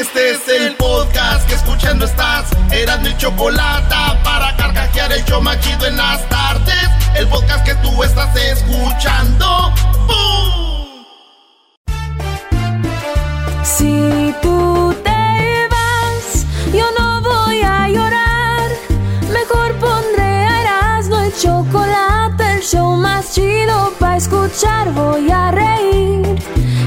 Este es el podcast que escuchando estás. Eran mi chocolate para carcajear el show machido en las tardes. El podcast que tú estás escuchando. ¡Bum! Si tú te vas, yo no voy a llorar. Mejor pondré a Erasmo el chocolate, el show más chido para escuchar. Voy a reír.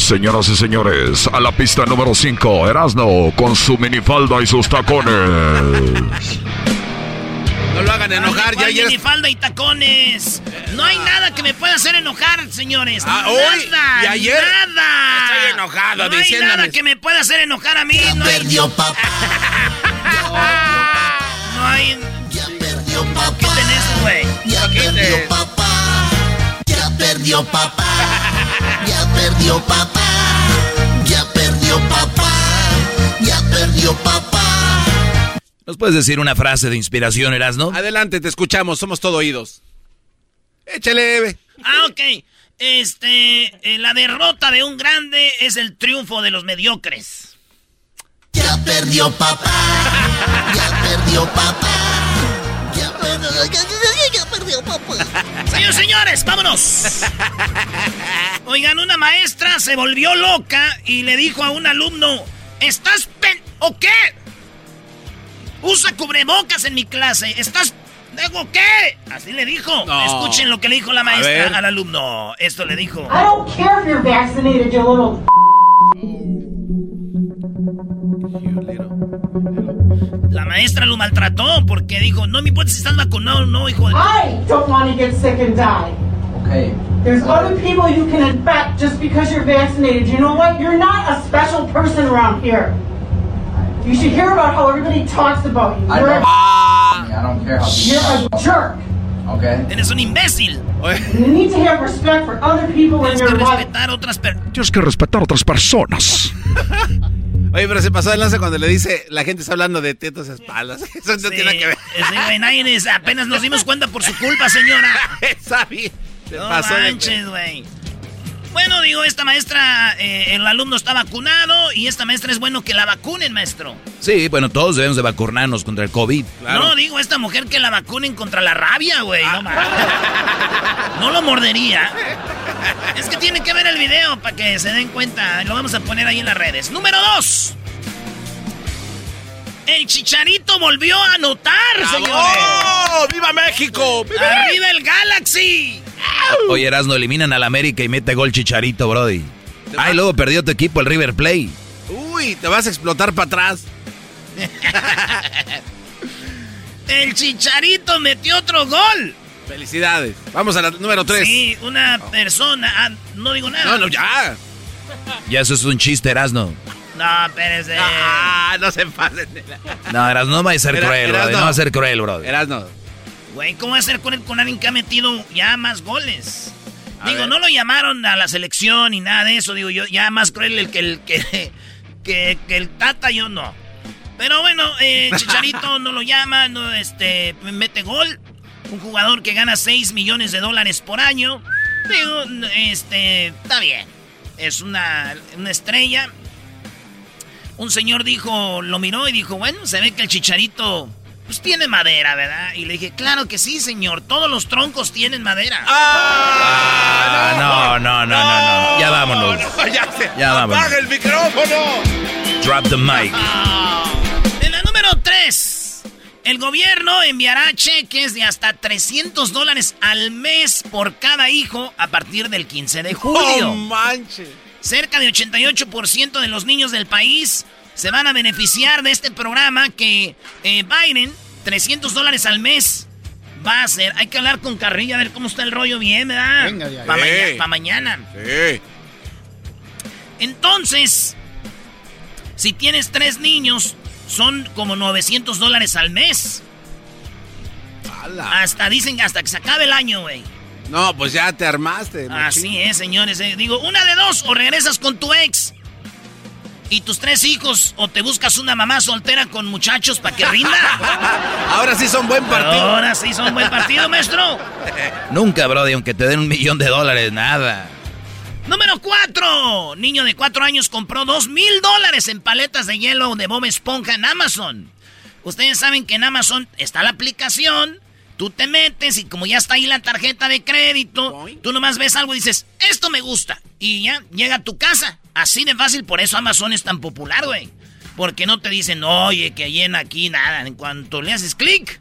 Señoras y señores, a la pista número 5, Erasno con su minifalda y sus tacones. No lo hagan enojar, ya ¿Cuál ayer. minifalda y tacones. No hay nada que me pueda hacer enojar, señores. Ah, hoy nada. y ayer. Nada. Estoy enojado, No hay nada que me pueda hacer enojar a mí. no hay- Perdió papá, No hay. ya perdió papá. ¿Qué tenés, güey? Ya perdió papá. Ya perdió papá. Ya perdió papá. Ya perdió papá. Ya perdió papá. ¿Nos puedes decir una frase de inspiración, Erasno? Adelante, te escuchamos, somos todo oídos. Échale, Eve. Ah, ok. Este. eh, la derrota de un grande es el triunfo de los mediocres. Ya perdió papá. Ya perdió papá. Ya perdió, papá. Señores, señores, vámonos. Oigan, una maestra se volvió loca y le dijo a un alumno: ¿Estás pen. o qué? Usa cubrebocas en mi clase. ¿Estás. ¿Digo qué? Así le dijo. No. Escuchen lo que le dijo la maestra al alumno. Esto le dijo. I don't care if you're vaccinated, you little. La maestra lo maltrató porque dijo: No me importa si estás vacunado o no, hijo de. I don't want to get sick and die. Okay. There's other people you can infect just because you're vaccinated. You know what? You're not a special person around here. You should hear about how everybody talks about you. I You're, don't, a, I don't care how you're a jerk. Okay. Eres un imbécil. You need to have respect for other people in Tienes your life. respetar otras. Tienes que respetar a otras personas. Oye, pero se pasó de lanza cuando le dice la gente está hablando de tetas y espaldas. Eso no tiene nada que ver. apenas nos dimos cuenta por su culpa, señora. Está bien. Se No pasó manches, güey. Bueno, digo, esta maestra, eh, el alumno está vacunado y esta maestra es bueno que la vacunen, maestro. Sí, bueno, todos debemos de vacunarnos contra el COVID. No, digo, esta mujer que la vacunen contra la rabia, güey. Ah. No, mames. no lo mordería. Es que tienen que ver el video para que se den cuenta. Lo vamos a poner ahí en las redes. Número dos. El Chicharito volvió a anotar, señores. ¡Oh! ¡Viva México! ¡Viva! ¡Arriba el Galaxy! Oye, Erasno, eliminan al América y mete gol Chicharito, Brody. Ay, luego perdió tu equipo, el River Play. Uy, te vas a explotar para atrás. El Chicharito metió otro gol. Felicidades. Vamos a la número 3. Sí, una persona. ah, no digo nada. No, no, ya. Ya eso es un chiste, Erasno. No, espérese. Ah, no se pasen. de la- No, Erasno, no va a ser Era- cruel, Erasno. No va a ser cruel, Brody. Erasno. Güey, ¿cómo va a ser con, con alguien que ha metido ya más goles? A digo, ver. no lo llamaron a la selección ni nada de eso. Digo, yo ya más cruel el que, el que, que, que el Tata yo no. Pero bueno, eh, Chicharito no lo llama, no, este, mete gol. Un jugador que gana 6 millones de dólares por año. Digo, este, está bien. Es una, una estrella. Un señor dijo, lo miró y dijo, bueno, se ve que el Chicharito pues tiene madera, ¿verdad? Y le dije, claro que sí, señor. Todos los troncos tienen madera. Ah, no, no, no, no, no. Ya vámonos. ya se Ya vámonos. apaga el micrófono. Drop the mic. En la número 3, el gobierno enviará cheques de hasta 300 dólares al mes por cada hijo a partir del 15 de julio. ¡Oh, manche! Cerca de 88% de los niños del país se van a beneficiar de este programa que eh, Biden, 300 dólares al mes, va a hacer. Hay que hablar con Carrilla a ver cómo está el rollo bien, ¿verdad? Venga ahí. Para Sí. mañana. Sí. Entonces, si tienes tres niños, son como 900 dólares al mes. Ala. Hasta dicen hasta que se acabe el año, güey. No, pues ya te armaste. Así es, señores. eh. Digo, una de dos, o regresas con tu ex y tus tres hijos, o te buscas una mamá soltera con muchachos para que rinda. Ahora sí son buen partido. Ahora sí son buen partido, maestro. Nunca, Brody, aunque te den un millón de dólares, nada. Número 4. Niño de 4 años compró 2 mil dólares en paletas de hielo de Bob Esponja en Amazon. Ustedes saben que en Amazon está la aplicación. Tú te metes y como ya está ahí la tarjeta de crédito, tú nomás ves algo y dices, esto me gusta. Y ya llega a tu casa. Así de fácil, por eso Amazon es tan popular, güey. Porque no te dicen, oye, que llena aquí nada. En cuanto le haces clic,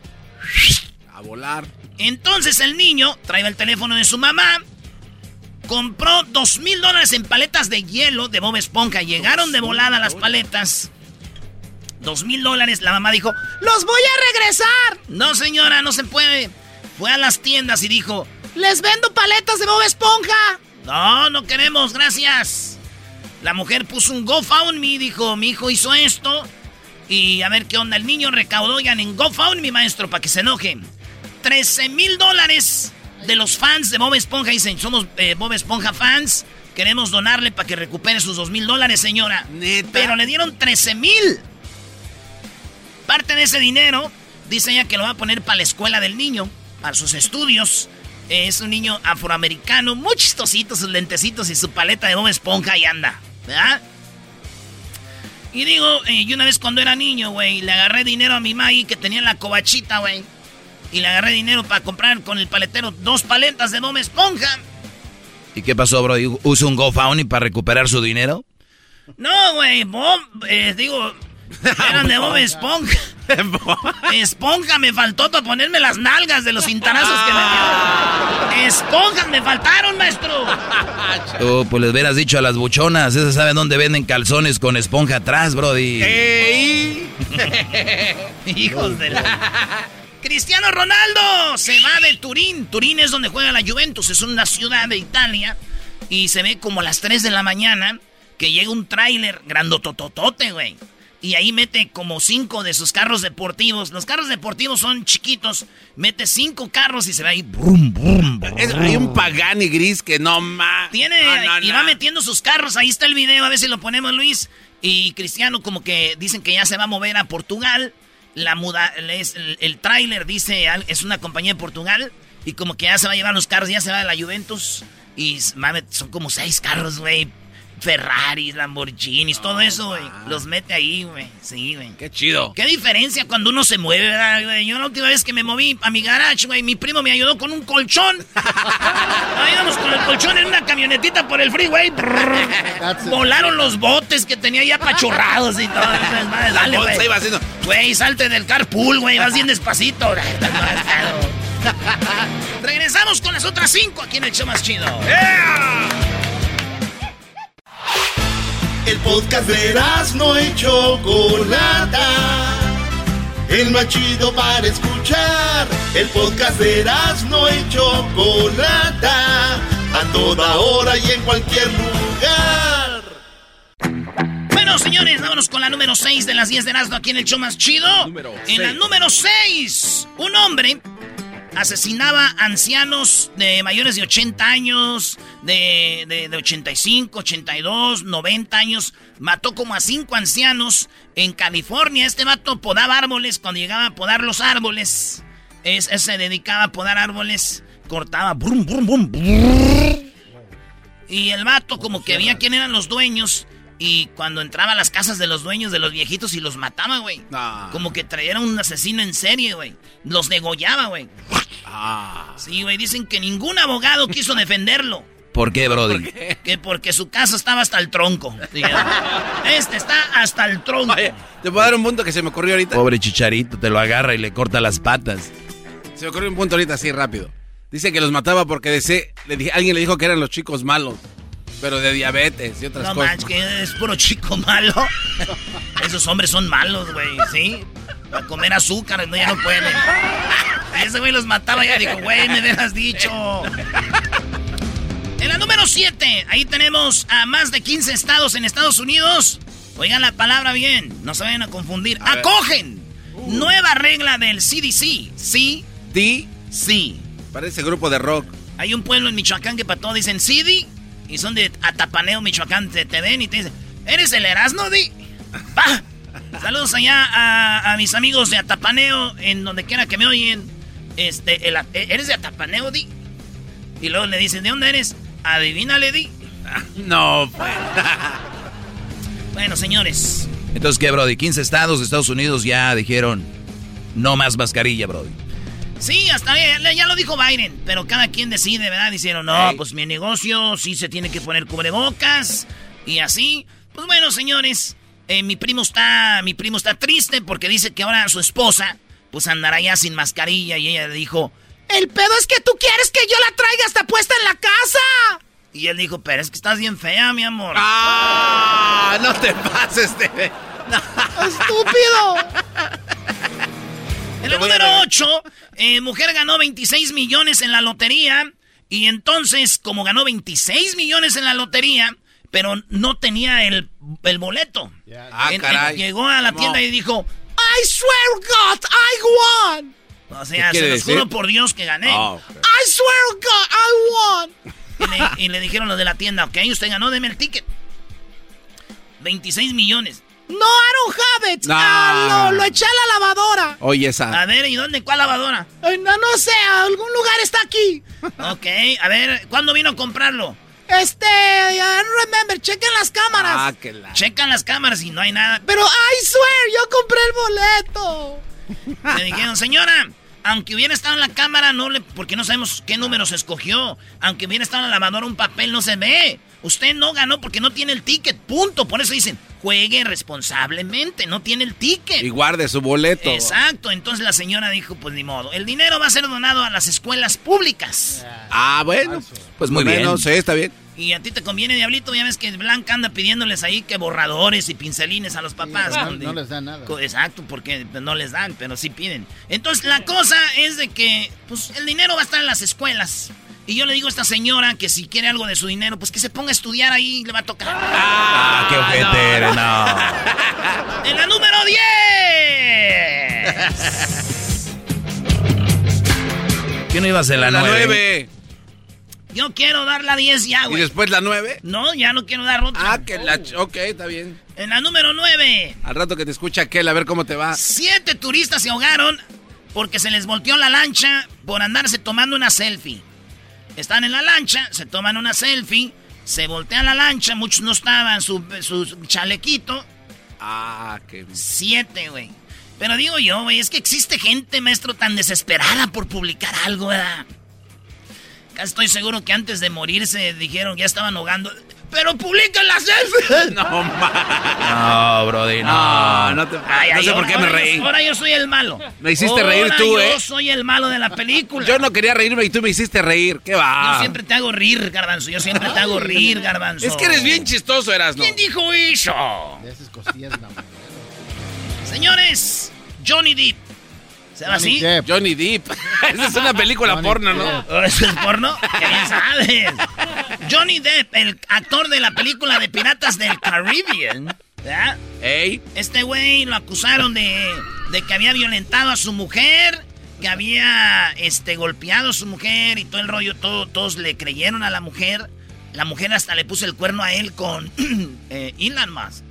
A volar. entonces el niño trae el teléfono de su mamá. Compró dos mil dólares en paletas de hielo de Bob Esponja. Llegaron de volada las paletas. Dos mil dólares. La mamá dijo, ¡los voy a regresar! No, señora, no se puede. Fue a las tiendas y dijo, ¡les vendo paletas de Bob Esponja! No, no queremos, gracias. La mujer puso un GoFundMe y dijo, mi hijo hizo esto. Y a ver qué onda. El niño recaudó ya en GoFundMe, maestro, para que se enoje. 13 mil dólares de los fans de Bob Esponja. Dicen, somos eh, Bob Esponja fans. Queremos donarle para que recupere sus dos mil dólares, señora. Pero le dieron 13 mil. Parte de ese dinero, dice ella que lo va a poner para la escuela del niño, para sus estudios. Es un niño afroamericano, muy chistosito, sus lentecitos y su paleta de Bob Esponja y anda, ¿verdad? Y digo, eh, yo una vez cuando era niño, güey, le agarré dinero a mi Maggie que tenía en la covachita, güey. Y le agarré dinero para comprar con el paletero dos paletas de Bob Esponja. ¿Y qué pasó, Brody? ¿Usa un GoFundMe para recuperar su dinero? No, güey, Bob, eh, digo, eran de Bob Esponja. Esponja me faltó para ponerme las nalgas de los cintarazos que me dio. Esponjas me faltaron, maestro. Oh, pues les hubieras dicho a las buchonas, esas saben dónde venden calzones con esponja atrás, Brody. Hijos de la... Cristiano Ronaldo se va de Turín. Turín es donde juega la Juventus, es una ciudad de Italia. Y se ve como a las 3 de la mañana que llega un tráiler grandotototote, güey. Y ahí mete como cinco de sus carros deportivos. Los carros deportivos son chiquitos. Mete cinco carros y se va ahí. Brum, brum, brum. Es- hay un Pagani gris que no más. Tiene, y va metiendo sus carros. Ahí está el video, a ver si lo ponemos, Luis. Y Cristiano, como que dicen que ya se va a mover a Portugal. La muda, es, el, el tráiler dice, es una compañía de Portugal. Y como que ya se va a llevar los carros, ya se va de la Juventus. Y mames, son como seis carros, güey. Ferraris, Lamborghinis, todo eso, güey. Los mete ahí, güey. Sí, güey. Qué chido. Qué diferencia cuando uno se mueve, ¿verdad, güey? Yo la última vez que me moví a mi garage, güey, mi primo me ayudó con un colchón. Ahí íbamos con el colchón en una camionetita por el freeway. Volaron los botes que tenía ya apachurrados y todo. Madre, dale, güey. iba haciendo- Güey, salte del carpool, güey. Vas bien despacito. Regresamos con las otras cinco aquí en el show más chido. El podcast de no y Chocolata. El más chido para escuchar. El podcast de no y Chocolata. A toda hora y en cualquier lugar. Bueno, señores, vámonos con la número 6 de las 10 de Erasmo aquí en el show más chido. en la seis. número 6, un hombre asesinaba ancianos de mayores de 80 años, de, de, de 85, 82, 90 años. Mató como a cinco ancianos en California. Este vato podaba árboles. Cuando llegaba a podar los árboles, es, es- se dedicaba a podar árboles. Cortaba. brum, brum, brum, y el vato como que veía quién eran los dueños. Y cuando entraba a las casas de los dueños de los viejitos y los mataba, güey. Ah. Como que traía un asesino en serie, güey. Los degollaba, güey. Ah. Sí, güey, dicen que ningún abogado quiso defenderlo. ¿Por qué, Brody? Que porque su casa estaba hasta el tronco. Este está hasta el tronco. Oye, te puedo dar un punto que se me ocurrió ahorita. Pobre chicharito, te lo agarra y le corta las patas. Se me ocurrió un punto ahorita así rápido. Dice que los mataba porque desee- le dije- alguien le dijo que eran los chicos malos. Pero de diabetes y otras No cosas. manches, que es puro chico malo. Esos hombres son malos, güey, ¿sí? Para comer azúcar, no, ya no pueden. Ese güey los mataba y ya dijo, güey, me hubieras dicho. En la número 7, ahí tenemos a más de 15 estados en Estados Unidos. Oigan la palabra bien, no se vayan a confundir. A. ¡Acogen! Nueva regla del CDC. Sí, sí. parece grupo de rock. Hay un pueblo en Michoacán que para todo dicen CD y son de Atapaneo, Michoacán. Te, te ven y te dicen, ¿eres el Erasmo, Di? ¡Va! Saludos allá a, a mis amigos de Atapaneo, en donde quiera que me oyen. Este, el- ¿Eres de Atapaneo, Di? Y luego le dicen, ¿de dónde eres? Adivínale, Di. No, pues. Bueno, señores. Entonces, ¿qué, Brody? 15 estados de Estados Unidos ya dijeron no más mascarilla, Brody. Sí, hasta ya, ya lo dijo Biden, pero cada quien decide, ¿verdad? Dijeron, no, pues mi negocio sí se tiene que poner cubrebocas y así. Pues bueno, señores, eh, mi primo está, mi primo está triste porque dice que ahora su esposa, pues andará ya sin mascarilla y ella le dijo, el pedo es que tú quieres que yo la traiga hasta puesta en la casa. Y él dijo, pero es que estás bien fea, mi amor. ¡Ah! No te pases de. ¡Estúpido! En el número regañar. 8, mujer ganó 26 millones en la lotería. Y entonces, como ganó 26 millones en la lotería, pero no tenía el, el boleto. Ah, En- en- caray. llegó a la tienda y dijo, I swear God, I won. O sea, ¿Qué se los juro por Dios que gané. Ah. I swear God, I won. Y le, y le dijeron los de la tienda, ok, usted ganó, deme el ticket. 26 millones. No, I don't have it. No. Ah, lo, lo eché a la lavadora. Oye, esa. A ver, ¿y dónde? ¿Cuál lavadora? no, no sé, algún lugar está aquí. ok, a ver, ¿cuándo vino a comprarlo? Este, I don't remember, chequen las cámaras. Ah, que la. Checan las cámaras y no hay nada. Pero, I swear, yo compré el boleto. Le dijeron, señora, aunque hubiera estado en la cámara, no le, porque no sabemos qué número se escogió. Aunque hubiera estado en la lavadora un papel, no se ve. Usted no ganó porque no tiene el ticket, punto. Por eso dicen, juegue responsablemente, no tiene el ticket. Y guarde su boleto. Exacto, entonces la señora dijo, pues ni modo, el dinero va a ser donado a las escuelas públicas. Ah, bueno. Pues muy bien. Bueno, sí, está bien. Y a ti te conviene, Diablito, ya ves que Blanca anda pidiéndoles ahí que borradores y pincelines a los papás. no, ¿no? no les dan nada. Exacto, porque pues, no les dan, pero sí piden. Entonces la cosa es de que, pues el dinero va a estar en las escuelas. Y yo le digo a esta señora que si quiere algo de su dinero, pues que se ponga a estudiar ahí y le va a tocar. Ah, qué ojete eres, no. En la número 10. ¿Quién no ibas en la, La 9? nueve. Yo quiero dar la 10 ya, ¿Y güey. después la nueve? No, ya no quiero dar otra. Ah, que la. ch- Ok, está bien. En la número 9. Al rato que te escucha aquel, a ver cómo te va. Siete turistas se ahogaron porque se les volteó la lancha por andarse tomando una selfie. Están en la lancha, se toman una selfie, se voltea la lancha, muchos no estaban, su, su chalequito. Ah, qué. Siete, güey. Pero digo yo, güey, es que existe gente, maestro, tan desesperada por publicar algo, ¿verdad? Casi estoy seguro que antes de morirse dijeron, ya estaban ahogando. ¡Pero publican la selfie! No, ma. No, Brody, no. No, no te. Ay, no ay, sé por qué me reí. yo- ahora yo soy el malo. Me hiciste reír tú, yo ¿eh? soy el malo de la película. Yo no quería reírme y tú me hiciste reír. ¿Qué va? Yo siempre te hago rir, Garbanzo. Yo siempre te hago rir, Garbanzo. Es que eres bien chistoso, Erasno. ¿Quién dijo eso? De esas costillas, no. Señores, Johnny Depp. ¿Se llama Johnny así? Depp. Johnny Depp. Esa es una película Johnny porno, ¿no? Depp. ¿Oh, ¿Eso es porno? ¿Qué bien sabes? Johnny Depp, el actor de la película de Piratas del Caribbean. ¿verdad? Ey. Este güey lo acusaron de, de que había violentado a su mujer que había este, golpeado a su mujer y todo el rollo, todo, todos le creyeron a la mujer. La mujer hasta le puso el cuerno a él con eh, Elon Musk.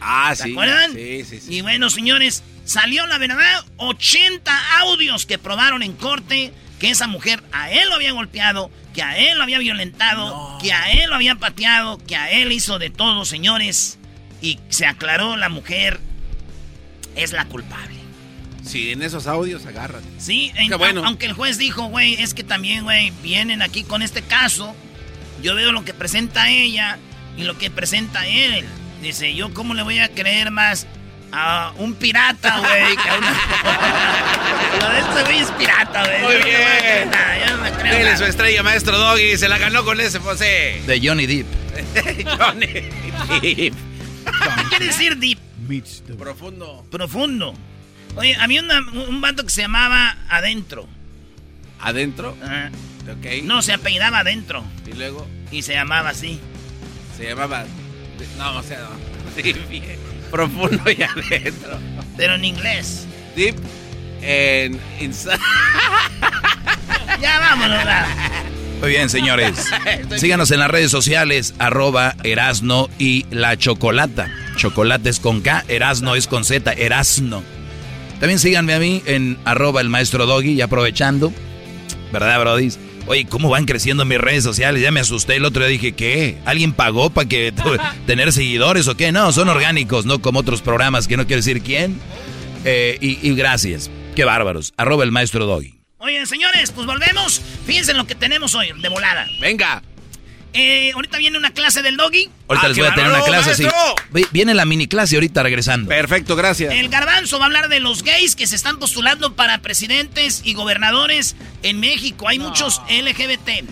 Ah, ¿Se sí. acuerdan? Sí, sí, sí. Y bueno, señores, salió la verdad, 80 audios que probaron en corte que esa mujer a él lo había golpeado, que a él lo había violentado, que a él lo había pateado, que a él hizo de todo, señores. Y se aclaró, la mujer es la culpable. Sí, en esos audios agárrate. Sí, en- bueno. aunque el juez dijo, güey, es que también, güey, vienen aquí con este caso. Yo veo lo que presenta ella y lo que presenta él. Dice, yo cómo le voy a creer más a un pirata, güey, que a una... lo de este güey es pirata, güey. Muy bien. yo no le creo su estrella, maestro Doggy. Se la ganó con ese, José. De Johnny Depp. Johnny Depp. ¿Qué quiere decir deep? Profundo. Profundo. Oye, había una- un vato que se llamaba Adentro. ¿Adentro? Ajá. Ok. No, se apellidaba Adentro. Y luego Y se llamaba así. se llamaba. No, o sea, no. Sí, bien. Profundo y adentro. Pero en inglés. Deep en. inside. Ya vámonos, va. Muy bien, señores. Síganos en las redes sociales, arroba Erasno y la Chocolata. Chocolate es con K, Erasno es con Z, Erasno. También síganme a mí en arroba el maestro Doggy, y aprovechando. ¿Verdad, Brody? Oye, ¿cómo van creciendo mis redes sociales? Ya me asusté el otro día, dije, ¿qué? ¿Alguien pagó para que tener seguidores o qué? No, son orgánicos, no como otros programas que no quiero decir quién. Eh, y, y gracias. Qué bárbaros. Arroba el maestro Doggy. Oigan, señores, pues volvemos. Fíjense en lo que tenemos hoy, de volada. Venga. Eh, ahorita viene una clase del doggy. Ahorita Ah, les voy a tener una clase. Vi- Viene la mini clase ahorita regresando. Perfecto, gracias. El garbanzo va a hablar de los gays que se están postulando para presidentes y gobernadores en México. Hay muchos LGBT.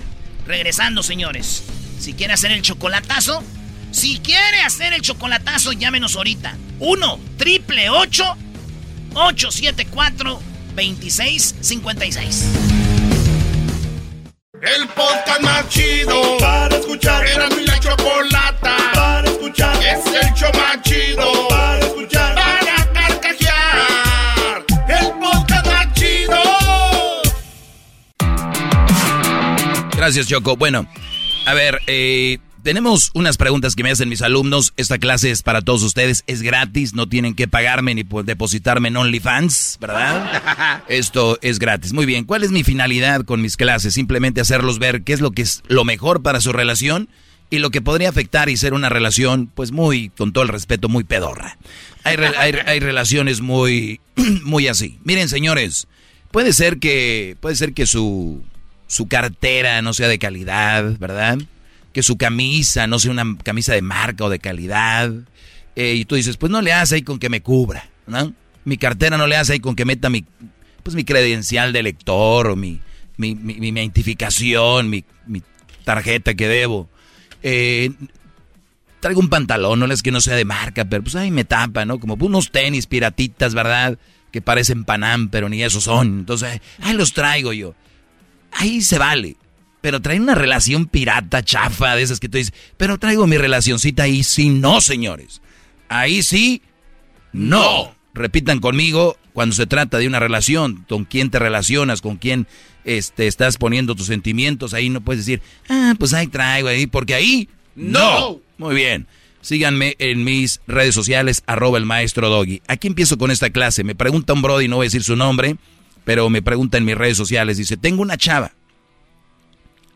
Regresando, señores. Si quiere hacer el chocolatazo, si quiere hacer el chocolatazo, llámenos ahorita. 1 triple 874 2656. El podcast más chido para escuchar. Era mi la chocolata para escuchar. Es el show más chido para escuchar. Para carcajear. El podcast más chido. Gracias, Choco. Bueno, a ver, eh, tenemos unas preguntas que me hacen mis alumnos. Esta clase es para todos ustedes. Es gratis, no tienen que pagarme ni depositarme en OnlyFans, ¿verdad? Esto es gratis. Muy bien, ¿cuál es mi finalidad con mis clases? Simplemente hacerlos ver qué es lo que es lo mejor para su relación y lo que podría afectar y ser una relación, pues muy, con todo el respeto, muy pedorra. Hay, re- hay, hay relaciones muy, muy así. Miren, señores, puede ser que, puede ser que su, su cartera no sea de calidad, ¿verdad? Que su camisa no sea una camisa de marca o de calidad. Eh, y tú dices, pues no le hace ahí con que me cubra, ¿no? Mi cartera no le hace ahí con que meta mi, pues mi credencial de lector o mi, mi, mi- identificación, mi, mi tarjeta que debo. Eh, traigo un pantalón, no es que no sea de marca, pero pues ahí me tapa, ¿no? Como unos tenis piratitas, ¿verdad? Que parecen Panam, pero ni esos son. Entonces, ahí los traigo yo. Ahí se vale. Pero traer una relación pirata, chafa, de esas que tú dices, pero traigo mi relacioncita ahí sí, no, señores. Ahí sí, no. Repitan conmigo cuando se trata de una relación, con quién te relacionas, con quién este, estás poniendo tus sentimientos, ahí no puedes decir, ah, pues ahí traigo ahí, porque ahí no. Muy bien. Síganme en mis redes sociales, arroba el maestro Doggy. Aquí empiezo con esta clase. Me pregunta un Brody, no voy a decir su nombre, pero me pregunta en mis redes sociales. Dice, tengo una chava.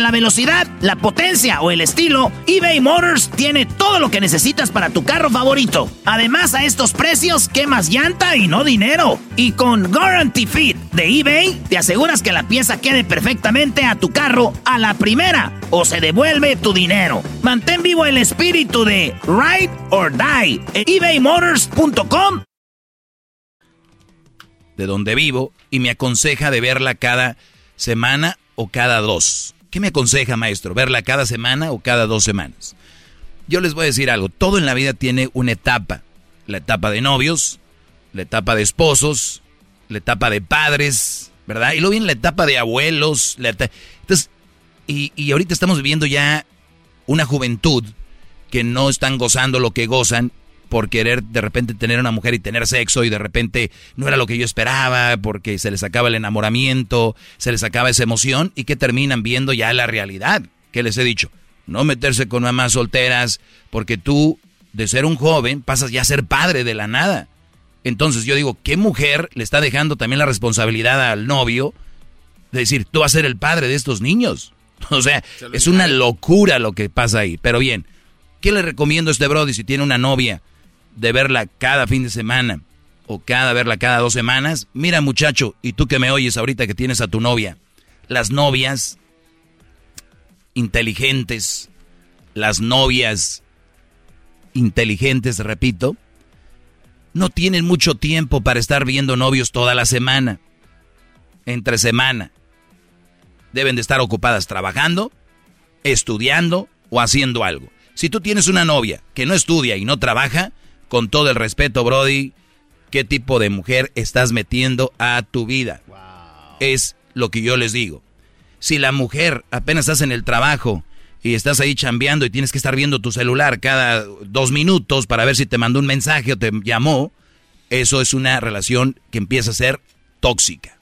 la velocidad, la potencia o el estilo, eBay Motors tiene todo lo que necesitas para tu carro favorito. Además, a estos precios, quemas llanta y no dinero. Y con Guarantee Fit de eBay, te aseguras que la pieza quede perfectamente a tu carro a la primera o se devuelve tu dinero. Mantén vivo el espíritu de Ride or Die en ebaymotors.com. de donde vivo y me aconseja de verla cada semana o cada dos. ¿Qué me aconseja, maestro? ¿Verla cada semana o cada dos semanas? Yo les voy a decir algo, todo en la vida tiene una etapa. La etapa de novios, la etapa de esposos, la etapa de padres, ¿verdad? Y luego viene la etapa de abuelos. Entonces, y, y ahorita estamos viviendo ya una juventud que no están gozando lo que gozan por querer de repente tener una mujer y tener sexo y de repente no era lo que yo esperaba porque se les acaba el enamoramiento, se les acaba esa emoción y que terminan viendo ya la realidad. que les he dicho? No meterse con mamás solteras porque tú de ser un joven pasas ya a ser padre de la nada. Entonces yo digo, ¿qué mujer le está dejando también la responsabilidad al novio de decir, tú vas a ser el padre de estos niños? O sea, es una locura lo que pasa ahí. Pero bien, ¿qué le recomiendo a este Brody si tiene una novia de verla cada fin de semana o cada verla cada dos semanas? Mira muchacho, y tú que me oyes ahorita que tienes a tu novia, las novias inteligentes, las novias inteligentes, repito, no tienen mucho tiempo para estar viendo novios toda la semana, entre semana. Deben de estar ocupadas trabajando, estudiando o haciendo algo. Si tú tienes una novia que no estudia y no trabaja, con todo el respeto, Brody, ¿qué tipo de mujer estás metiendo a tu vida? Es lo que yo les digo. Si la mujer apenas estás en el trabajo y estás ahí chambeando y tienes que estar viendo tu celular cada dos minutos para ver si te mandó un mensaje o te llamó, eso es una relación que empieza a ser tóxica.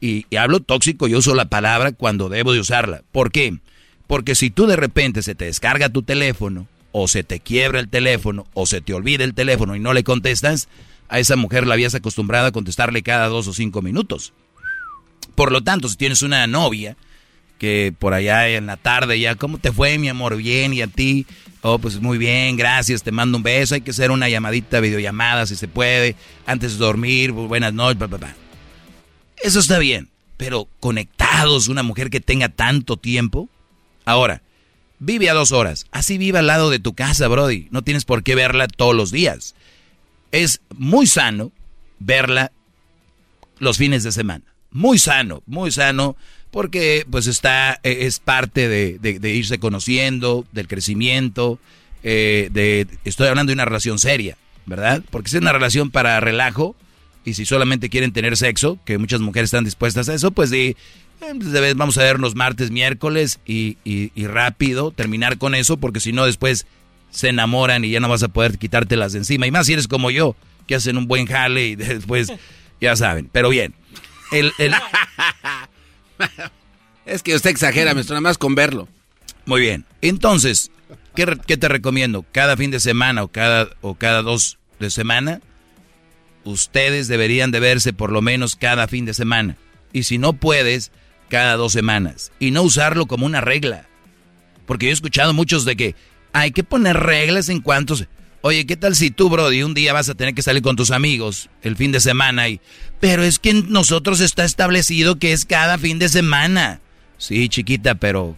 Y, y hablo tóxico, yo uso la palabra cuando debo de usarla. ¿Por qué? Porque si tú de repente se te descarga tu teléfono, o se te quiebra el teléfono, o se te olvida el teléfono y no le contestas, a esa mujer la habías acostumbrado a contestarle cada dos o cinco minutos. Por lo tanto, si tienes una novia que por allá en la tarde ya, ¿cómo te fue, mi amor? Bien, y a ti, oh, pues muy bien, gracias, te mando un beso, hay que hacer una llamadita, videollamada si se puede, antes de dormir, buenas noches, pa, pa, pa. Eso está bien, pero conectados, una mujer que tenga tanto tiempo. Ahora, vive a dos horas, así vive al lado de tu casa, Brody, no tienes por qué verla todos los días. Es muy sano verla los fines de semana. Muy sano, muy sano, porque pues está, eh, es parte de, de- de irse conociendo, del crecimiento, eh, de, estoy hablando de una relación seria, ¿verdad? Porque si es una relación para relajo, y si solamente quieren tener sexo, que muchas mujeres están dispuestas a eso, pues eh, pues, vamos a vernos martes, miércoles y, y- y rápido terminar con eso, porque si no después se enamoran y ya no vas a poder quitártelas de encima. Y más si eres como yo, que hacen un buen jale y después, ya saben. Pero bien, el, el- Es que usted exagera, maestro, nada más con verlo. Muy bien. Entonces, ¿qué, qué te recomiendo? Cada fin de semana o cada, o cada dos de semana, ustedes deberían de verse por lo menos cada fin de semana. Y si no puedes, cada dos semanas. Y no usarlo como una regla. Porque yo he escuchado muchos de que hay que poner reglas en cuanto... Oye, ¿qué tal si tú, Brody, un día vas a tener que salir con tus amigos el fin de semana y... Pero es que en nosotros está establecido que es cada fin de semana. Sí, chiquita, pero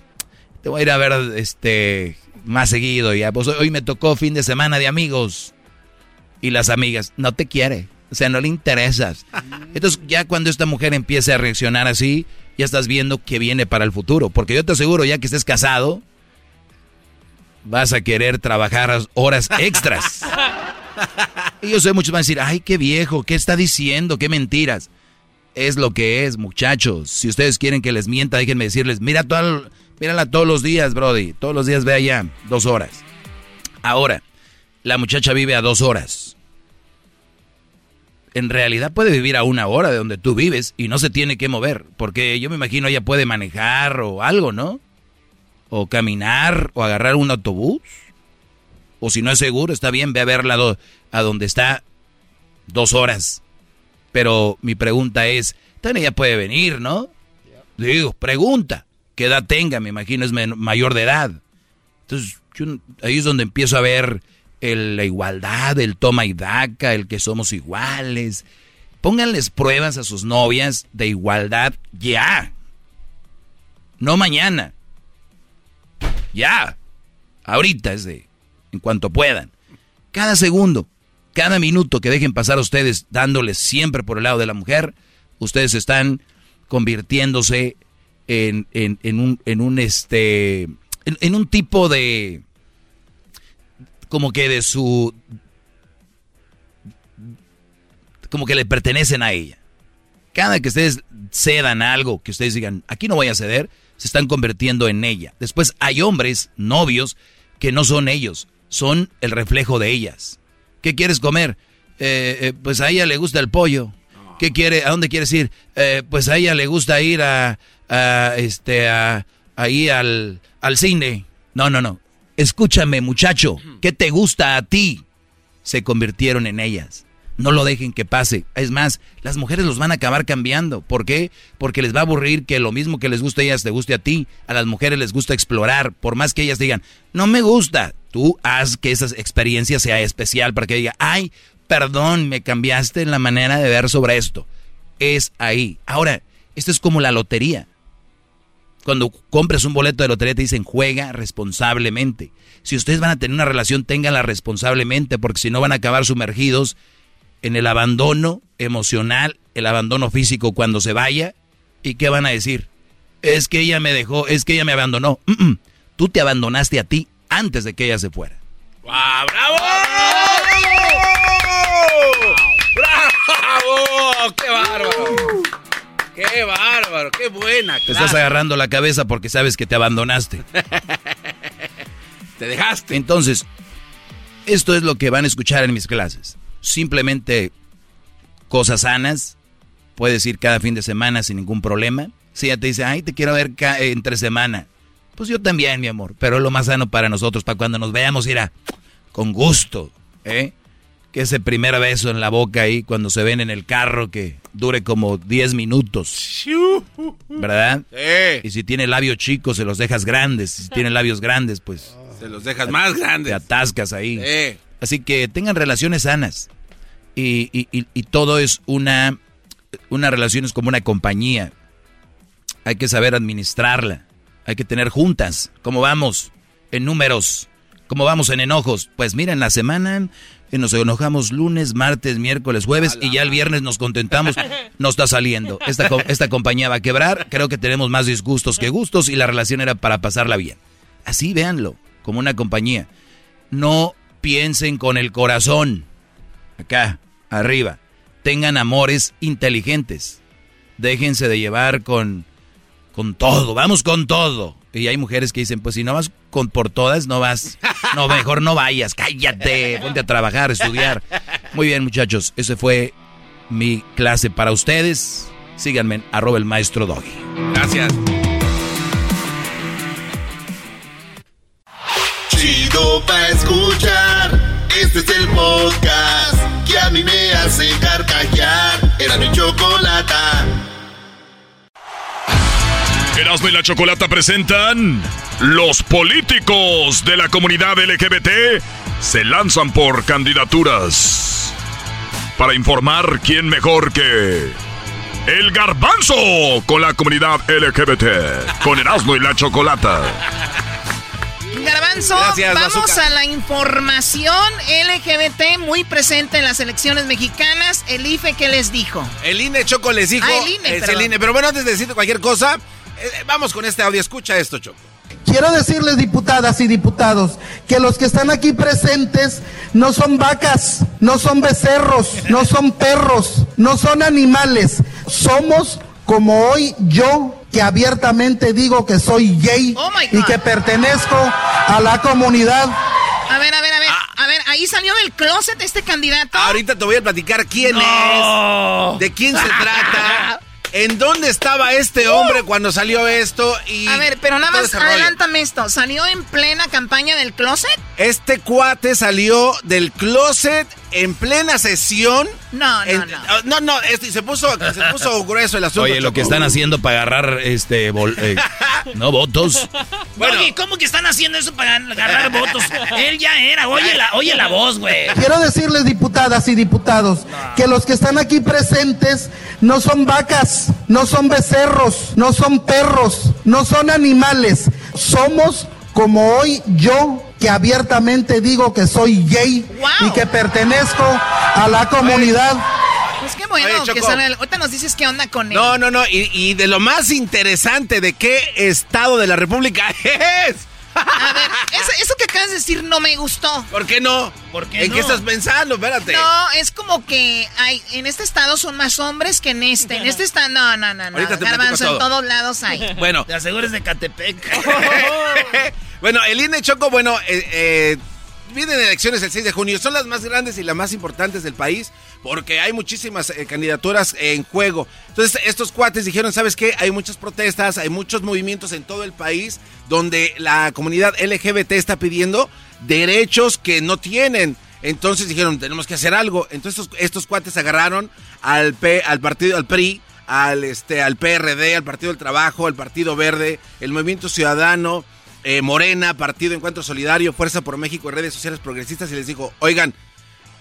te voy a ir a ver este más seguido ya. Pues hoy me tocó fin de semana de amigos. Y las amigas, no te quiere. O sea, no le interesas. Entonces, ya cuando esta mujer empiece a reaccionar así, ya estás viendo qué viene para el futuro. Porque yo te aseguro, ya que estés casado, vas a querer trabajar horas extras. y yo sé, muchos van a decir, ay, qué viejo, ¿qué está diciendo? ¿Qué mentiras? Es lo que es, muchachos. Si ustedes quieren que les mienta, déjenme decirles, mira todo, mírala todos los días, Brody. Todos los días ve allá, dos horas. Ahora, la muchacha vive a dos horas. En realidad puede vivir a una hora de donde tú vives y no se tiene que mover, porque yo me imagino ella puede manejar o algo, ¿no? O caminar o agarrar un autobús. O si no es seguro, está bien, ve a verla a donde está dos horas. Pero mi pregunta es, también ella puede venir, ¿no? Digo, pregunta, ¿qué edad tenga? Me imagino es mayor de edad. Entonces, ahí es donde empiezo a ver el, la igualdad, el toma y daca, el que somos iguales. Pónganles pruebas a sus novias de igualdad ya. No mañana. Ya. Ahorita es de, en cuanto puedan. Cada segundo cada minuto que dejen pasar a ustedes dándoles siempre por el lado de la mujer, ustedes están convirtiéndose en, un, en un este en, un tipo de como que de su como que le pertenecen a ella. Cada que ustedes cedan algo, que ustedes digan, aquí no voy a ceder, se están convirtiendo en ella. Después hay hombres, novios, que no son ellos, son el reflejo de ellas. ¿Qué quieres comer? Eh, eh, pues a ella le gusta el pollo. ¿Qué quiere? ¿A dónde quieres ir? Eh, pues a ella le gusta ir a, este, a, ahí al, al cine. No, no, no. Escúchame, muchacho. ¿Qué te gusta a ti? Se convirtieron en ellas. No lo dejen que pase. Es más, las mujeres los van a acabar cambiando. ¿Por qué? Porque les va a aburrir que lo mismo que les gusta a ellas te guste a ti. A las mujeres les gusta explorar. Por más que ellas digan, no me gusta. Tú haz que esa experiencia sea especial para que diga, ay, perdón, me cambiaste la manera de ver sobre esto. Es ahí. Ahora, esto es como la lotería. Cuando compras un boleto de lotería te dicen juega responsablemente. Si ustedes van a tener una relación, ténganla responsablemente, porque si no van a acabar sumergidos en el abandono emocional, el abandono físico cuando se vaya. ¿Y qué van a decir? Es que ella me dejó, es que ella me abandonó. Tú te abandonaste a ti antes de que ella se fuera. ¡Bravo! ¡Bravo! ¡Qué bárbaro! ¡Qué bárbaro! ¡Qué buena! Te estás agarrando la cabeza porque sabes que te abandonaste. te dejaste. Entonces, esto es lo que van a escuchar en mis clases. Simplemente cosas sanas. Puedes ir cada fin de semana sin ningún problema. Si ella te dice, ay, te quiero ver entre semana. Pues yo también, mi amor. Pero es lo más sano para nosotros, para cuando nos veamos, irá con gusto, ¿eh? Que ese primer beso en la boca ahí, cuando se ven en el carro, que dure como 10 minutos. ¿Verdad? Sí. Y si tiene labios chicos, se los dejas grandes. Si tiene labios grandes, pues... Se los dejas más grandes. Te atascas ahí. Sí. Así que tengan relaciones sanas. Y, y, y, todo es una... Una relación es como una compañía. Hay que saber administrarla. Hay que tener juntas. ¿Cómo vamos? En números. ¿Cómo vamos en enojos? Pues mira, en la semana nos enojamos lunes, martes, miércoles, jueves y ya el viernes nos contentamos. No está saliendo. Esta, esta compañía va a quebrar. Creo que tenemos más disgustos que gustos y la relación era para pasarla bien. Así véanlo, como una compañía. No piensen con el corazón. Acá, arriba. Tengan amores inteligentes. Déjense de llevar con con todo, vamos con todo. Y hay mujeres que dicen, pues si no vas con por todas, no vas, no, mejor no vayas, cállate, ponte a trabajar, a estudiar. Muy bien, muchachos, ese fue mi clase para ustedes. Síganme en arroba el maestro Doggy. Gracias. Chido pa' escuchar, este es el podcast que a mí me hace carcajear. Era mi chocolata. Erasmo y la Chocolata presentan Los políticos de la comunidad LGBT se lanzan por candidaturas para informar quién mejor que el garbanzo con la comunidad LGBT con Erasmo y la Chocolata. Garbanzo Gracias, vamos Bazooka. a la información LGBT muy presente en las elecciones mexicanas. El IFE, ¿qué les dijo? El INE Choco les dijo. Ah, el INE, es el INE. Pero bueno, antes de decirte cualquier cosa, vamos con este audio. Escucha esto, Choco. Quiero decirles, diputadas y diputados, que los que están aquí presentes no son vacas, no son becerros, no son perros, no son animales. Somos como hoy yo, que abiertamente digo que soy gay Oh y que pertenezco a la comunidad. A ver, a ver, a ver. Ah. A ver, ahí salió del closet este candidato. Ahorita te voy a platicar quién No. es, de quién se trata, en dónde estaba este hombre cuando salió esto y. A ver, pero nada más adelántame esto. ¿Salió en plena campaña del closet? Este cuate salió del closet en plena sesión. No, no, En- no. No, no, este, se puso, se puso grueso el asunto. Oye, lo Choco. que están haciendo para agarrar este bol- eh, no votos. Bueno. Oye, ¿cómo que están haciendo eso para agarrar votos? Él ya era. Oye la, oye la voz, güey. Quiero decirles, diputadas y diputados, que los que están aquí presentes no son vacas, no son becerros, no son perros, no son animales. Somos como hoy yo, que abiertamente digo que soy gay Wow. y que pertenezco a la comunidad. Pues qué bueno Oye, que el- Ahorita nos dices qué onda con él. No, no, no. Y, y de lo más interesante de qué estado de la República es. A ver, eso, eso que acabas de decir no me gustó. ¿Por qué no? ¿Por qué ¿En no? qué estás pensando? Espérate. No, es como que hay, en este estado son más hombres que en este. En este estado, no, no, no, no. Ahorita te Garbanzo, en todo. todos lados hay. Bueno. Te asegures de Catepec. bueno, el INE Choco, bueno, eh, eh, vienen elecciones el 6 de junio. Son las más grandes y las más importantes del país porque hay muchísimas eh, candidaturas en juego. Entonces, estos cuates dijeron, ¿sabes qué? Hay muchas protestas, hay muchos movimientos en todo el país donde la comunidad LGBT está pidiendo derechos que no tienen. Entonces dijeron, tenemos que hacer algo. Entonces estos, cuates agarraron al, P, al partido, al PRI, al, este, al PRD, al Partido del Trabajo, al Partido Verde, el Movimiento Ciudadano, eh, Morena, Partido Encuentro Solidario, Fuerza por México y redes sociales progresistas y les dijo, oigan,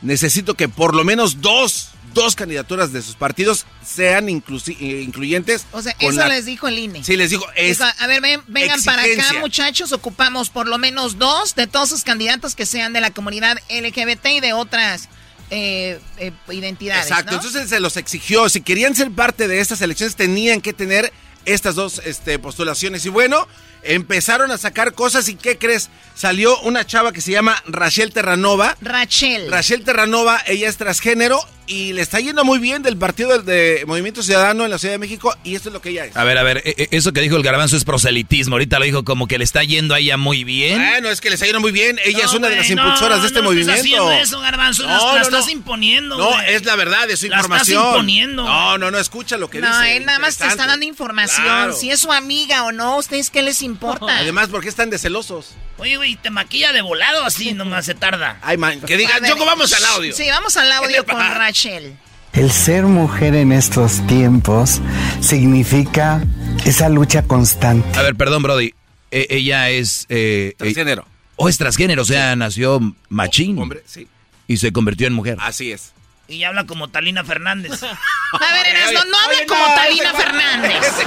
necesito que por lo menos dos, dos candidaturas de sus partidos sean eh, incluyentes. O sea, eso la- les dijo el INE. Sí, les dijo, es Dijo, a ver, ven- vengan para acá, muchachos. Ocupamos por lo menos dos de todos sus candidatos que sean de la comunidad LGBT y de otras eh, eh, identidades. Exacto, ¿no? entonces se los exigió. Si querían ser parte de estas elecciones, tenían que tener estas dos este, postulaciones. Y bueno, empezaron a sacar cosas. ¿Y qué crees? Salió una chava que se llama Rachel Terranova. Rachel. Rachel Terranova, ella es transgénero y le está yendo muy bien del partido de, Movimiento Ciudadano en la Ciudad de México. Y esto es lo que ella es. A ver, a ver, e- e- eso que dijo el garbanzo es proselitismo. Ahorita lo dijo como que le está yendo a ella muy bien. Bueno, es que le está yendo muy bien. Ella No, es una de las no, impulsoras de este no movimiento. haciendo eso, Garbanzo, la- la estás imponiendo, No, güey. es la verdad, es su La estás información. imponiendo. No, no, no, escucha lo que no, dice. él nada más te está dando información. Claro. Si es su amiga o no, ¿ustedes qué les importa? Además, ¿por qué están de celosos? Oye, güey, te maquilla de volado así, nomás se tarda. Ay, man, que digan, Choco, vamos al audio. Sí, vamos al ¿Qué audio con pasa? Rachel. El ser mujer en estos tiempos significa esa lucha constante. A ver, perdón, Brody. E- ella es... Eh, Transgénero. o es transgénero, o sea, nació machín. Hombre, sí. Y se convirtió en mujer. Así es. Y habla como Talina Fernández. A ver, Erasmo, no habla como Talina Fernández.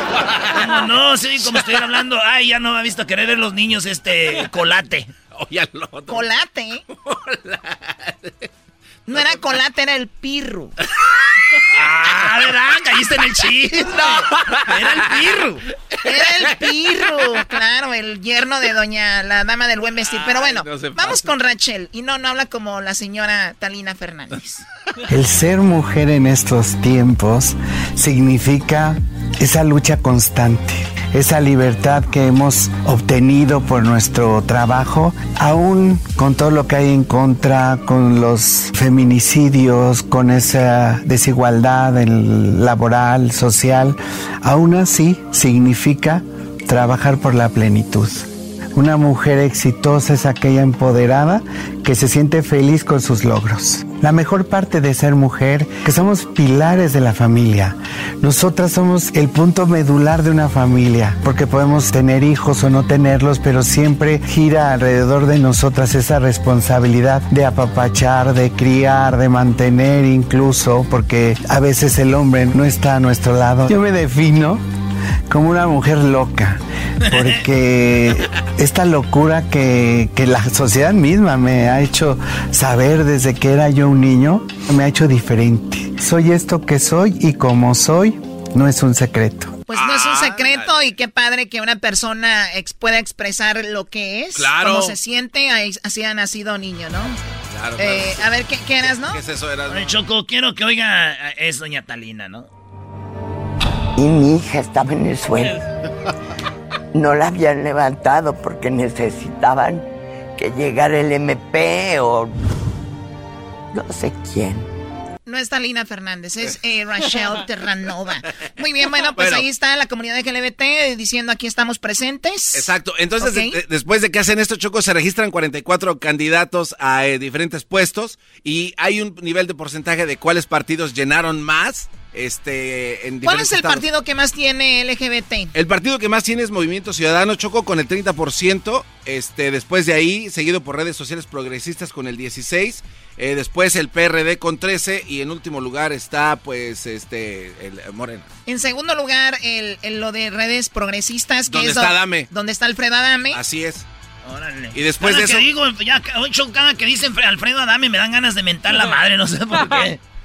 ¿Cómo no? Sí, como estoy hablando. Ay, ya no me ha visto querer ver los niños este colate. Oye, al otro. ¿Colate? No era colate, era el pirru. Ah, ¿verdad? Caíste en el chiste. Era el pirru. Era el pirru. Claro, el yerno de doña, la dama del buen vestir. Pero bueno, no vamos con Rachel. Y no, no habla como la señora Talina Fernández. El ser mujer en estos tiempos significa esa lucha constante, esa libertad que hemos obtenido por nuestro trabajo, aún con todo lo que hay en contra, con los feminicidios, con esa desigualdad laboral, social, aún así significa trabajar por la plenitud. Una mujer exitosa es aquella empoderada que se siente feliz con sus logros. La mejor parte de ser mujer, que somos pilares de la familia. Nosotras somos el punto medular de una familia, porque podemos tener hijos o no tenerlos, pero siempre gira alrededor de nosotras esa responsabilidad de apapachar, de criar, de mantener incluso, porque a veces el hombre no está a nuestro lado. Yo me defino como una mujer loca, porque esta locura que, que la sociedad misma me ha hecho saber desde que era yo un niño, me ha hecho diferente. Soy esto que soy y como soy, no es un secreto. Pues no es un secreto y qué padre que una persona ex- pueda expresar lo que es, Claro. cómo se siente, así ha nacido niño, ¿no? Claro, Eh, a ver, ¿qué, qué eras, no? ¿Qué es eso? Oye, Choco, quiero que oiga, es doña Talina, ¿no? Y mi hija estaba en el suelo. No la habían levantado porque necesitaban que llegara el MP o no sé quién. No es Talina Fernández, es eh, Rachel Terranova. Muy bien, bueno, pues Bueno. ahí está la comunidad LGBT diciendo aquí estamos presentes. Exacto. Entonces, de- después de que hacen esto, Choco, se registran 44 candidatos a eh, diferentes puestos y hay un nivel de porcentaje de cuáles partidos llenaron más. Este, en ¿Cuál es el estados. partido que más tiene LGBT? El partido que más tiene es Movimiento Ciudadano, Choco, con el 30%. Este, después de ahí, seguido por redes sociales progresistas con el 16%. eh, después el PRD con 13%. Y en último lugar está, pues, este, el Morena. En segundo lugar, el, el- lo de redes progresistas, que ¿Dónde es está Adame? donde está Alfredo Adame. Así es. Órale. Y después Cada de que eso- digo, ya, cada que dicen Fre- Alfredo Adame me dan ganas de mentar la madre, no sé por qué.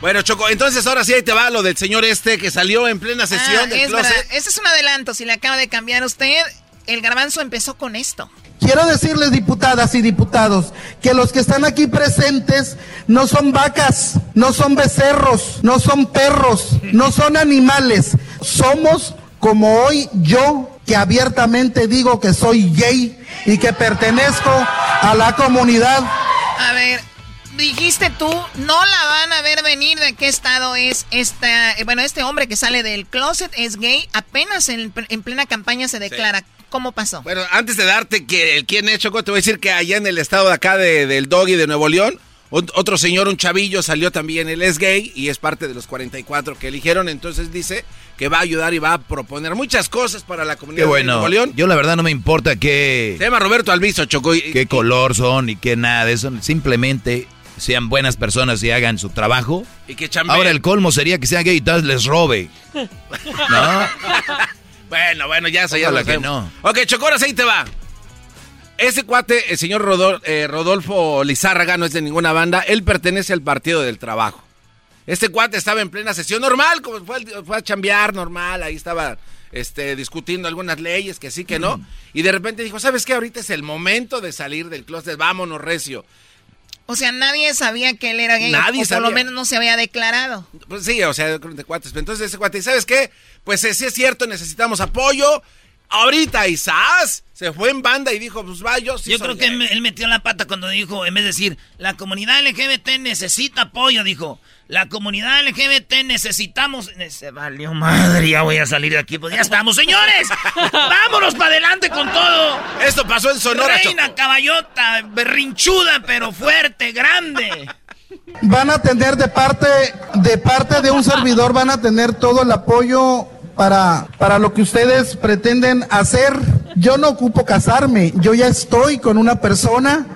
Bueno, Choco, entonces ahora sí ahí te va lo del señor este que salió en plena sesión Ah, del es closet. verdad. Ese es un adelanto. Si le acaba de cambiar usted, el garbanzo empezó con esto. Quiero decirles, diputadas y diputados, que los que están aquí presentes no son vacas, no son becerros, no son perros, no son animales. Somos como hoy yo, que abiertamente digo que soy gay y que pertenezco a la comunidad. A ver, dijiste tú, no la van a ver venir de qué estado es esta, eh, bueno, este hombre que sale del closet es gay, apenas en, en plena campaña se declara. ¿Cómo pasó? Bueno, antes de darte que el quién es, Choco, te voy a decir que allá en el estado de acá de- del Doggy de Nuevo León, ot- otro señor, un chavillo, salió también, él es gay y es parte de los 44 que eligieron, entonces dice que va a ayudar y va a proponer muchas cosas para la comunidad Qué de. Nuevo León. Yo la verdad no me importa qué, Se llama Roberto Alviso, Choco. y- qué color son y qué nada de eso. Simplemente sean buenas personas y hagan su trabajo. Y que. Ahora el colmo sería que sean gay y tal les robe. ¿No? Bueno, bueno, ya eso ya lo que no. Ok, Chocoras, ahí te va. Ese cuate, el señor Rodol- eh, Rodolfo Lizárraga, no es de ninguna banda. Él pertenece al Partido del Trabajo. Este cuate estaba en plena sesión normal, como fue, a chambear normal, ahí estaba este, discutiendo algunas leyes, que sí, que no. Y de repente dijo, ¿sabes qué? Ahorita es el momento de salir del closet, vámonos, recio. O sea, nadie sabía que él era gay. Nadie o por lo sabía. menos no se había declarado. Pues sí, o sea, de cuates. Entonces ese cuate, ¿y ¿sabes qué? Pues eh, sí es cierto, necesitamos apoyo. Ahorita Isás se fue en banda y dijo, pues va, yo sí Yo soy creo que gay". él, él metió la pata cuando dijo, en vez de decir, la comunidad LGBT necesita apoyo, dijo, la comunidad LGBT necesitamos... Se valió madre, ya voy a salir de aquí, pues ya estamos, señores. Vámonos para adelante con todo. Esto pasó en Sonora, Reina caballota, berrinchuda, pero fuerte, grande. Van a tener de parte, de parte de un servidor, van a tener todo el apoyo para, para lo que ustedes pretenden hacer. Yo no ocupo casarme, yo ya estoy con una persona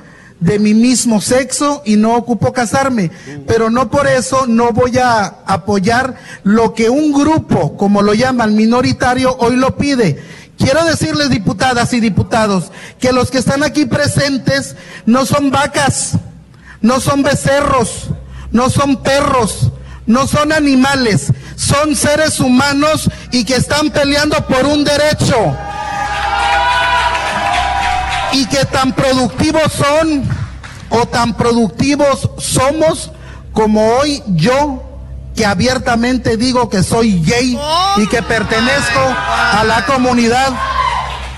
de mi mismo sexo y no ocupo casarme, pero no por eso no voy a apoyar lo que un grupo, como lo llaman minoritario, hoy lo pide. Quiero decirles, diputadas y diputados, que los que están aquí presentes no son vacas, no son becerros, no son perros, no son animales, son seres humanos y que están peleando por un derecho. Y que tan productivos son o tan productivos somos como hoy yo que abiertamente digo que soy gay y que pertenezco a la comunidad.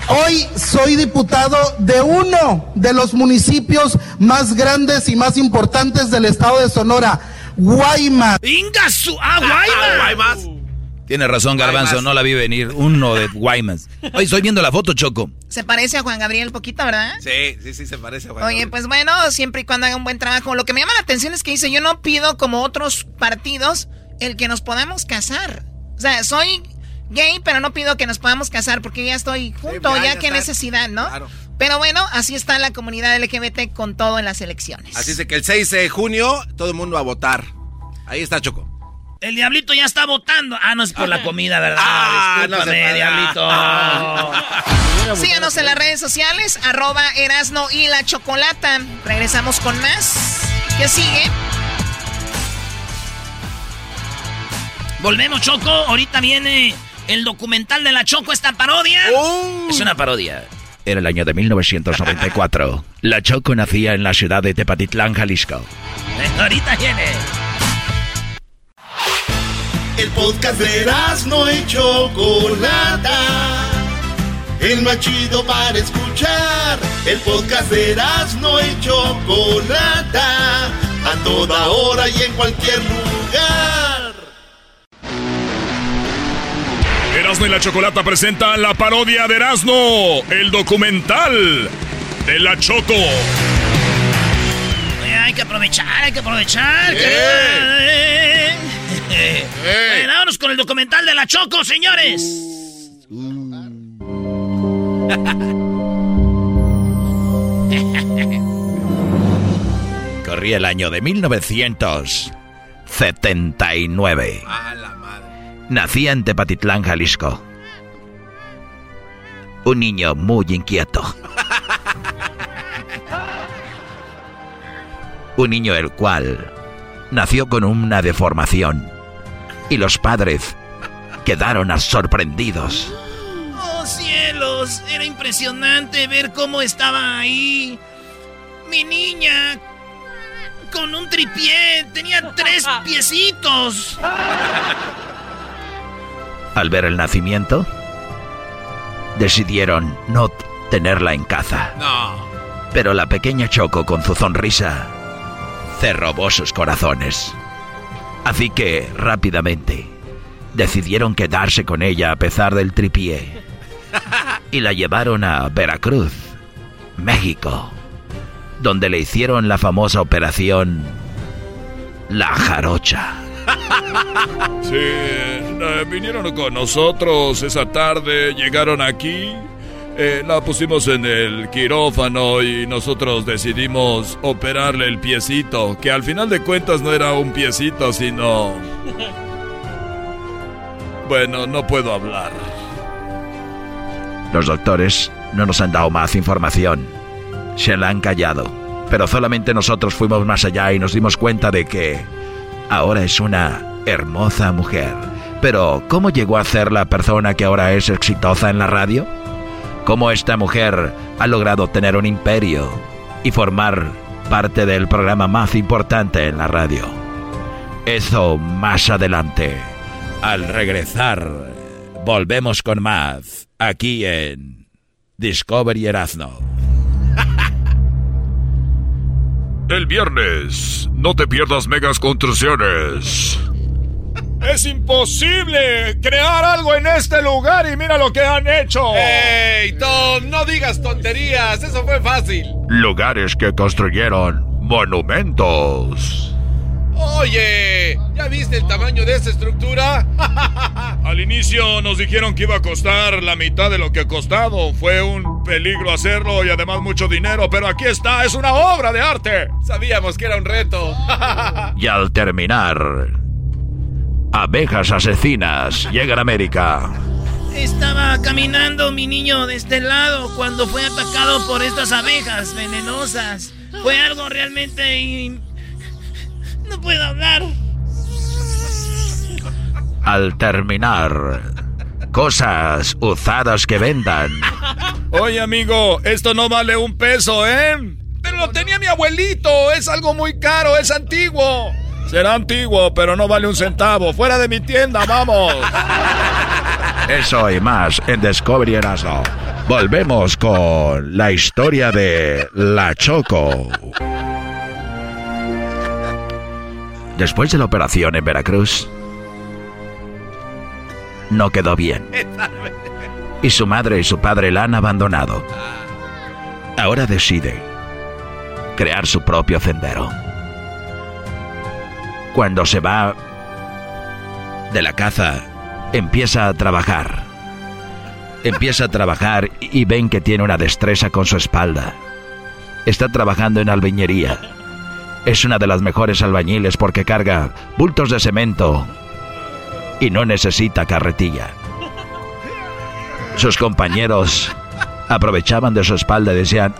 Hoy soy diputado de uno de los municipios más grandes y más importantes del estado de Sonora, Guaymas. ¡Ingasu! ¡Ah, Guaymas! Tiene razón, Garbanzo, no la vi venir. Uno de Guaymas. Oye, estoy viendo la foto, Choco. Se parece a Juan Gabriel poquito, ¿verdad? Sí, sí, sí, se parece a Juan Oye, Gabriel. pues bueno, siempre y cuando haga un buen trabajo. Lo que me llama la atención es que dice, yo no pido como otros partidos el que nos podamos casar. O sea, soy gay, pero no pido que nos podamos casar porque ya estoy junto, ya, ya, ya qué necesidad, ¿no? Claro. Pero bueno, así está la comunidad LGBT con todo en las elecciones. Así es de que el 6 de junio todo el mundo a votar. Ahí está Choco. El diablito ya está votando. Ah, no es por la comida, ¿verdad? Ah, no Discúlpame, se puede. diablito. Síganos en las redes sociales, arroba Erasno y la Chocolata. Regresamos con más. ¿Qué sigue? Volvemos, Choco. Ahorita viene el documental de la Choco, esta parodia. Es una parodia. Era el año de 1994. La Choco nacía en la ciudad de Tepatitlán, Jalisco. Ahorita viene. El podcast de no y Chocolata. El más chido para escuchar. El podcast de no y Chocolata. A toda hora y en cualquier lugar. Erasmo y la Chocolata presentan la parodia de Erasmo, el documental de la Choco. Hay que aprovechar, hay que aprovechar. que- Eh. Bueno, vámonos con el documental de la Choco, señores. Corría el año de 1979. Nacía en Tepatitlán, Jalisco. Un niño muy inquieto. Un niño el cual nació con una deformación. Y los padres quedaron sorprendidos. Oh, cielos, era impresionante ver cómo estaba ahí. Mi niña, con un tripié, tenía tres piecitos. Al ver el nacimiento, decidieron no tenerla en casa. No. Pero la pequeña Choco, con su sonrisa, se robó sus corazones. Así que, rápidamente, decidieron quedarse con ella a pesar del tripié. Y la llevaron a Veracruz, México, donde le hicieron la famosa operación La Jarocha. Sí, eh, vinieron con nosotros esa tarde, llegaron aquí, eh, la pusimos en el quirófano y nosotros decidimos operarle el piecito, que al final de cuentas no era un piecito, sino... Bueno, no puedo hablar. Los doctores no nos han dado más información. Se la han callado. Pero solamente nosotros fuimos más allá y nos dimos cuenta de que ahora es una hermosa mujer. Pero, ¿cómo llegó a ser la persona que ahora es exitosa en la radio? ¿Cómo esta mujer ha logrado tener un imperio y formar parte del programa más importante en la radio? Eso más adelante. Al regresar, volvemos con más aquí en Discovery Erasmo. El viernes, no te pierdas megas construcciones. Es imposible crear algo en este lugar y mira lo que han hecho. ¡Ey, Tom! No digas tonterías, eso fue fácil. Lugares que construyeron monumentos. Oye, ¿ya viste el tamaño de esa estructura? Al inicio nos dijeron que iba a costar la mitad de lo que ha costado. Fue un peligro hacerlo y además mucho dinero, pero aquí está, es una obra de arte. Sabíamos que era un reto. Y al terminar, abejas asesinas llegan a América. Estaba caminando mi niño de este lado cuando fue atacado por estas abejas venenosas. Fue algo realmente... in- No puedo hablar. Al terminar, cosas usadas que vendan. Oye, amigo, esto no vale un peso, ¿eh? Pero lo tenía mi abuelito, es algo muy caro, es antiguo. Será antiguo, pero no vale un centavo. Fuera de mi tienda, vamos. Eso y más en Discovery Erasmo. Volvemos con la historia de La Choco. Después de la operación en Veracruz, no quedó bien. Y su madre y su padre la han abandonado. Ahora decide crear su propio sendero. Cuando se va de la caza, empieza a trabajar. Empieza a trabajar y ven que tiene una destreza con su espalda. Está trabajando en albañería. Es una de las mejores albañiles porque carga bultos de cemento y no necesita carretilla. Sus compañeros aprovechaban de su espalda y decían,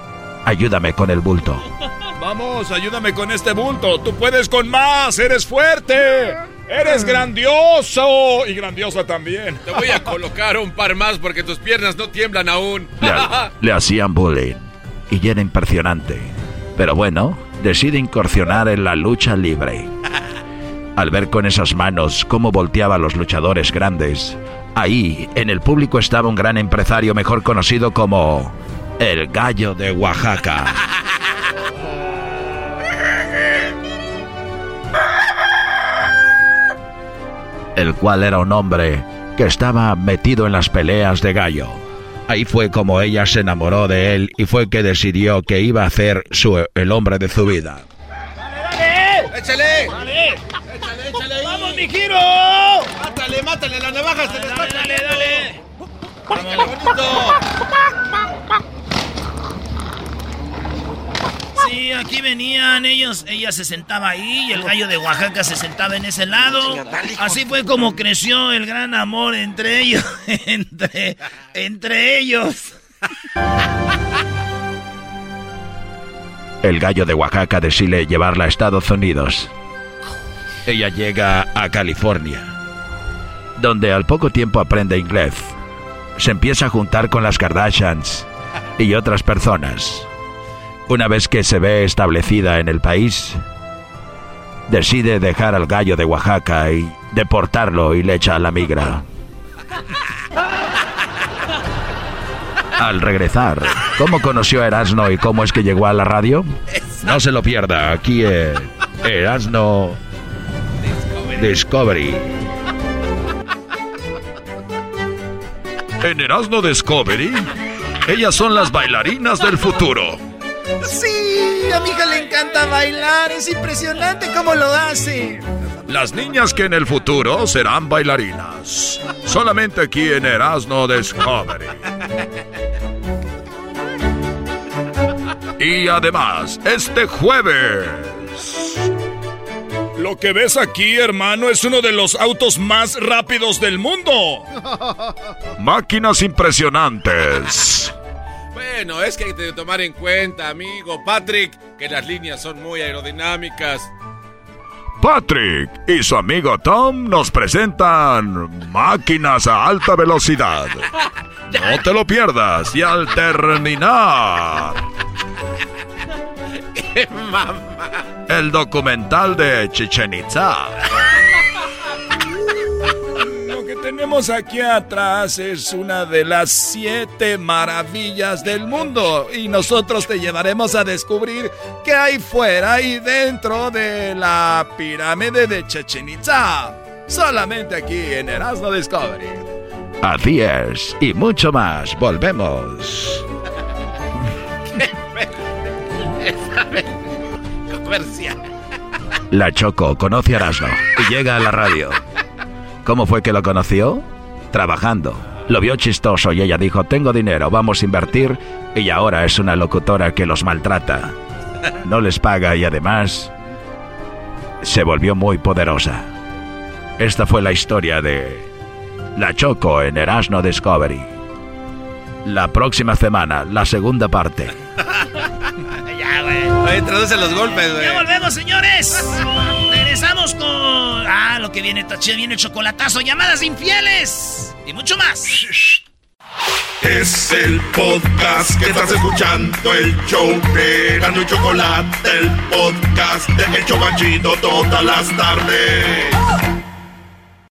ayúdame con el bulto. Vamos, ayúdame con este bulto. Tú puedes con más, eres fuerte. Eres grandioso y grandiosa también. Te voy a colocar un par más porque tus piernas no tiemblan aún. Le, le hacían bullying y era impresionante. Pero bueno, decide incursionar en la lucha libre. Al ver con esas manos cómo volteaba a los luchadores grandes, ahí en el público estaba un gran empresario mejor conocido como el gallo de Oaxaca. El cual era un hombre que estaba metido en las peleas de gallo. Ahí fue como ella se enamoró de él y fue que decidió que iba a ser su, el hombre de su vida. ¡Échale! ¡Dale! ¡Échale, échale ahí! ¡Vamos, mi giro! ¡Mátale, mátale! ¡La navaja se le está Dale, dale. ¡Ándale, bonito! Sí, aquí venían ellos, ella se sentaba ahí y el gallo de Oaxaca se sentaba en ese lado. Así fue como creció el gran amor entre ellos, entre, entre ellos. El gallo de Oaxaca decide llevarla a Estados Unidos. Ella llega a California, donde al poco tiempo aprende inglés. Se empieza a juntar con las Kardashians y otras personas. Una vez que se ve establecida en el país, decide dejar al gallo de Oaxaca y deportarlo y le echa a la migra. Al regresar, ¿cómo conoció a Erasno y cómo es que llegó a la radio? No se lo pierda, aquí en Erasno Discovery. En Erasmo Discovery, ellas son las bailarinas del futuro. Sí, a mi hija le encanta bailar. Es impresionante cómo lo hace. Las niñas que en el futuro serán bailarinas. Solamente aquí en Erasmo Discovery. Y además, este jueves. Lo que ves aquí, hermano, es uno de los autos más rápidos del mundo. Máquinas impresionantes. Bueno, es que hay que tomar en cuenta, amigo Patrick, que las líneas son muy aerodinámicas. Patrick y su amigo Tom nos presentan máquinas a alta velocidad. No te lo pierdas y al terminar ¡Qué mamá! el documental de Chichen Itza. Tenemos aquí atrás es una de las siete maravillas del mundo y nosotros te llevaremos a descubrir qué hay fuera y dentro de la pirámide de Chichen Itza. Solamente aquí en Erasmo Discovery. Así es, y mucho más. Volvemos. Comercial. La Choco conoce a Erasmo y llega a la radio. ¿Cómo fue que lo conoció? Trabajando. Lo vio chistoso y ella dijo, tengo dinero, vamos a invertir. Y ahora es una locutora que los maltrata. No les paga y además se volvió muy poderosa. Esta fue la historia de La Choco en Erasmo Discovery. La próxima semana, la segunda parte. Oye, traduce los golpes, güey. Ya volvemos, señores. Regresamos con. Ah, lo que viene, tache, viene el chocolatazo, llamadas infieles y mucho más. Es el podcast que estás escuchando, el show de Gano y Chocolate, el podcast de El Chocachito todas las tardes.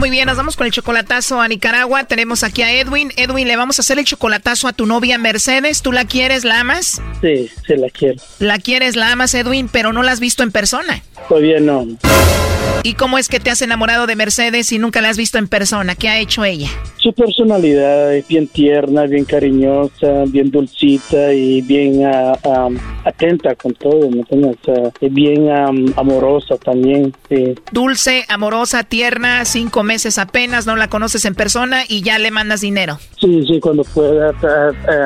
Muy bien, nos vamos con el chocolatazo a Nicaragua. Tenemos aquí a Edwin. Edwin, le vamos a hacer el chocolatazo a tu novia Mercedes. ¿Tú la quieres, la amas? Sí, sí la quiero. La quieres, la amas, Edwin, pero no la has visto en persona. Todavía no. ¿Y cómo es que te has enamorado de Mercedes y nunca la has visto en persona? ¿Qué ha hecho ella? Su personalidad es bien tierna, bien cariñosa, bien dulcita y bien ah, am, atenta con todo, ¿me entiendes? Es bien am, amorosa también, sí. Dulce, amorosa, tierna, cinco meses apenas, no la conoces en persona y ya le mandas dinero. Sí, sí, cuando pueda.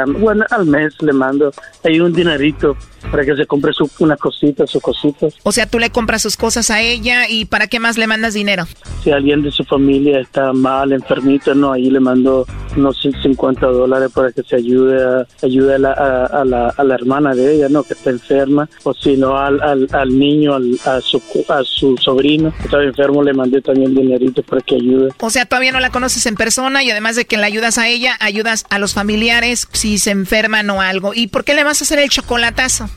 am, bueno, al mes le mando ahí un dinerito para que se compre su, unas cositas, sus cositas. O sea, tú le compras sus cosas a ella y ¿para qué más le mandas dinero? Si alguien de su familia está mal, enfermito, no, ahí le mando unos 50 dólares para que se ayude a, ayude a, la, a, a la, a la hermana de ella, ¿no? Que está enferma, o si no, al, al, al niño, al- a, su, a su sobrino que estaba enfermo, le mandé también dinerito para que ayude. O sea, todavía no la conoces en persona y además de que la ayudas a ella, ayudas a los familiares si se enferman o algo. ¿Y por qué le vas a hacer el chocolatazo?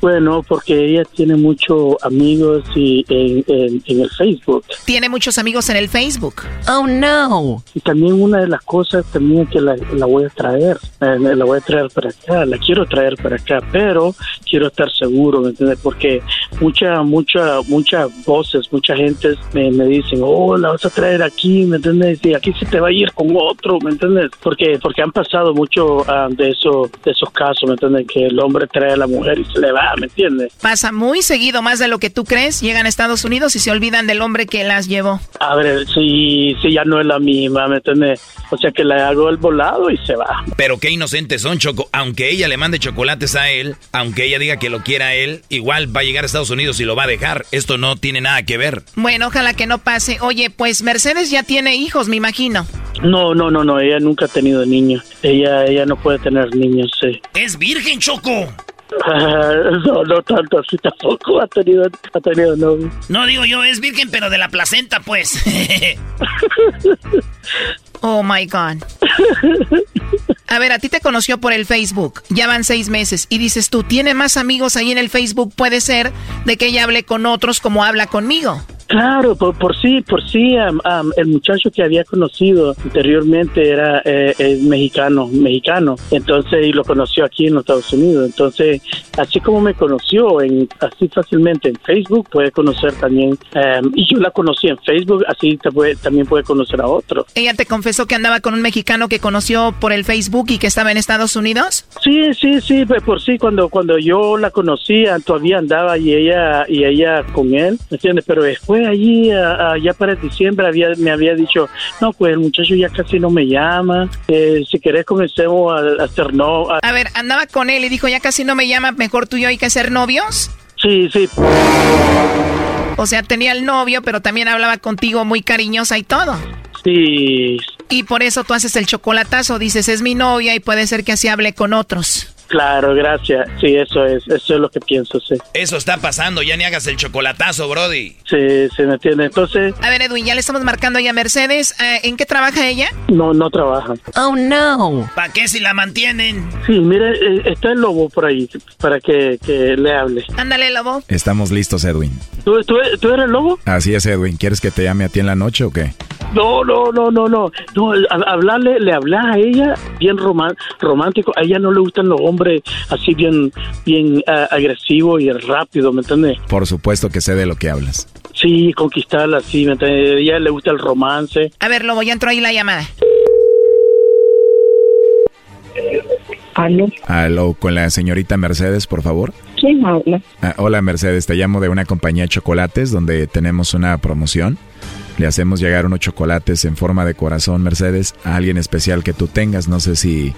Bueno, porque ella tiene muchos amigos y en, en, en el Facebook. Tiene muchos amigos en el Facebook. Oh, no. Y también una de las cosas también que la, la voy a traer, eh, la voy a traer para acá, la quiero traer para acá, pero quiero estar seguro, ¿me entiendes? Porque mucha, mucha, muchas voces, mucha gente me, me dicen, oh, la vas a traer aquí, ¿me entiendes? Y aquí se te va a ir con otro, ¿me entiendes? Porque, porque han pasado mucho ah, de, eso, de esos casos, ¿me entiendes? Que el hombre trae a la mujer y se le va, ¿me entiendes? Pasa muy seguido, más de lo que tú crees. Llegan a Estados Unidos y se olvidan del hombre que las llevó. A ver, si, si ya no es la misma, ¿me entiendes? O sea que le hago el volado y se va. Pero qué inocentes son, Choco. Aunque ella le mande chocolates a él, aunque ella diga que lo quiera a él, igual va a llegar a Estados Unidos y lo va a dejar. Esto no tiene nada que ver. Bueno, ojalá que no pase. Oye, pues Mercedes ya tiene hijos, me imagino. No, no, no, no, ella nunca ha tenido niños. Ella, ella no puede tener niños, sí. Es virgen, Choco. no, no tanto así tampoco ha tenido, ha tenido novio. No digo yo, es virgen, pero de la placenta, pues. Oh my God. A ver, a ti te conoció por el Facebook. Ya van seis meses. Y dices tú, tiene más amigos ahí en el Facebook. Puede ser de que ella hable con otros como habla conmigo. Claro, por, por sí, por sí, am, am, el muchacho que había conocido anteriormente era eh, mexicano, mexicano, entonces y lo conoció aquí en los Estados Unidos, entonces así como me conoció en así fácilmente en Facebook puede conocer también am, y yo la conocí en Facebook, así te puede- también puede conocer a otro. Ella te confesó que andaba con un mexicano que conoció por el Facebook y que estaba en Estados Unidos. Sí, sí, sí, pues por sí cuando cuando yo la conocía todavía andaba y ella y ella con él, ¿me entiendes? Pero después allí a- a- ya para diciembre había me había dicho, no, pues el muchacho ya casi no me llama, eh, si querés comencemos a, a hacer no, a- A ver, andaba con él y dijo, ya casi no me llama, mejor tú y yo hay que ser novios. sí, sí, O sea, tenía el novio, pero también hablaba contigo muy cariñosa y todo. sí, Y por eso tú haces el chocolatazo, dices, es mi novia y puede ser que así hable con otros. Claro, gracias, sí, eso es, eso es lo que pienso, sí, Eso está pasando, ya ni hagas el chocolatazo, Brody. sí, se me entiende, entonces A ver, Edwin, ya le estamos marcando a Mercedes. Eh, ¿En qué trabaja ella? no, no trabaja. Oh, no. ¿Para qué si la mantienen? Sí, mire, eh, está el lobo por ahí para que, que le hable. Ándale, lobo. Estamos listos, Edwin. ¿Tú, tú, tú eres el lobo? Así es, Edwin. ¿Quieres que te llame a ti en la noche o qué? No, no, no, no, no. no hablarle, le hablas a ella bien roman- romántico. A ella no le gustan los hombres así bien, bien ah, agresivos y rápido, ¿me entiendes? Por supuesto que sé de lo que hablas. Sí, conquistarla así, ¿me entiendes? A ella le gusta el romance. A ver, lobo, ya entró ahí la llamada. ¿Aló? Aló, con la señorita Mercedes, por favor. ¿Quién habla? Ah, hola, Mercedes. Te llamo de una compañía de chocolates donde tenemos una promoción. Le hacemos llegar unos chocolates en forma de corazón, Mercedes, a alguien especial que tú tengas. No sé si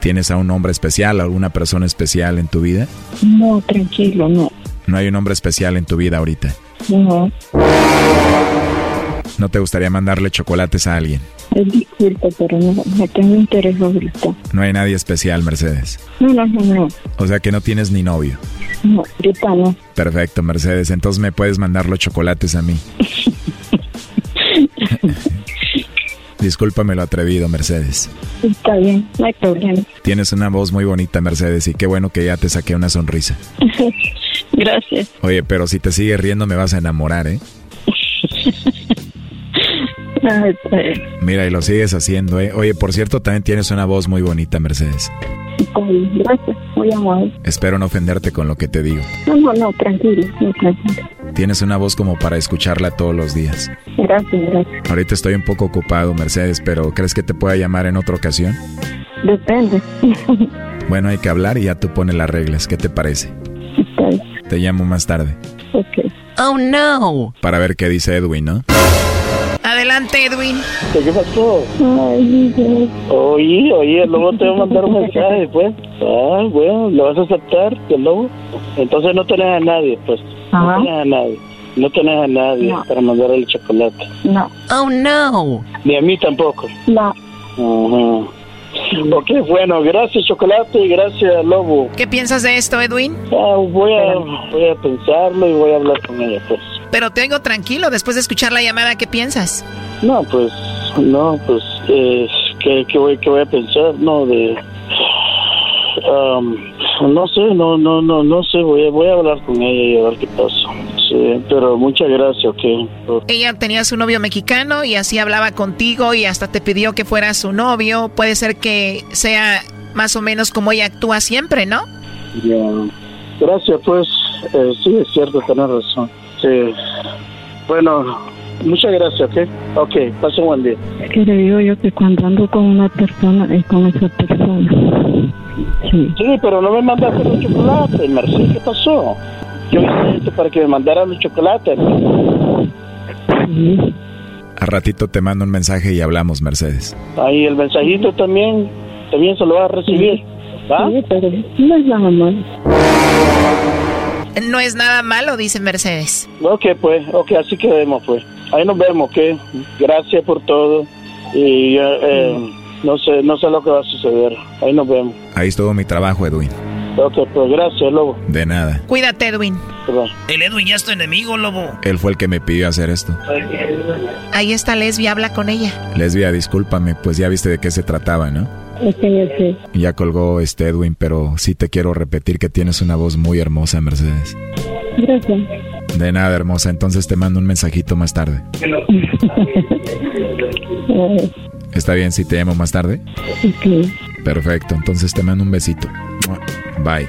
tienes a un hombre especial, alguna persona especial en tu vida. No, tranquilo, no. No hay un hombre especial en tu vida ahorita. No, ¿No te gustaría mandarle chocolates a alguien? es disculpa, pero no, no tengo interés ahorita. No hay nadie especial, Mercedes. No, no, no, no. O sea que no tienes ni novio. No, ahorita no. Perfecto, Mercedes. Entonces me puedes mandar los chocolates a mí. Discúlpame lo atrevido, Mercedes. Está bien, no hay problema. Tienes una voz muy bonita, Mercedes, y qué bueno que ya te saqué una sonrisa. Gracias. Oye, pero si te sigues riendo me vas a enamorar, ¿eh? Mira, y lo sigues haciendo, ¿eh? Oye, por cierto, también tienes una voz muy bonita, Mercedes. Está Gracias, muy amable. Espero no ofenderte con lo que te digo. No, no, no, tranquilo, no, tranquilo. Tienes una voz como para escucharla todos los días. Gracias, gracias. Ahorita estoy un poco ocupado, Mercedes, pero ¿crees que te pueda llamar en otra ocasión? Depende. Bueno, hay que hablar y ya tú pones las reglas. ¿Qué te parece? Te llamo más tarde. Ok. Oh, no. Para ver qué dice Edwin, ¿no? Adelante, Edwin. ¿Qué pasó? Oye, oye, el lobo te va a mandar un mensaje, pues. Ah, bueno, ¿lo vas a aceptar, el lobo? Entonces no tenés a nadie, pues. Ajá. No tenés a nadie. No tenés a nadie No. para mandar el chocolate. No. Oh, no. Ni a mí tampoco. No. Ajá. Ok, bueno, gracias Chocolate y gracias Lobo. ¿Qué piensas de esto, Edwin? Ah, voy, a, voy a pensarlo y voy a hablar con ella, pues. Pero te oigo tranquilo después de escuchar la llamada. ¿Qué piensas? No, pues, no, pues, eh, ¿qué, qué voy, ¿qué voy a pensar? No, de... um, no sé, no, no, no, no sé, voy a, voy a hablar con ella y a ver qué pasa. Sí, pero muchas gracias, ok. Ella tenía su novio mexicano y así hablaba contigo y hasta te pidió que fueras su novio. Puede ser que sea más o menos como ella actúa siempre, ¿no? Ya. Gracias, pues, eh, sí, es cierto, tenés razón. Sí. Bueno, muchas gracias, ok. Ok, pase un buen día. Es que le digo yo que cuando ando con una persona es con esa persona. Sí. Sí, pero no me mandaste los chocolates, Mercedes, ¿qué pasó? Yo hice esto para que me mandaran los chocolates. A ratito te mando un mensaje y hablamos, Mercedes. Ahí el mensajito también, también se lo vas a recibir. ¿Va? Sí, pero no es nada mal. No es nada malo, dice Mercedes. Ok, pues, ok, así quedemos, pues. Ahí nos vemos, ¿ok? Gracias por todo. Y eh, eh, no sé no sé lo que va a suceder. Ahí nos vemos. Ahí estuvo mi trabajo, Edwin. Ok, pues gracias, Lobo. De nada. Cuídate, Edwin. El Edwin ya es tu enemigo, lobo. Él fue el que me pidió hacer esto. Ahí está Lesbia, habla con ella. Lesbia, discúlpame, pues ya viste de qué se trataba, ¿no? Sé. Ya colgó este Edwin, pero sí te quiero repetir que tienes una voz muy hermosa, Mercedes. Gracias. De nada, hermosa. Entonces te mando un mensajito más tarde. ¿Está bien si te llamo más tarde? ok. Perfecto, entonces te mando un besito. Bye.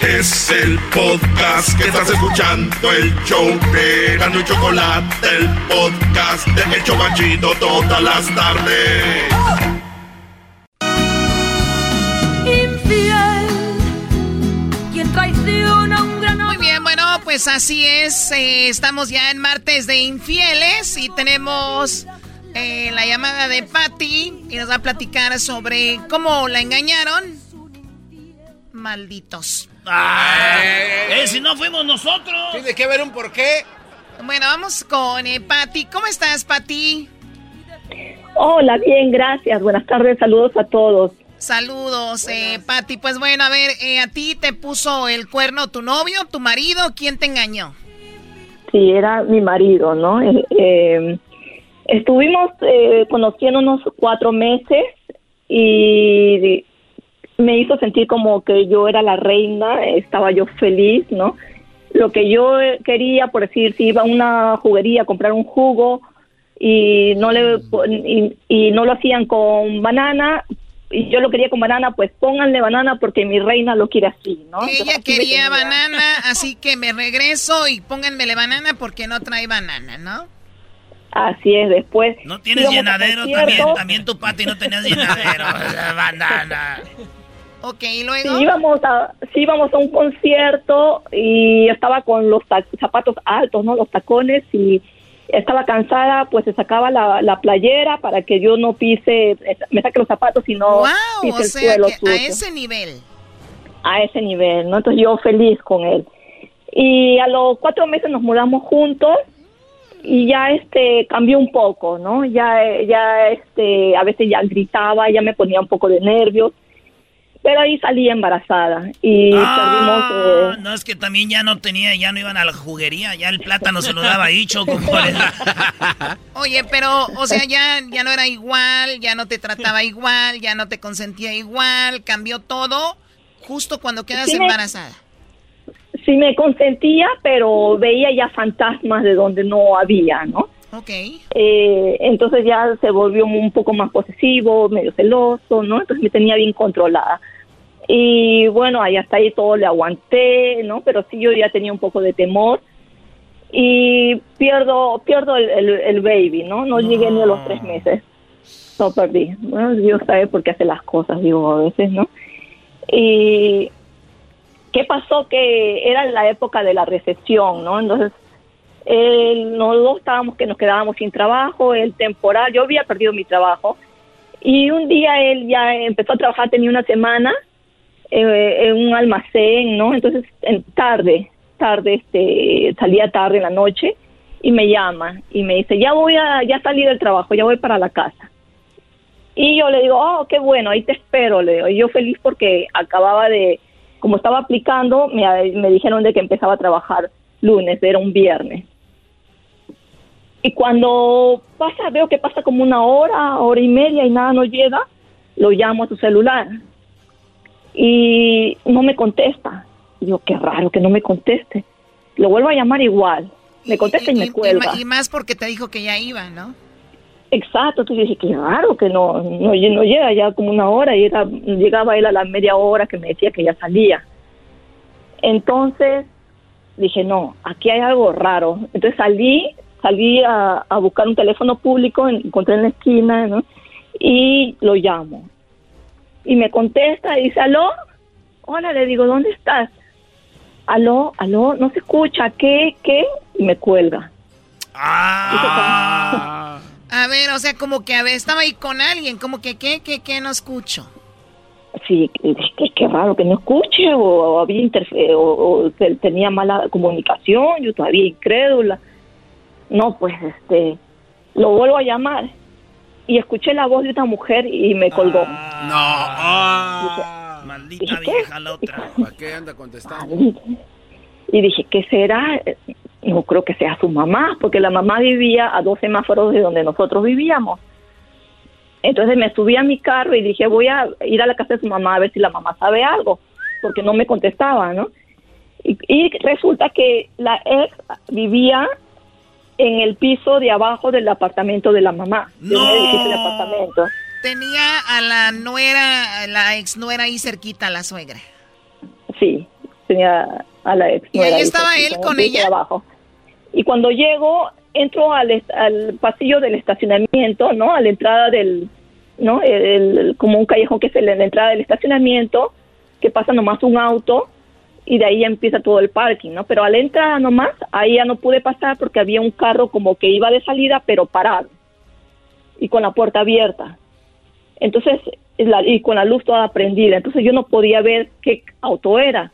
Es el podcast que estás escuchando, el show de Gano y Chocolate, el podcast de El Chobachito todas las tardes. Infiel, quien traiciona a un gran Muy bien, bueno, pues así es. eh, estamos ya en martes de infieles y tenemos eh, la llamada de Patty y nos va a platicar sobre cómo la engañaron. Malditos. Eh, si no fuimos nosotros. Tiene que haber un porqué. Bueno, vamos con eh, Patty. ¿Cómo estás, Patty? Hola, bien, gracias. Buenas tardes, saludos a todos. Saludos, eh, Patty. Pues bueno, a ver, eh, ¿a ti te puso el cuerno tu novio, tu marido? ¿Quién te engañó? Sí, era mi marido, ¿no? Eh, eh, estuvimos eh, conociéndonos cuatro meses y me hizo sentir como que yo era la reina, estaba yo feliz, ¿no? Lo que yo quería, por decir, si iba a una juguería a comprar un jugo y no le y, y no lo hacían con banana y yo lo quería con banana, pues pónganle banana porque mi reina lo quiere así, ¿no? Entonces, Ella así quería tenía. banana, así que me regreso y pónganmele banana porque no trae banana, ¿no? Así es, después. No tienes llenadero también. También tu Pati no tenías llenadero. Banana. Ok, y luego. Sí íbamos a, sí íbamos a un concierto y estaba con los zapatos altos, ¿no? Los tacones y estaba cansada, pues se sacaba la, la playera para que yo no pise, me saque los zapatos y no Wow, pise o el sea suelo que a sucio. ese nivel. a ese nivel, ¿no? Entonces yo feliz con él. Y a los cuatro meses nos mudamos juntos y ya este cambió un poco, ¿no? Ya ya este a veces ya gritaba, ya me ponía un poco de nervios pero ahí salí embarazada y Ah, perdimos... eh, no, es que también ya no tenía, ya no iban a la juguería, ya el plátano se lo daba ahí, Choco. Oye, pero, o sea, ya, ya no era igual, ya no te trataba igual, ya no te consentía igual, cambió todo justo cuando quedas Sí me- embarazada. sí me consentía, pero veía ya fantasmas de donde no había, ¿no? Ok. Eh, entonces ya se volvió un poco más posesivo, medio celoso, ¿no? Entonces me tenía bien controlada. Y bueno, ahí hasta ahí todo le aguanté, ¿no? Pero sí yo ya tenía un poco de temor. Y pierdo pierdo el, el- el baby, ¿no? No llegué ni a los tres meses. Lo perdí. Bueno, Dios sabe por qué hace las cosas, digo, a veces, ¿no? Y ¿qué pasó? Que era la época de la recesión, ¿no? Entonces, él, nosotros estábamos que nos quedábamos sin trabajo, el temporal, yo había perdido mi trabajo y un día él ya empezó a trabajar, tenía una semana eh, en un almacén, ¿no? Entonces, en tarde, tarde, este, salía tarde en la noche y me llama y me dice, ya voy a, ya salí del trabajo, ya voy para la casa. Y yo le digo, oh, qué bueno, ahí te espero, le digo. Y yo feliz porque acababa de, como estaba aplicando, me, me dijeron de que empezaba a trabajar lunes, era un viernes. Y cuando pasa, veo que pasa como una hora, hora y media y nada no llega, lo llamo a su celular. Y no me contesta. Y yo, qué raro que no me conteste. Lo vuelvo a llamar igual. Me contesta y, me Y, cuelga. y más porque te dijo que ya iba, ¿no? Exacto, entonces dije, qué raro que no, no, no llega ya como una hora y era, llegaba él a la media hora que me decía que ya salía. Entonces dije, no, aquí hay algo raro. Entonces salí, salí a, a buscar un teléfono público, en- encontré en la esquina. Y lo llamo. Y me contesta y dice, aló, hola, le digo, ¿dónde estás? Aló, aló, no se escucha, ¿qué, qué? Y me cuelga. A ver, o sea, como que a estaba ahí con alguien, como que, ¿qué, qué, qué no escucho? Sí, que qué raro que no escuche o, o había interfe- o, tenía mala comunicación, yo todavía incrédula. No, pues este, lo vuelvo a llamar y escuché la voz de una mujer y me colgó. No. Maldita vieja la otra. ¿Para qué anda contestando? Y dije, ¿qué será? No creo que sea su mamá, porque la mamá vivía a dos semáforos de donde nosotros vivíamos. Entonces me subí a mi carro y dije, voy a ir a la casa de su mamá a ver si la mamá sabe algo, porque no me contestaba, ¿no? Y, y resulta que la ex vivía en el piso de abajo del apartamento de la mamá, de un edificio de apartamentos. Tenía a la nuera, a la ex nuera ahí cerquita, a la suegra. Sí, tenía a la ex. ¿Y nuera ahí ahí estaba él con ella? abajo. Y cuando llego, entro al, pasillo del estacionamiento, ¿no? A la entrada del, ¿no? El, como un callejón que es la entrada del estacionamiento, que pasa nomás un auto y de ahí empieza todo el parking, ¿no? Pero a la entrada nomás, ahí ya no pude pasar porque había un carro como que iba de salida, pero parado y con la puerta abierta. Entonces, y con la luz toda prendida. Entonces yo no podía ver qué auto era.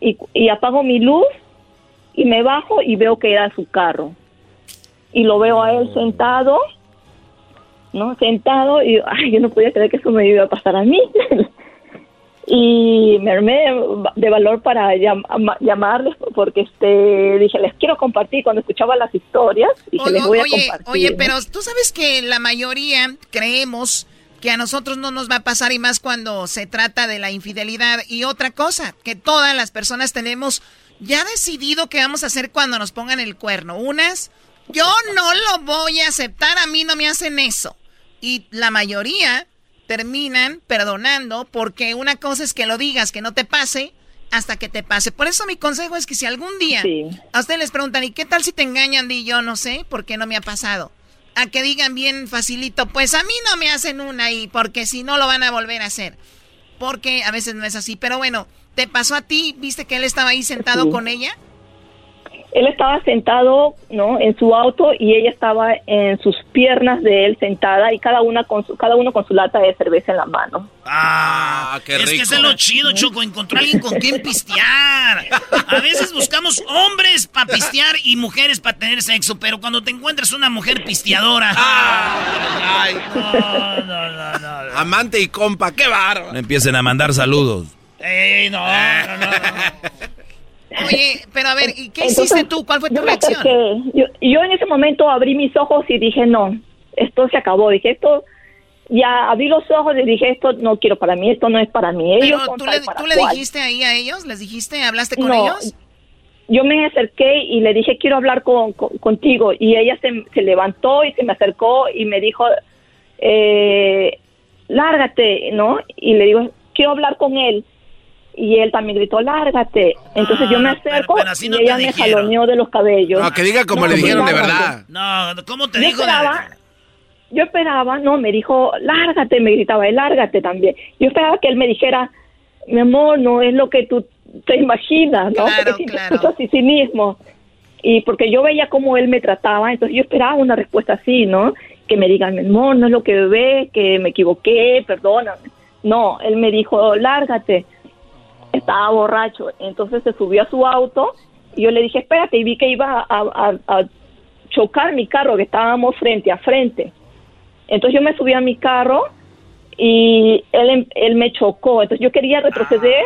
Y apago mi luz y me bajo y veo que era su carro. Y lo veo a él sentado, ¿no? Sentado y ay, yo no podía creer que eso me iba a pasar a mí. y me armé de valor para llam- ama- llamarles porque este dije, les quiero compartir cuando escuchaba las historias, dije, O- les voy a oye, compartir. oye, pero tú sabes que la mayoría creemos que a nosotros no nos va a pasar y más cuando se trata de la infidelidad. Y otra cosa, que todas las personas tenemos ya decidido qué vamos a hacer cuando nos pongan el cuerno. Unas, yo no lo voy a aceptar, a mí no me hacen eso. Y la mayoría terminan perdonando porque una cosa es que lo digas, que no te pase, hasta que te pase. Por eso mi consejo es que si algún día a ustedes les preguntan, ¿y qué tal si te engañan? Di yo no sé, porque no me ha pasado. A que digan bien facilito, pues a mí no me hacen una y porque si no lo van a volver a hacer. Porque a veces no es así. Pero bueno, ¿te pasó a ti? ¿Viste que él estaba ahí sentado Sí. con ella? Él estaba sentado, ¿no? En su auto y ella estaba en sus piernas de él sentada y cada una con su, cada uno con su lata de cerveza en la mano. Ah, qué es que rico. es lo chido, Choco, encontrar a alguien con quien pistear. A veces buscamos hombres para pistear y mujeres para tener sexo, pero cuando te encuentras una mujer pisteadora. Ay. No, no, no, no. Amante y compa, qué bárbaro. No empiecen a mandar saludos. Ey, no, no, no. Oye, pero a ver, ¿y qué Entonces, hiciste tú? ¿Cuál fue tu yo reacción? Yo, en ese momento abrí mis ojos y dije, no, esto se acabó. Dije, esto, ya abrí los ojos y dije, esto no quiero para mí, esto no es para mí. Ellos Pero tú le, para tú le dijiste ahí a ellos, les dijiste, hablaste con No, ellos. Yo me acerqué y le dije, quiero hablar con, con- contigo. Y ella se, se levantó y se me acercó y me dijo, eh, lárgate, ¿no? Y le digo, quiero hablar con él. Y él también gritó, lárgate. Entonces yo me acerco pero así no y ella me dijeron. jaloneó de los cabellos. No, que diga como le dijeron de lárgate. verdad. No, ¿cómo te Yo dijo? de- esperaba, yo esperaba, no, me dijo, lárgate, me gritaba, él, lárgate también. Yo esperaba que él me dijera, mi amor, no es lo que tú te imaginas, ¿no? Claro, Porque si claro. de sí mismo. Y porque yo veía cómo él me trataba, entonces yo esperaba una respuesta así, ¿no? Que me diga, mi amor, no es lo que ve, que me equivoqué, perdóname. No, él me dijo, lárgate. Estaba borracho, entonces se subió a su auto y yo le dije, espérate, y vi que iba a, chocar mi carro, que estábamos frente a frente. Entonces yo me subí a mi carro y él, em- él me chocó. Entonces yo quería retroceder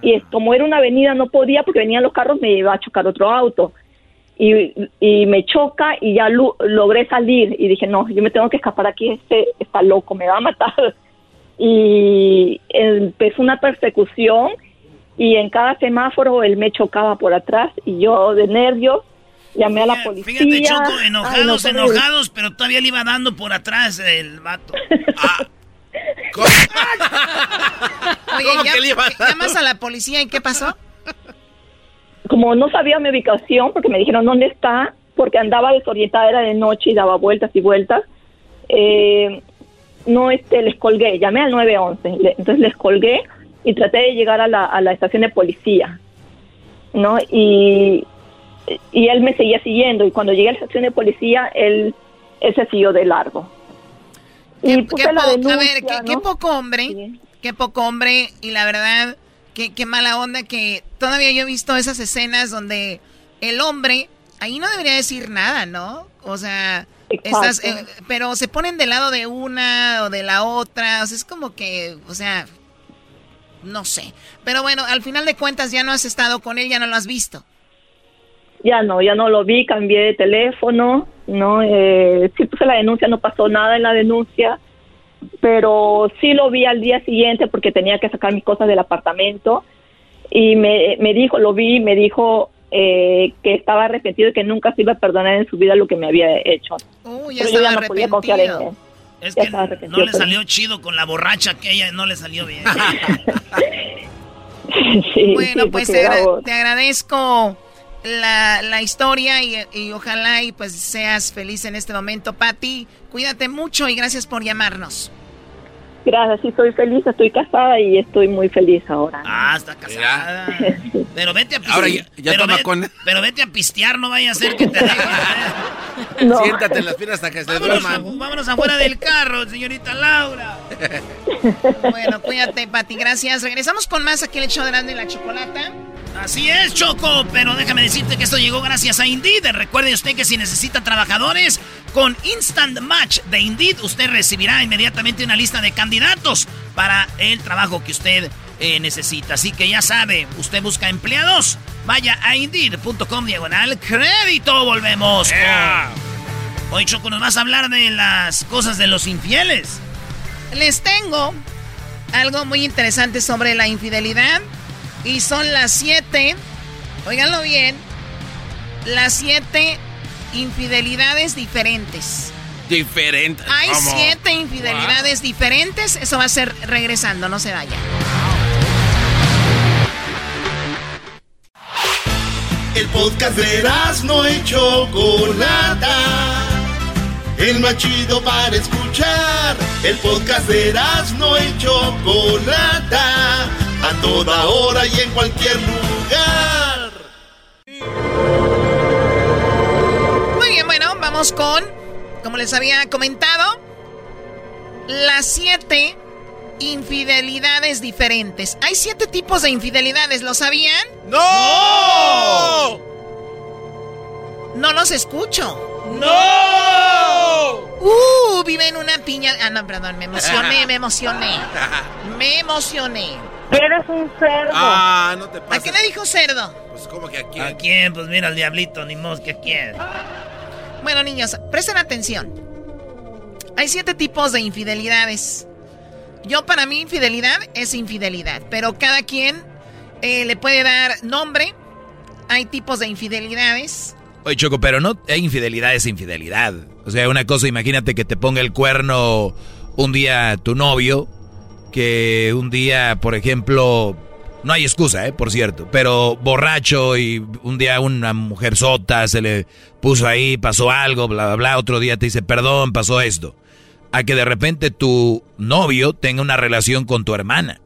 y como era una avenida no podía porque venían los carros, me iba a chocar otro auto. Y, y me choca y ya logré salir y dije, no, yo me tengo que escapar aquí, este está loco, me va a matar. Y empezó una persecución y en cada semáforo él me chocaba por atrás y yo de nervios llamé a la policía. Fíjate, Choco, Ay, no, enojados, enojados, pero todavía le iba dando por atrás el vato. Oye, ¿Cómo ya- que le iba a dar? llamas a la policía y ¿qué pasó? como no sabía mi ubicación, porque me dijeron dónde está, porque andaba desorientada, era de noche y daba vueltas y vueltas, eh, no este, les colgué, llamé al 911, le- entonces les colgué y traté de llegar a la, a la estación de policía, ¿no? Y, y él me seguía siguiendo y cuando llegué a la estación de policía, él, él se siguió de largo. Y puse Qué la a ver, qué, qué poco hombre, qué poco hombre y la verdad, qué, qué mala onda que todavía yo he visto esas escenas donde el hombre ahí no debería decir nada, ¿no? O sea, estás, eh, pero se ponen del lado de una o de la otra, o sea, es como que, o sea, no sé. Pero bueno, al final de cuentas ya no has estado con él, ya no lo has visto. Ya no, ya no lo vi, cambié de teléfono, no, eh, sí puse la denuncia, no pasó nada en la denuncia, pero sí lo vi al día siguiente porque tenía que sacar mis cosas del apartamento y me, me dijo, lo vi, me dijo eh, que estaba arrepentido y que nunca se iba a perdonar en su vida lo que me había hecho. Uy, ya Pero yo ya estaba no podía confiar en él. Es Ya que no le pero- salió chido con la borracha que ella no le salió bien. Sí, Bueno, sí, pues agra- te agradezco la, la historia y, y ojalá y pues seas feliz en este momento, Patti. Cuídate mucho y gracias por llamarnos. Gracias, sí, estoy feliz, estoy casada y estoy muy feliz ahora. Ah, está casada. Pero vete a pistear. Ahora ya- ya pero, toma ve- con- pero vete a pistear, no vaya a ser que te dejen. No. Siéntate en las piernas hasta que se duerman. vámonos afuera del carro, señorita Laura. Bueno, cuídate, Patti. Gracias. Regresamos con más aquí el show de Grande y la Chocolata. Así es, Choco, pero déjame decirte que esto llegó gracias a Indeed. Recuerde usted que si necesita trabajadores, con Instant Match de Indeed, usted recibirá inmediatamente una lista de candidatos para el trabajo que usted eh, necesita. Así que ya sabe, usted busca empleados, vaya a Indeed.com diagonal crédito. Volvemos. con- Hoy, Choco, nos vas a hablar de las cosas de los infieles. Les tengo algo muy interesante sobre la infidelidad. Y son las siete, óiganlo bien, las siete infidelidades diferentes. Diferente. Hay ¿Cómo? siete infidelidades diferentes. Eso va a ser regresando, no se vaya. El podcast de no y Chocolata. El más chido para escuchar. El podcast de no y Chocolata. A toda hora y en cualquier lugar. vamos con, como les había comentado, las siete infidelidades diferentes. Hay siete tipos de infidelidades, ¿lo sabían? ¡No! No los escucho. ¡No! Uh, vive en una piña. Ah, no, perdón, me emocioné, me emocioné. Me emocioné. Eres un cerdo. Ah, no te ¿A pases. qué le dijo cerdo? Pues como que aquí. ¿A quién? Pues mira, el diablito, ni mos que a quién. Bueno, niños, presten atención. Hay siete tipos de infidelidades. Yo, para mí, infidelidad es infidelidad. Pero cada quien eh, le puede dar nombre. Hay tipos de infidelidades. Oye, Choco, pero no hay infidelidad es infidelidad. O sea, una cosa, imagínate que te ponga el cuerno un día tu novio, que un día, por ejemplo, no hay excusa, ¿eh? Por cierto, pero borracho y un día una mujer sota se le puso ahí, pasó algo, bla, bla, bla, otro día te dice, perdón, pasó esto. A que de repente tu novio tenga una relación con tu hermana.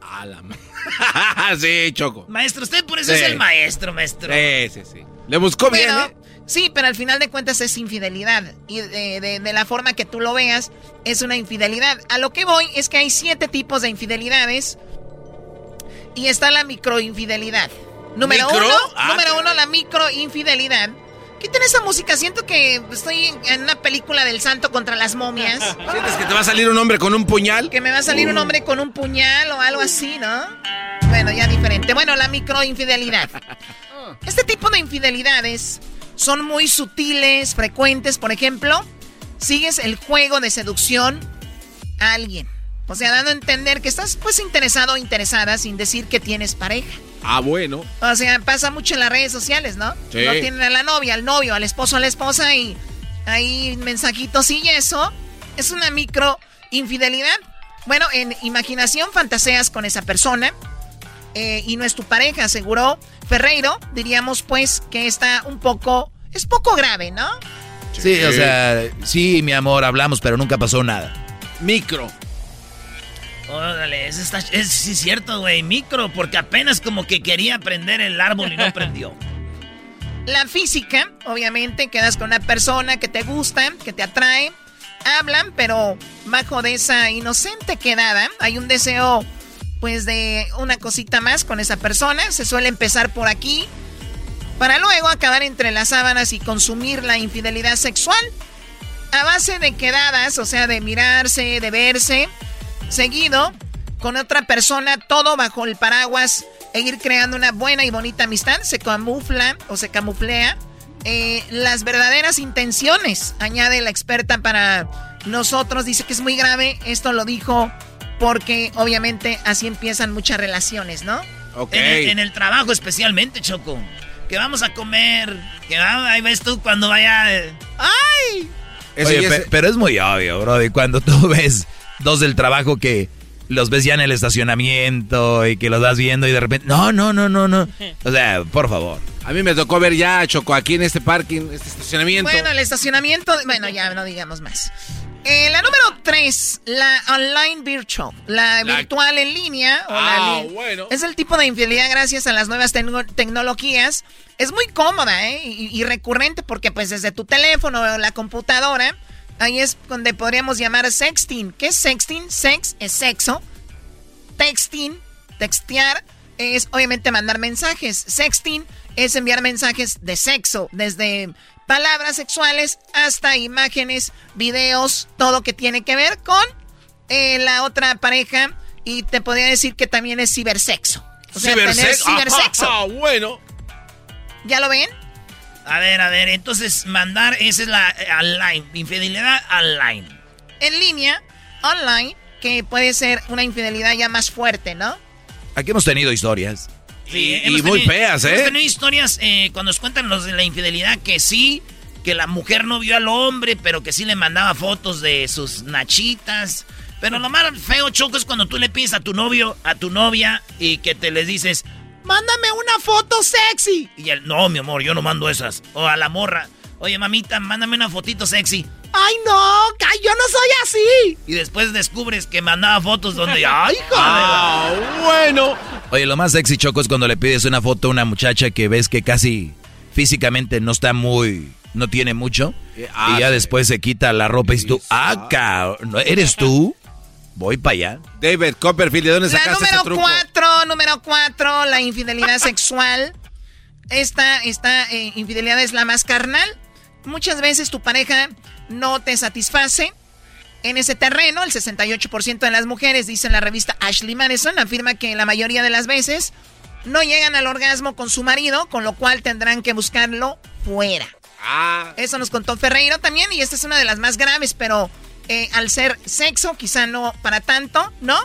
A la sí, Choco. Maestro, usted por eso Sí. es el maestro, maestro. Sí, sí, sí. Le buscó bien, ¿eh? Sí, pero al final de cuentas es infidelidad. Y de, de- de la forma que tú lo veas, es una infidelidad. A lo que voy es que hay siete tipos de infidelidades. Y está la microinfidelidad. Número ¿Micro? uno, Ah, número uno, la microinfidelidad. Quiten esa música, siento que estoy en- una película del santo contra las momias. ¿Sientes que te va a salir un hombre con un puñal? Que me va a salir un hombre con un puñal o algo así, ¿no? Bueno, ya diferente. Bueno, la microinfidelidad. Este tipo de infidelidades son muy sutiles, frecuentes. Por ejemplo, sigues el juego de seducción a alguien. O sea, dando a entender que estás pues interesado o interesada sin decir que tienes pareja. Ah, bueno. O sea, pasa mucho en las redes sociales, ¿no? Sí. No tienen a la novia, al novio, al esposo, a la esposa y hay mensajitos y eso. Es una micro infidelidad. Bueno, en imaginación fantaseas con esa persona eh, y no es tu pareja, aseguró Ferreiro. Diríamos pues que está un poco, es poco grave, ¿no? Sí, o sea, sí, mi amor, hablamos, pero nunca pasó nada. Micro. Órale, es, está- es sí es cierto, güey, micro, porque apenas como que quería prender el árbol y no prendió. La física, obviamente, quedas con una persona que te gusta, que te atrae, hablan, pero bajo de esa inocente quedada hay un deseo, pues, de una cosita más con esa persona. Se suele empezar por aquí, para luego acabar entre las sábanas y consumir la infidelidad sexual. A base de quedadas, o sea, de mirarse, de verse, seguido con otra persona, todo bajo el paraguas e ir creando una buena y bonita amistad, se camufla o se camuflea eh, las verdaderas intenciones, añade la experta para nosotros, dice que es muy grave, esto lo dijo porque obviamente así empiezan muchas relaciones, ¿no? Ok. En el, en el trabajo especialmente, Choco. Que vamos a comer, que va- ahí ves tú cuando vaya... eh, ¡Ay! Eso Oye, pe- pero es muy obvio, bro. Y cuando tú ves dos del trabajo que los ves ya en el estacionamiento y que los vas viendo y de repente, no, no, no, no, no. O sea, por favor. A mí me tocó ver ya, Choco, aquí en este parking, este estacionamiento. Bueno, el estacionamiento, bueno, ya no digamos más. Eh, la número tres, la online virtual, la, La- virtual en línea. o Ah, bueno. Es el tipo de infidelidad gracias a las nuevas tecno- tecnologías. Es muy cómoda ¿eh? y, y recurrente porque pues desde tu teléfono o la computadora, ahí es donde podríamos llamar sexting. ¿Qué es sexting? Sex es sexo. Texting, textear, es obviamente mandar mensajes. Sexting es enviar mensajes de sexo, desde palabras sexuales hasta imágenes, videos, todo que tiene que ver con eh, la otra pareja. Y te podría decir que también es cibersexo. O sea, tener Cibersex- cibersexo. Ah, bueno. ¿Ya lo ven? A ver, a ver, entonces mandar, esa es la eh, online, infidelidad online. En línea, online, que puede ser una infidelidad ya más fuerte, ¿no? Aquí hemos tenido historias. Sí, Y- hemos y muy tenido- feas, Hemos ¿eh? tenido historias eh, cuando nos cuentan los de la infidelidad que sí, que la mujer no vio al hombre, pero que sí le mandaba fotos de sus nachitas. Pero lo más feo, Choco, es cuando tú le pides a tu novio, a tu novia, y que te les dices, mándame una foto sexy. Y él, no, mi amor, yo no mando esas. O a la morra, oye, mamita, mándame una fotito sexy. Ay, no, yo no soy así. Y después descubres que mandaba fotos donde, ay, joder. Ah, bueno. Oye, lo más sexy, Choco, es cuando le pides una foto a una muchacha que ves que casi físicamente no está muy, no tiene mucho. Ah, y ya sí. después se quita la ropa y tú, ah, cabrón, ¿eres tú? Voy para allá. David Copperfield, ¿de dónde La sacaste ese número truco? cuatro, número cuatro, la infidelidad sexual. Esta, esta eh, infidelidad es la más carnal. Muchas veces tu pareja no te satisface. En ese terreno, el 68% de las mujeres, dice la revista Ashley Madison, afirma que la mayoría de las veces no llegan al orgasmo con su marido, con lo cual tendrán que buscarlo fuera. Ah. Eso nos contó Ferreiro también, y esta es una de las más graves, pero eh, al ser sexo, quizá no para tanto, ¿no?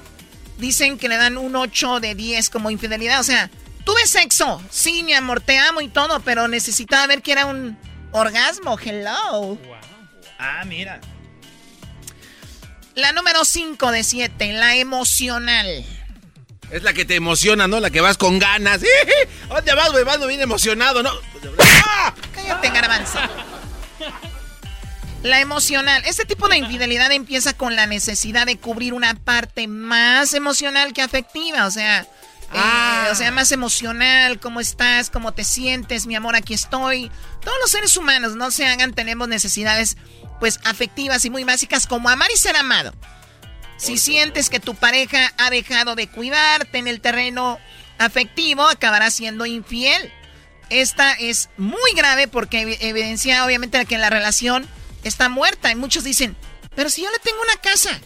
Dicen que le dan un 8 de 10 como infidelidad. O sea, tuve sexo, sí, mi amor, te amo y todo, pero necesitaba ver que era un orgasmo. Hello. Ah, mira. La número 5 de 7, la emocional. Es la que te emociona, ¿no? La que vas con ganas. ¿Dónde vas, güey? Vas bien emocionado, ¿no? ¡Ah! Cállate, garbanzo. La emocional. Este tipo de infidelidad empieza con la necesidad de cubrir una parte más emocional que afectiva. O sea, eh, o sea, más emocional. ¿Cómo estás? ¿Cómo te sientes? Mi amor, aquí estoy. Todos los seres humanos, no se hagan, tenemos necesidades pues afectivas y muy básicas como amar y ser amado. Si sientes que tu pareja ha dejado de cuidarte en el terreno afectivo, acabará siendo infiel. Esta es muy grave porque ev- evidencia obviamente que la relación está muerta. Y muchos dicen, pero si yo le tengo una casa,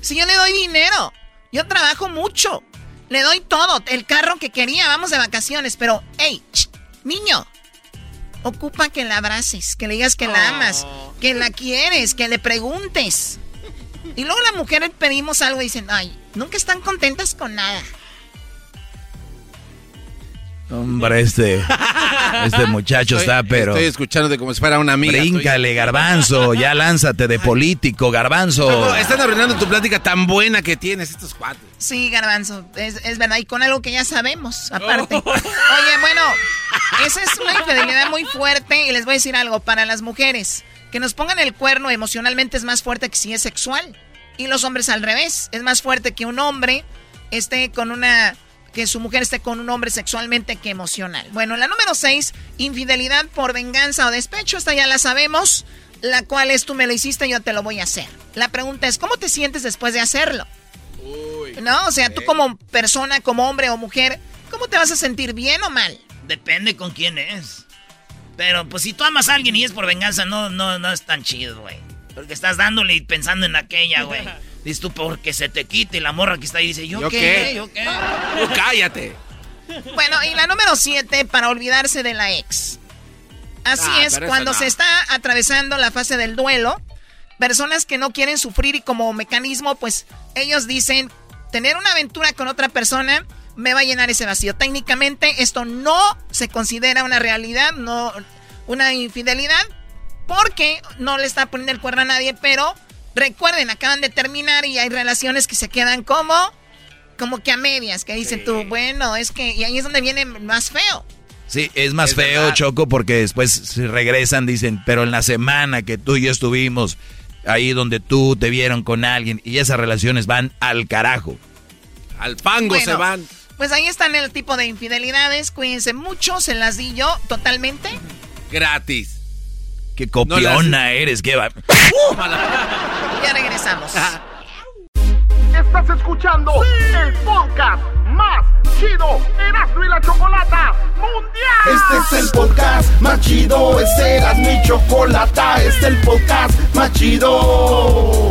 si yo le doy dinero, yo trabajo mucho, le doy todo, el carro que quería, vamos de vacaciones, pero, hey, ch, niño, ocupa que la abraces, que le digas que la amas, que la quieres, que le preguntes. Y luego las mujeres pedimos algo y dicen, ay, nunca están contentas con nada. Hombre, este, este muchacho Estoy- está, pero... Estoy escuchándote como si fuera una amiga. Bríncale, garbanzo, ya lánzate de político, garbanzo. No, están arruinando tu plática tan buena que tienes estos cuatro. Sí, garbanzo, es, es verdad, y con algo que ya sabemos, aparte. Oye, bueno, esa es una infidelidad muy fuerte y les voy a decir algo, para las mujeres, que nos pongan el cuerno emocionalmente es más fuerte que si es sexual. Y los hombres al revés, es más fuerte que un hombre esté con una... que su mujer esté con un hombre sexualmente que emocional. Bueno, la número 6, infidelidad por venganza o despecho, esta ya la sabemos, la cual es tú me lo hiciste, yo te lo voy a hacer. La pregunta es, ¿cómo te sientes después de hacerlo? ¿No? O sea, tú como persona, como hombre o mujer, ¿cómo te vas a sentir bien o mal? Depende con quién es. Pero pues si tú amas a alguien y es por venganza, no, no, no es tan chido, güey. Porque estás dándole y pensando en aquella, güey. Dices tú porque se te quite la morra que está ahí dice, ¿yo, ¿Yo qué? qué? ¿Yo qué? Tú cállate. Bueno, y la número 7, para olvidarse de la ex. Así Ah, es, cuando no. se está atravesando la fase del duelo, personas que no quieren sufrir y como mecanismo, pues ellos dicen, tener una aventura con otra persona me va a llenar ese vacío. Técnicamente esto no se considera una realidad, no una infidelidad, porque no le está poniendo el cuerno a nadie, pero recuerden, acaban de terminar y hay relaciones que se quedan como como que a medias, que dicen tú, bueno, es que y ahí es donde viene más feo. Sí, es más Es feo, verdad. Choco, porque después se regresan, dicen, pero en la semana que tú y yo estuvimos, ahí donde tú te vieron con alguien, y esas relaciones van al carajo. Al Bueno. se van. Pues ahí están el tipo de infidelidades, cuídense mucho, se las di yo totalmente. Gratis. Qué copiona eres, qué va. Ya regresamos. Estás escuchando el podcast más chido Erasmo y la Chocolata Mundial. Este es el podcast más chido, este era mi chocolata, este es el podcast más chido.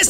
es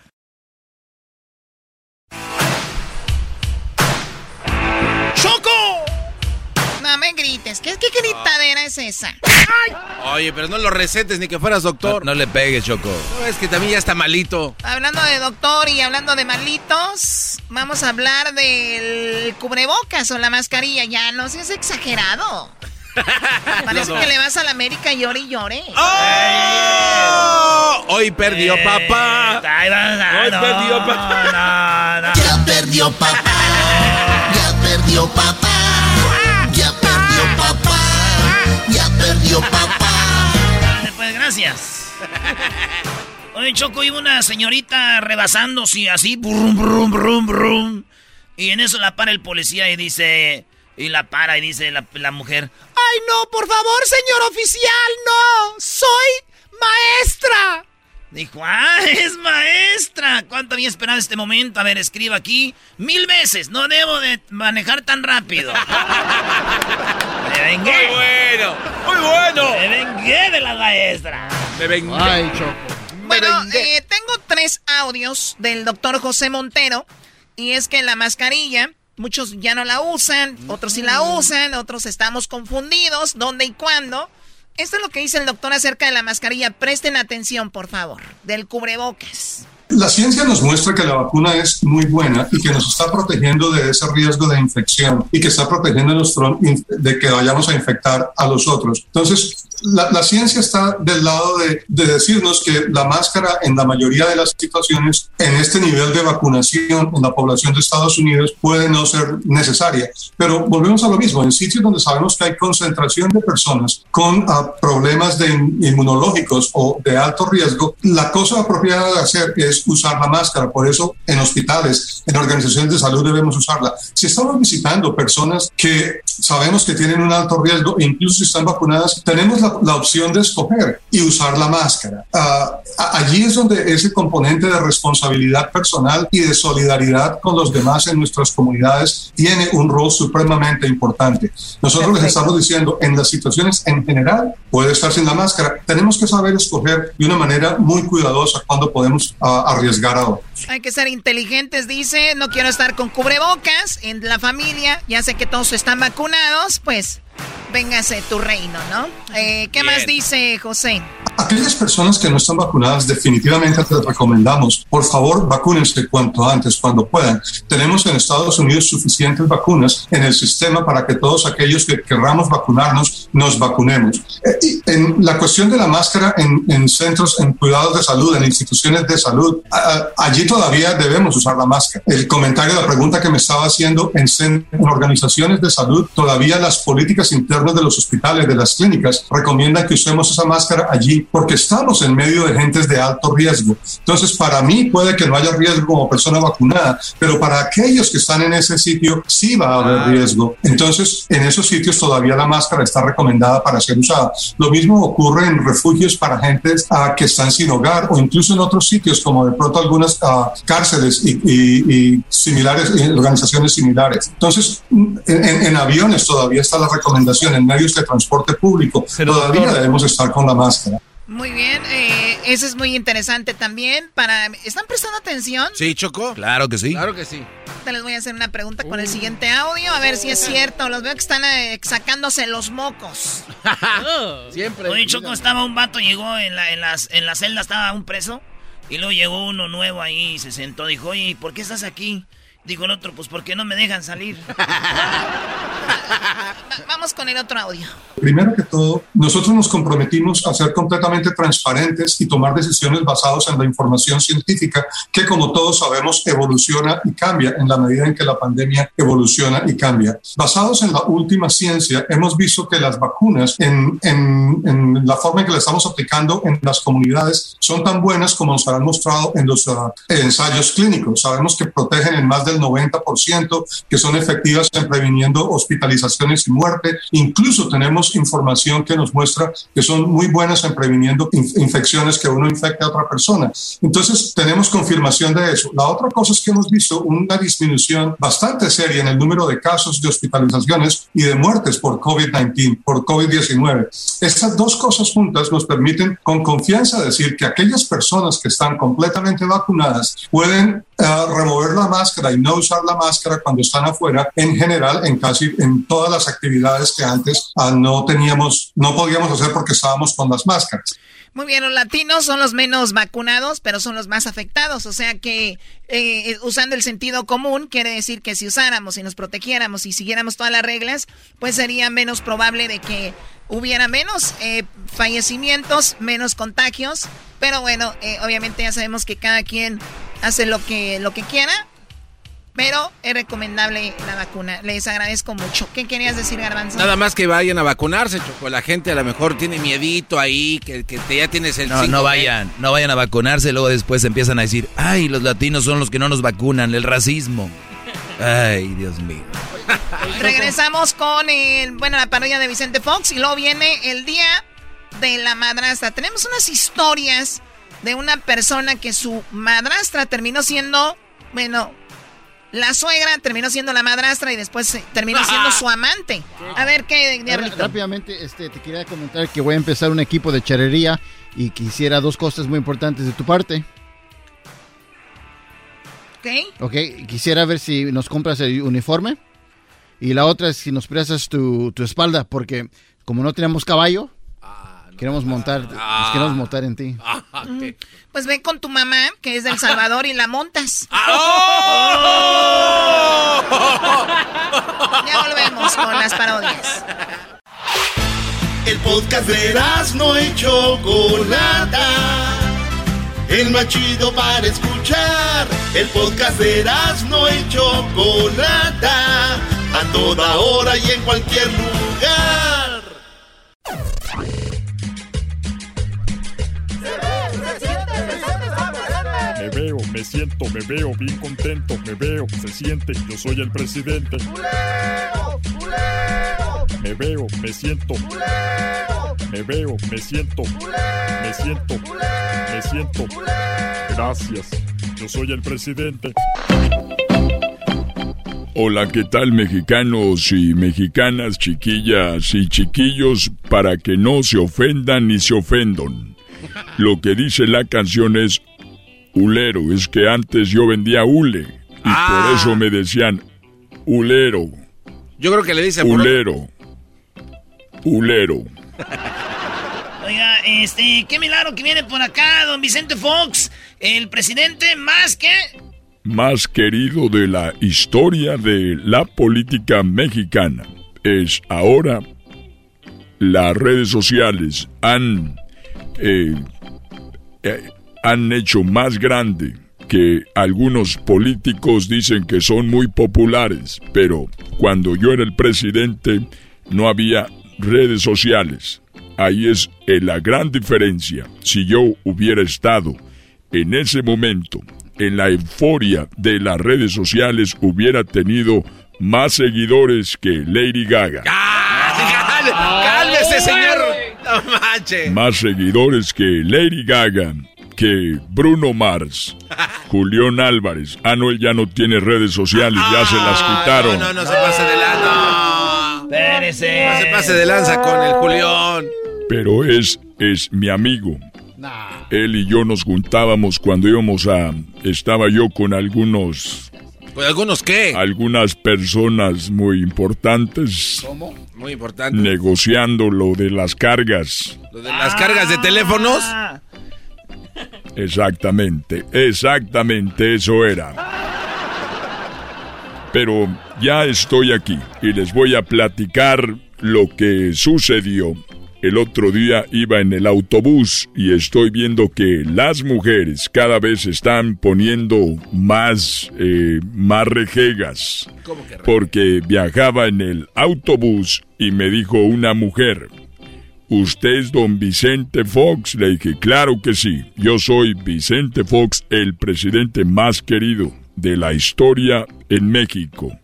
Me grites. ¿Qué, qué gritadera es esa? Oye, pero no lo recetes ni que fueras doctor. No, le pegues, Choco. No, es que también ya está malito. Hablando de doctor y hablando de malitos, vamos a hablar del cubrebocas o la mascarilla. Ya no seas exagerado. Parece No, no. que le vas a la América y llore y llore. ¡Oh! Hoy perdió papá. Hoy perdió papá. Ya perdió papá. Ya perdió papá. Perdió papá. Pues gracias. Oye, Choco, iba una señorita rebasándose así, brum, brum, brum, brum. Y en eso la para el policía y dice, y la para y dice la, la mujer, ¡Ay, no, por favor, señor oficial, no! ¡Soy maestra! Dijo, ah, es maestra. ¿Cuánto había esperado este momento? A ver, escriba aquí. Mil veces. No debo de manejar tan rápido. Me vengué. Muy bueno, muy bueno. Me vengué de la maestra. Me vengué. Ay, Bueno, eh, tengo tres audios del doctor José Montero. Y es que la mascarilla, muchos ya no la usan, otros sí la usan, otros estamos confundidos, dónde y cuándo. Esto es lo que dice el doctor acerca de la mascarilla. Presten atención, por favor, del cubrebocas. La ciencia nos muestra que la vacuna es muy buena y que nos está protegiendo de ese riesgo de infección y que está in- de que vayamos a infectar a los otros. Entonces, la, la ciencia está del lado de, de decirnos que la máscara en la mayoría de las situaciones, en este nivel de vacunación en la población de Estados Unidos, puede no ser necesaria. Pero volvemos a lo mismo, en sitios donde sabemos que hay concentración de personas con ah, problemas de in- inmunológicos o de alto riesgo, la cosa apropiada de hacer es usar la máscara. Por eso en hospitales, en organizaciones de salud debemos usarla. Si estamos visitando personas que sabemos que tienen un alto riesgo, e incluso si están vacunadas, tenemos la, la opción de escoger y usar la máscara. A- allí es donde ese componente de responsabilidad personal y de solidaridad con los demás en nuestras comunidades tiene un rol supremamente importante. Nosotros les estamos diciendo, en las situaciones en general, puede estar sin la máscara. Tenemos que saber escoger de una manera muy cuidadosa cuando podemos ah, arriesgar a otros. Hay que ser inteligentes, dice. No quiero estar con cubrebocas en la familia. Ya sé que todos están vacunados, pues véngase tu reino, ¿no? Eh, ¿Qué más dice José? Aquellas personas que no están vacunadas, definitivamente les recomendamos, por favor, vacúnense cuanto antes, cuando puedan. Tenemos en Estados Unidos suficientes vacunas en el sistema para que todos aquellos que querramos vacunarnos, nos vacunemos. Eh, y en la cuestión de la máscara en, en centros, en cuidados de salud, en instituciones de salud, a- a- allí todavía debemos usar la máscara. El comentario, la pregunta que me estaba haciendo, en, en organizaciones de salud, todavía las políticas internas de los hospitales, de las clínicas, recomiendan que usemos esa máscara allí porque estamos en medio de gentes de alto riesgo. Entonces, para mí puede que no haya riesgo como persona vacunada, pero para aquellos que están en ese sitio sí va a haber riesgo. Entonces, en esos sitios todavía la máscara está recomendada para ser usada. Lo mismo ocurre en refugios para gentes ah, que están sin hogar o incluso en otros sitios como de pronto algunas cárceles y, y- y similares, y organizaciones similares. Entonces, en, en- en aviones todavía está la recomendación, en medios de transporte público todavía doctor- debemos estar con la máscara. Muy bien, eh, eso es muy interesante también. Para, ¿Están prestando atención? ¿Sí, Chocó? Claro que sí. Claro que sí. Ahorita les voy a hacer una pregunta con el siguiente audio, a ver si es cierto. Los veo que están eh, sacándose los mocos. Siempre. Oye, Choco, estaba un vato, llegó en la, en, las, en la celda, estaba un preso. Y luego llegó uno nuevo ahí y se sentó. Dijo, oye, ¿por qué estás aquí? Dijo el otro, pues porque no me dejan salir. Vamos con el otro audio. Primero que todo, nosotros nos comprometimos a ser completamente transparentes y tomar decisiones basadas en la información científica que, como todos sabemos, evoluciona y cambia en la medida en que la pandemia evoluciona y cambia. Basados en la última ciencia, hemos visto que las vacunas, en, en, en la forma en que las estamos aplicando en las comunidades, son tan buenas como nos han mostrado en los uh, ensayos clínicos. Sabemos que protegen en más del 90%, que son efectivas en previniendo hospitalizaciones y muerte. Incluso tenemos información que nos muestra que son muy buenas en previniendo infecciones que uno infecte a otra persona. Entonces, tenemos confirmación de eso. La otra cosa es que hemos visto una disminución bastante seria en el número de casos de hospitalizaciones y de muertes por COVID-19, por COVID-19. Estas dos cosas juntas nos permiten con confianza decir que aquellas personas que están completamente vacunadas pueden uh, remover la máscara y no usar la máscara cuando están afuera, en general, en casi en todas las actividades que antes uh, no teníamos, no podíamos hacer porque estábamos con las máscaras. Muy bien, los latinos son los menos vacunados, pero son los más afectados. O sea que eh, usando el sentido común, quiere decir que si usáramos y nos protegiéramos y siguiéramos todas las reglas, pues sería menos probable de que hubiera menos eh, fallecimientos, menos contagios. Pero bueno, eh, obviamente ya sabemos que cada quien hace lo que, lo que quiera. Pero es recomendable la vacuna. Les agradezco mucho. ¿Qué querías decir, Garbanzo? Nada más que vayan a vacunarse, Choco. La gente a lo mejor tiene miedito ahí, que, que ya tienes el... No, no vayan, no vayan a vacunarse. Luego después empiezan a decir, ay, los latinos son los que no nos vacunan, el racismo. Ay, Dios mío. Regresamos con el, bueno, la parodia de Vicente Fox y luego viene el día de la madrastra. Tenemos unas historias de una persona que su madrastra terminó siendo, bueno, la suegra terminó siendo la madrastra y después terminó siendo su amante. A ver qué, Diablito. Rápidamente, este, te quería comentar que voy a empezar un equipo de charrería y quisiera dos cosas muy importantes de tu parte. Ok. Ok, quisiera ver si nos compras el uniforme. Y la otra es si nos prestas tu, tu espalda, porque como no tenemos caballo, queremos montar, nos queremos montar en ti. Pues ven con tu mamá, que es del Salvador, y la montas. ya volvemos con las parodias. El podcast de no y Chocolata. El más chido para escuchar. El podcast de no y Chocolata. A toda hora y en cualquier lugar. Me siento, me veo bien contento, me veo, se siente, yo soy el presidente. Me veo, me siento. Me veo, me siento. Me siento. Me siento. Gracias. Yo soy el presidente. Hola, ¿qué tal mexicanos y mexicanas, chiquillas y chiquillos, para que no se ofendan ni se ofendan? Lo que dice la canción es Ulero, es que antes yo vendía hule y por eso me decían Ulero. Yo creo que le dice Ulero. Ulero. Oiga, este, qué milagro que viene por acá, don Vicente Fox, el presidente más que... Más querido de la historia de la política mexicana. Es ahora las redes sociales han, eh, eh, han hecho más grande que algunos políticos dicen que son muy populares, pero cuando yo era el presidente no había redes sociales. Ahí es eh, la gran diferencia. Si yo hubiera estado en ese momento, en la euforia de las redes sociales, hubiera tenido más seguidores que Lady Gaga. ¡Cálmese, señor! No manches. Más seguidores que Lady Gaga, que Bruno Mars, Julián Álvarez. Ah, no, él ya no tiene redes sociales, ya se las quitaron. No, no, no se pase de lanza. Espérese. No se pase de lanza con el Julián. Pero es, es mi amigo. Él y yo nos juntábamos cuando íbamos a... Estaba yo con algunos... ¿Con algunos qué? Algunas personas muy importantes. ¿Cómo? Muy importante. Negociando lo de las cargas. ¿Lo de las cargas de teléfonos? Exactamente, exactamente eso era. Pero ya estoy aquí y les voy a platicar lo que sucedió. El otro día iba en el autobús y estoy viendo que las mujeres cada vez están poniendo más, eh, más rejegas. Porque viajaba en el autobús y me dijo una mujer, ¿Usted es don Vicente Fox? Le dije, claro que sí. Yo soy Vicente Fox, el presidente más querido de la historia en México.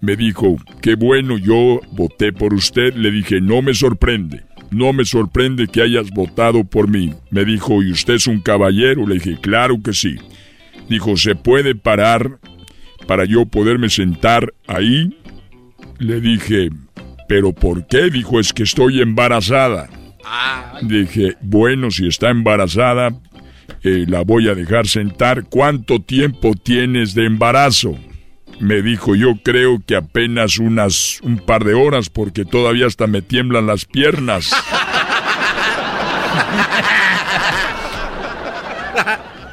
Me dijo, qué bueno, yo voté por usted. Le dije, no me sorprende. No me sorprende que hayas votado por mí. Me dijo, ¿y usted es un caballero? Le dije, claro que sí. Dijo, ¿se puede parar para yo poderme sentar ahí? Le dije, ¿Pero por qué? Dijo, es que estoy embarazada. Dije, bueno, si está embarazada, eh, la voy a dejar sentar. ¿Cuánto tiempo tienes de embarazo? Me dijo, yo creo que apenas unas un par de horas porque todavía hasta me tiemblan las piernas.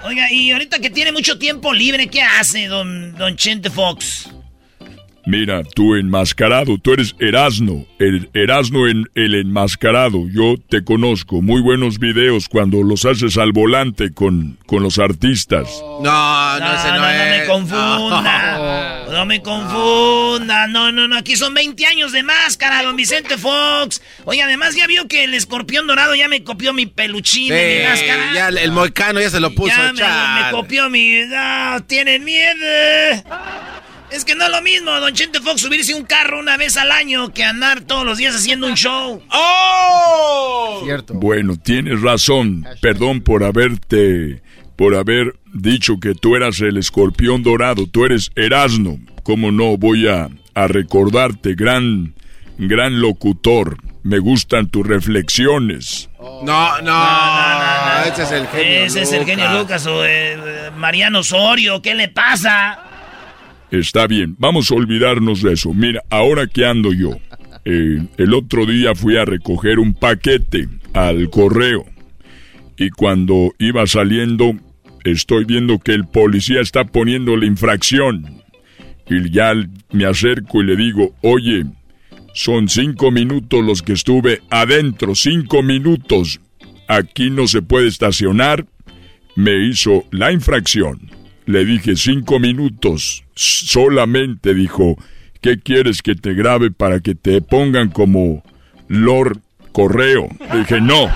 Oiga, y ahorita que tiene mucho tiempo libre, ¿qué hace don, don Chente Fox? Mira, tú enmascarado, tú eres Erasno, el Erasno en el enmascarado. Yo te conozco, muy buenos videos cuando los haces al volante con, con los artistas. No, no, ese no, no, no me confunda. No. me confunda. No, no, no, aquí son 20 años de máscara, don Vicente Fox. Oye, además ya vio que el escorpión dorado ya me copió mi peluchín de mi máscara. Ya el moicano ya se lo puso, Ya me, me, copió mi... No, tienen miedo. Es que no es lo mismo, Don Chente Fox, subirse un carro una vez al año que andar todos los días haciendo un show. ¡Oh! Cierto. Bueno, tienes razón. Perdón por haberte. por haber dicho que tú eras el escorpión dorado. Tú eres Erasno. ¿Cómo no voy a, a recordarte, gran. gran locutor? Me gustan tus reflexiones. No, no, no, ese es el genio. Ese es el genio Lucas o eh, Mariano Osorio. ¿Qué le pasa? Está bien, vamos a olvidarnos de eso. Mira, ahora que ando yo, eh, el otro día fui a recoger un paquete al correo y cuando iba saliendo estoy viendo que el policía está poniendo la infracción y ya me acerco y le digo, oye, son cinco minutos los que estuve adentro, cinco minutos. Aquí no se puede estacionar. Me hizo la infracción. Le dije cinco minutos. Solamente dijo, ¿qué quieres que te grabe para que te pongan como Lord Correo? Dije, no.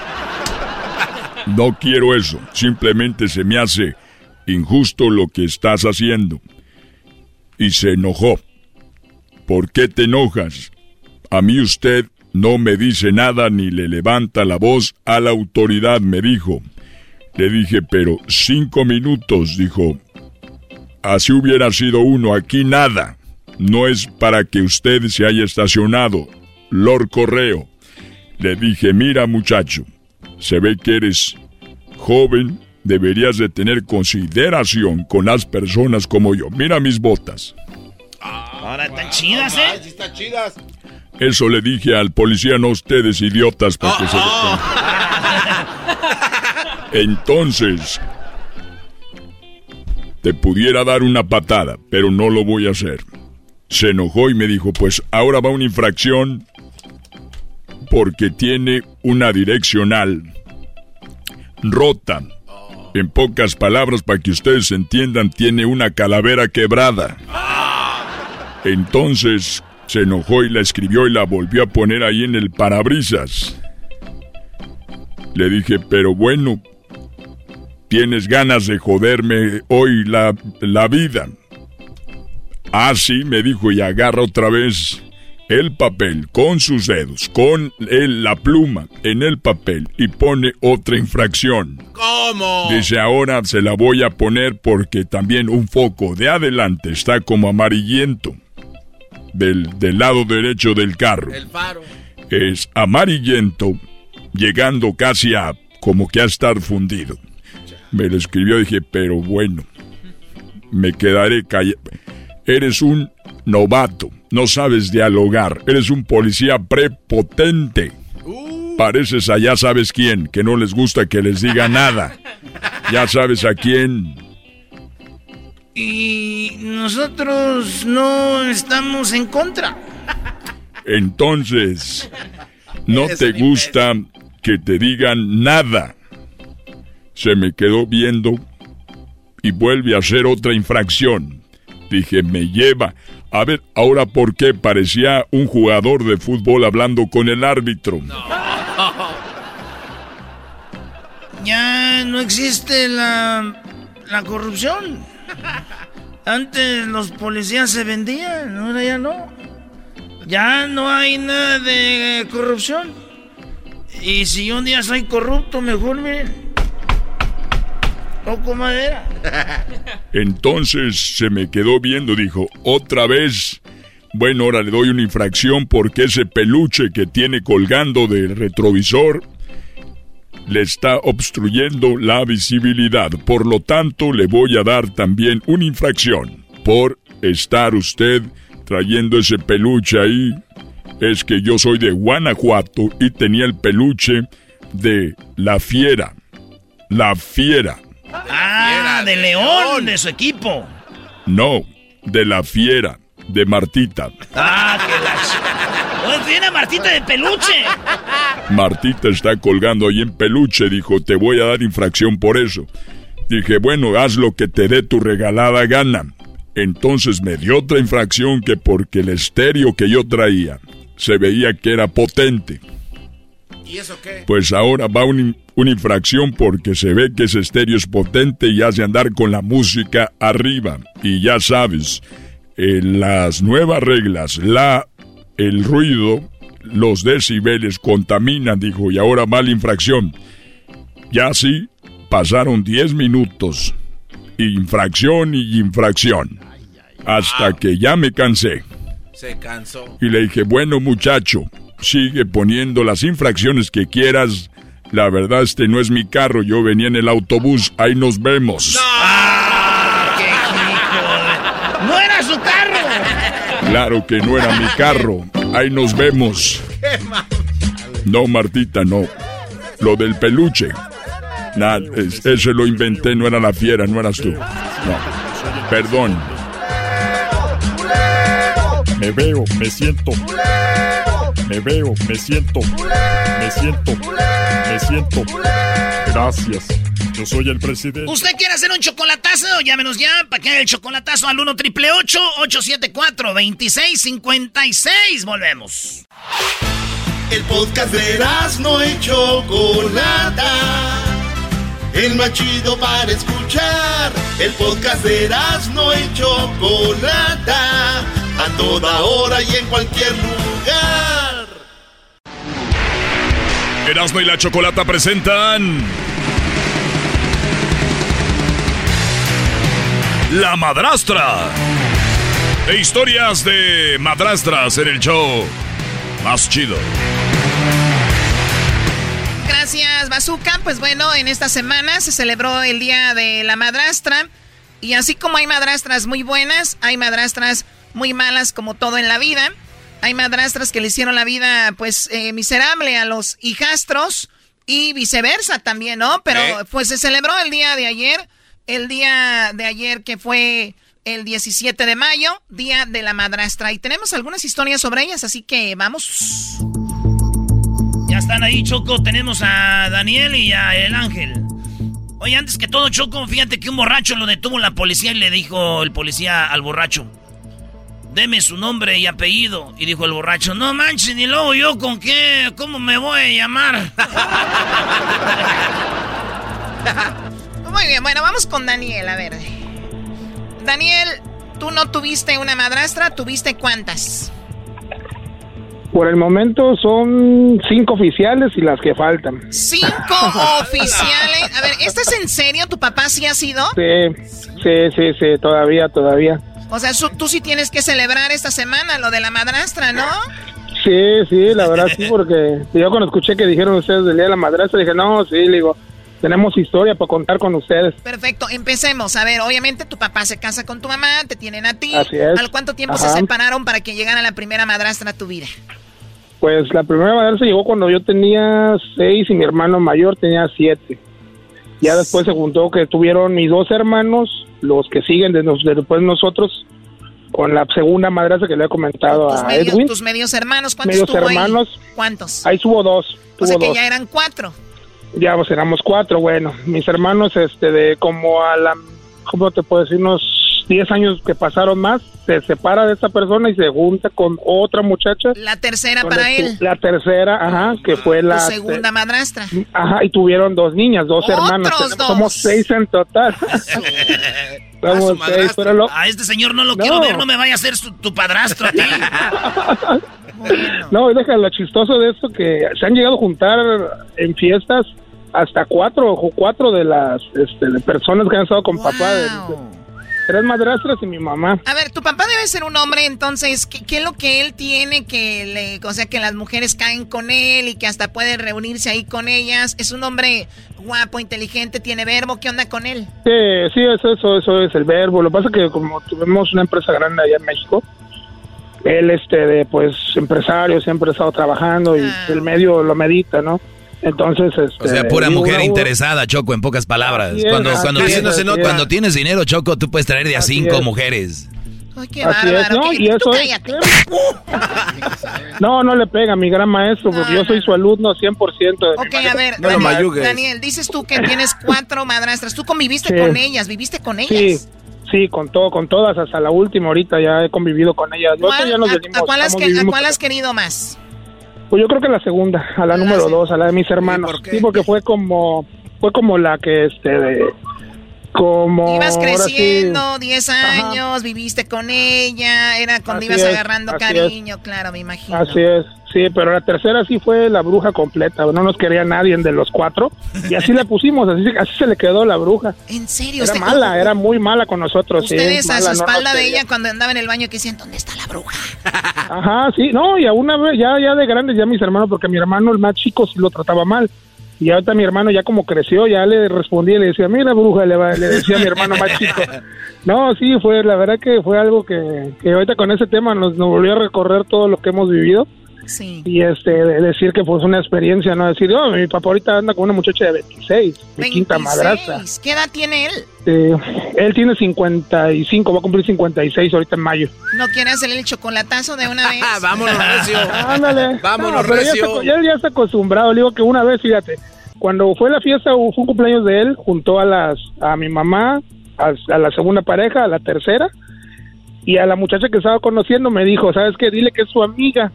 No quiero eso. Simplemente se me hace injusto lo que estás haciendo. Y se enojó. ¿Por qué te enojas? A mí usted no me dice nada ni le levanta la voz a la autoridad, me dijo. Le dije, pero cinco minutos, dijo. Así hubiera sido uno, aquí nada. No es para que usted se haya estacionado. Lord Correo. Le dije, mira muchacho, se ve que eres joven, deberías de tener consideración con las personas como yo. Mira mis botas. Ahora están chidas, ¿eh? Sí, están chidas. Eso le dije al policía, no ustedes idiotas, porque se... Entonces, te pudiera dar una patada, pero no lo voy a hacer. Se enojó y me dijo, pues ahora va una infracción porque tiene una direccional rota. En pocas palabras, para que ustedes entiendan, tiene una calavera quebrada. Entonces se enojó y la escribió y la volvió a poner ahí en el parabrisas. Le dije, pero bueno, tienes ganas de joderme hoy la, la vida. Ah, sí, me dijo y agarra otra vez el papel con sus dedos, con el, la pluma en el papel y pone otra infracción. ¿Cómo? Dice, ahora se la voy a poner porque también un foco de adelante está como amarillento. Del, del lado derecho del carro. El faro. Es amarillento, llegando casi a como que a estar fundido. Me lo escribió y dije, pero bueno, me quedaré callado. Eres un novato, no sabes dialogar, eres un policía prepotente. Pareces allá sabes quién, que no les gusta que les diga nada. Ya sabes a quién. Y nosotros no estamos en contra. Entonces, no te gusta que te digan nada. Se me quedó viendo y vuelve a hacer otra infracción. Dije, me lleva. A ver, ahora por qué parecía un jugador de fútbol hablando con el árbitro. Ya no existe la, la corrupción. Antes los policías se vendían, ahora ya no. Ya no hay nada de corrupción. Y si un día soy corrupto, mejor miren. Toco madera. Entonces se me quedó viendo, dijo, otra vez. Bueno, ahora le doy una infracción porque ese peluche que tiene colgando del retrovisor le está obstruyendo la visibilidad. Por lo tanto, le voy a dar también una infracción por estar usted trayendo ese peluche ahí. Es que yo soy de Guanajuato y tenía el peluche de la fiera. La fiera. Ah, de León, de su equipo. No, de la fiera, de Martita. Ah, que la... Oye, tiene a Martita de peluche. Martita está colgando ahí en peluche, dijo, te voy a dar infracción por eso. Dije, bueno, haz lo que te dé tu regalada gana. Entonces me dio otra infracción que porque el estéreo que yo traía se veía que era potente. ¿Y eso qué? Pues ahora va una infracción porque se ve que ese estéreo es potente y hace andar con la música arriba. Y ya sabes, en las nuevas reglas, la, el ruido, los decibeles contaminan, dijo, y ahora va la infracción. Ya sí, pasaron 10 minutos. Infracción y infracción. Hasta que ya me cansé. Se cansó. Y le dije, bueno muchacho, sigue poniendo las infracciones que quieras. La verdad, este no es mi carro, yo venía en el autobús, ahí nos vemos. ¡No era su carro! Claro que no era mi carro, ahí nos vemos. No, Martita, no. Lo del peluche. Nada, ese lo inventé, no era la fiera, no eras tú. No, perdón. Me veo, me siento. Me veo, me siento. Me siento. Me siento. Gracias. Yo soy el presidente. ¿Usted quiere hacer un chocolatazo? Llámenos ya para que haga el chocolatazo al 1 triple 874 2656. Volvemos. El podcast de no y Chocolata. El más chido para escuchar. El podcast de no y Chocolata. A toda hora y en cualquier lugar. Erasmo y la Chocolata presentan. La Madrastra. E historias de madrastras en el show más chido. Gracias, Bazooka. Pues bueno, en esta semana se celebró el Día de la Madrastra. Y así como hay madrastras muy buenas, hay madrastras muy malas como todo en la vida. Hay madrastras que le hicieron la vida pues eh, miserable a los hijastros y viceversa también, ¿no? Pero pues se celebró el día de ayer, el día de ayer que fue el 17 de mayo, Día de la Madrastra. Y tenemos algunas historias sobre ellas, así que vamos. Ya están ahí, Choco. Tenemos a Daniel y a El Ángel. Oye, antes que todo, Choco, fíjate que un borracho lo detuvo la policía y le dijo el policía al borracho, deme su nombre y apellido. Y dijo el borracho, no manches, ni luego yo con qué, cómo me voy a llamar. Muy bien, bueno, vamos con Daniel, a ver. Daniel, tú no tuviste una madrastra, ¿tuviste cuántas? Por el momento son cinco oficiales y las que faltan. ¿Cinco oficiales? A ver, ¿esto es en serio? ¿Tu papá sí ha sido? Sí, sí, sí, sí, todavía, todavía. O sea, tú sí tienes que celebrar esta semana lo de la madrastra, ¿no? Sí, sí, la verdad sí, porque yo cuando escuché que dijeron ustedes del día de la madrastra, dije, no, sí, le digo, tenemos historia para contar con ustedes. Perfecto, empecemos. A ver, obviamente tu papá se casa con tu mamá, te tienen a ti. Así es. ¿Al cuánto tiempo se separaron para que llegara la primera madrastra a tu vida? Pues la primera madrastra llegó cuando yo tenía seis y mi hermano mayor tenía siete. Ya después se juntó que tuvieron mis dos hermanos, los que siguen de nos- de después nosotros, con la segunda madrastra que le he comentado Tus, a medios, Edwin. tus medios hermanos, ¿cuántos Medios hermanos. ahí? ¿Cuántos? Ahí tuvo dos. o sea que dos. ya eran cuatro. Ya pues éramos cuatro, bueno, mis hermanos este de como a la ¿cómo te puedo decir? unos 10 años que pasaron más, se separa de esta persona y se junta con otra muchacha. La tercera para él. La tercera, ajá, que fue Tu la segunda madrastra. Ajá, y tuvieron dos niñas, dos ¡Otros hermanas. dos! Somos seis en total. Somos seis, pero lo- A este señor no lo quiero ver, no me vaya a hacer su- tu padrastro a ti. No, deja lo chistoso de esto que se han llegado a juntar en fiestas hasta cuatro o cuatro de las este, de personas que han estado con papá. de- de- tres madrastras y mi mamá. A ver, tu papá debe ser un hombre, entonces, ¿qué, qué es lo que él tiene que le, o sea, que las mujeres caen con él y que hasta puede reunirse ahí con ellas? Es un hombre guapo, inteligente, tiene verbo, ¿qué onda con él? Sí, sí, eso, eso, eso es el verbo. Lo que pasa es que como tuvimos una empresa grande allá en México, él, este, de, pues, empresario, siempre ha estado trabajando y el medio lo medita, ¿no? Entonces, este... O sea, pura mujer interesada, Choco, en pocas palabras. Es, cuando cuando, es, tienes, cuando tienes dinero, Choco, tú puedes traer de a cinco es. mujeres. Ay, qué Así es, bárbaro. ¿no? ¿qué? Y Tú eso es- cállate. No, no le pega, mi gran maestro, porque yo soy su alumno 100%. de mi Ok, a ver, Daniel, Daniel, dices tú que tienes cuatro madrastras. ¿Tú conviviste Sí. con ellas? ¿Viviste con ellas? Sí, sí, con todo, con todas, hasta la última ahorita ya he convivido con ellas. Nosotros ¿Cuál- ya nos a, venimos, a cuál has, estamos que- a vivimos- cuál has querido más? Pues yo creo que la segunda, a la número dos, a la de mis hermanos. Sí, porque fue como, fue como la que, este, de, como... Ibas creciendo, 10 años, viviste con ella, era cuando Así ibas es, agarrando cariño, claro, me imagino. Así es, sí, pero la tercera sí fue la bruja completa, no nos quería nadie de los cuatro, y así la pusimos, así, así se le quedó la bruja. ¿En serio? Era mala, era muy mala con nosotros. sí, Ustedes a mala, su no espalda de ella cuando andaba en el baño que decían, ¿dónde está la bruja? Ajá, sí, no, y a una vez, ya, ya de grandes, ya mis hermanos, porque mi hermano, el más chico, sí lo trataba mal. Y ahorita mi hermano ya como creció, ya le respondía y le decía, mira bruja, le, va- le decía a mi hermano más chico. No, sí, fue, la verdad que fue algo que, que ahorita con ese tema nos, nos volvió a recorrer todo lo que hemos vivido. Sí. Y este, de decir que fue una experiencia, ¿no? Decir, oh, mi papá ahorita anda con una muchacha de 26, mi quinta madrastra. 26. ¿Qué edad tiene él? Eh, él tiene 55, va a cumplir 56 ahorita en mayo. ¿No quiere hacerle el chocolatazo de una vez? Vámonos, recio. Ándale. Vámonos, ya recio. está- Ya, ya está acostumbrado. Le digo que una vez, fíjate, cuando fue la fiesta, fue un cumpleaños de él, juntó a las a mi mamá, a, a la segunda pareja, a la tercera, y a la muchacha que estaba conociendo me dijo, ¿sabes qué? Dile que es su amiga,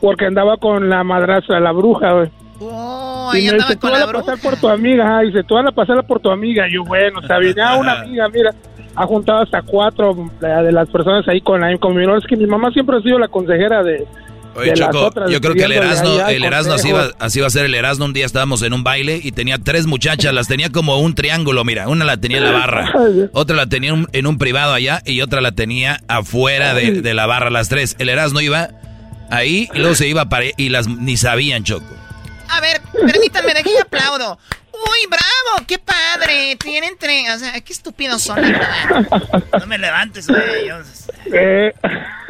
porque andaba con la madrastra, la bruja, güey. Oh, y me dice, tú con vas la a pasar por tu amiga, ah, dice, tú vas a pasar por tu amiga. Y yo, bueno, está bien, ah, una amiga, mira, ha juntado hasta cuatro de, de las personas ahí con, ahí conmigo. Es que mi mamá siempre ha sido la consejera de, Oye, de las Choco, otras, yo creo que el Erasmo, el Erasmo así iba a ser el Erasmo. Un día estábamos en un baile y tenía tres muchachas, las tenía como un triángulo, mira. Una la tenía en la barra, otra la tenía en un- en un privado allá y otra la tenía afuera de, de la barra, las tres. El Erasmo iba ahí y luego se iba para y las ni sabían, Choco. A ver, permítanme, de que aplaudo. Uy, bravo, qué padre. Tienen tres. O sea, qué estúpidos son, la verdad. No me levantes, güey. yo- Eh,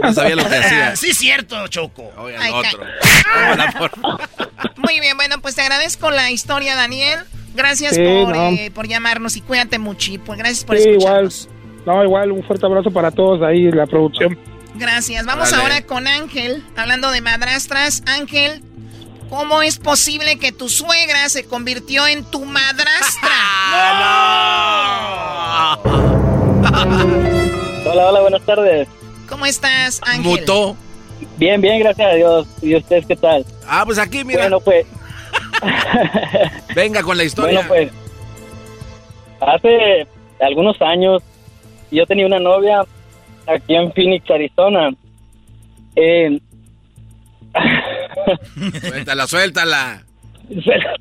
No sabía lo que hacía. Sí, cierto, Choco. Ay, otro. ca- Muy bien, bueno, pues te agradezco la historia, Daniel. Gracias Sí, por, no. eh, por llamarnos y cuídate mucho. y, Pues gracias por Sí, igual. No, igual, un fuerte abrazo para todos ahí, la producción. Gracias. Vamos ahora con Ángel, hablando de madrastras. Ángel, ¿cómo es posible que tu suegra se convirtió en tu madrastra? Hola, hola, buenas tardes. ¿Cómo estás, Ángel? Mutó. Bien, bien, gracias a Dios. ¿Y ustedes qué tal? Ah, pues aquí, mira. Bueno, pues, Venga con la historia. bueno, pues, hace algunos años yo tenía una novia aquí en Phoenix, Arizona. Eh, Suéltala, suéltala.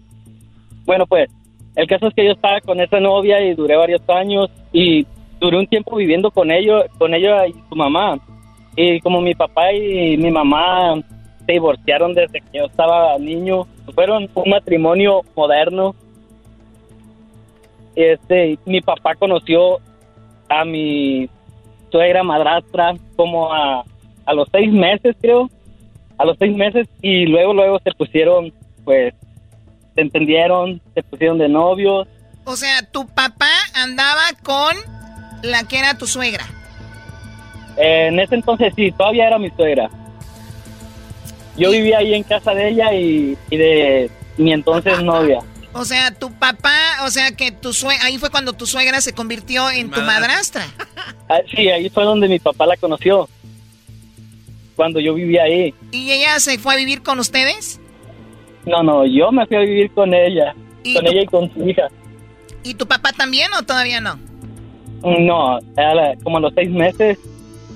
bueno, pues, el caso es que yo estaba con esa novia y duré varios años y duré un tiempo viviendo con ellos, con ella y su mamá. Y como mi papá y mi mamá se divorciaron desde que yo estaba niño, fueron un matrimonio moderno. Este, mi papá conoció a mi suegra madrastra como a, a los seis meses, creo, a los seis meses y luego, luego se pusieron, pues, se entendieron, se pusieron de novios O sea, tu papá andaba con la que era tu suegra. Eh, en ese entonces sí, todavía era mi suegra. Yo vivía ahí en casa de ella y, y de mi entonces novia. O sea, tu papá, o sea que tu suegra, ahí fue cuando tu suegra se convirtió en tu madrastra. Ah, sí, ahí fue donde mi papá la conoció. Cuando yo vivía ahí. ¿Y ella se fue a vivir con ustedes? No, no, yo me fui a vivir con ella. Con ella y con su hija. ¿Y tu papá también o todavía no? No, a la- como a los seis meses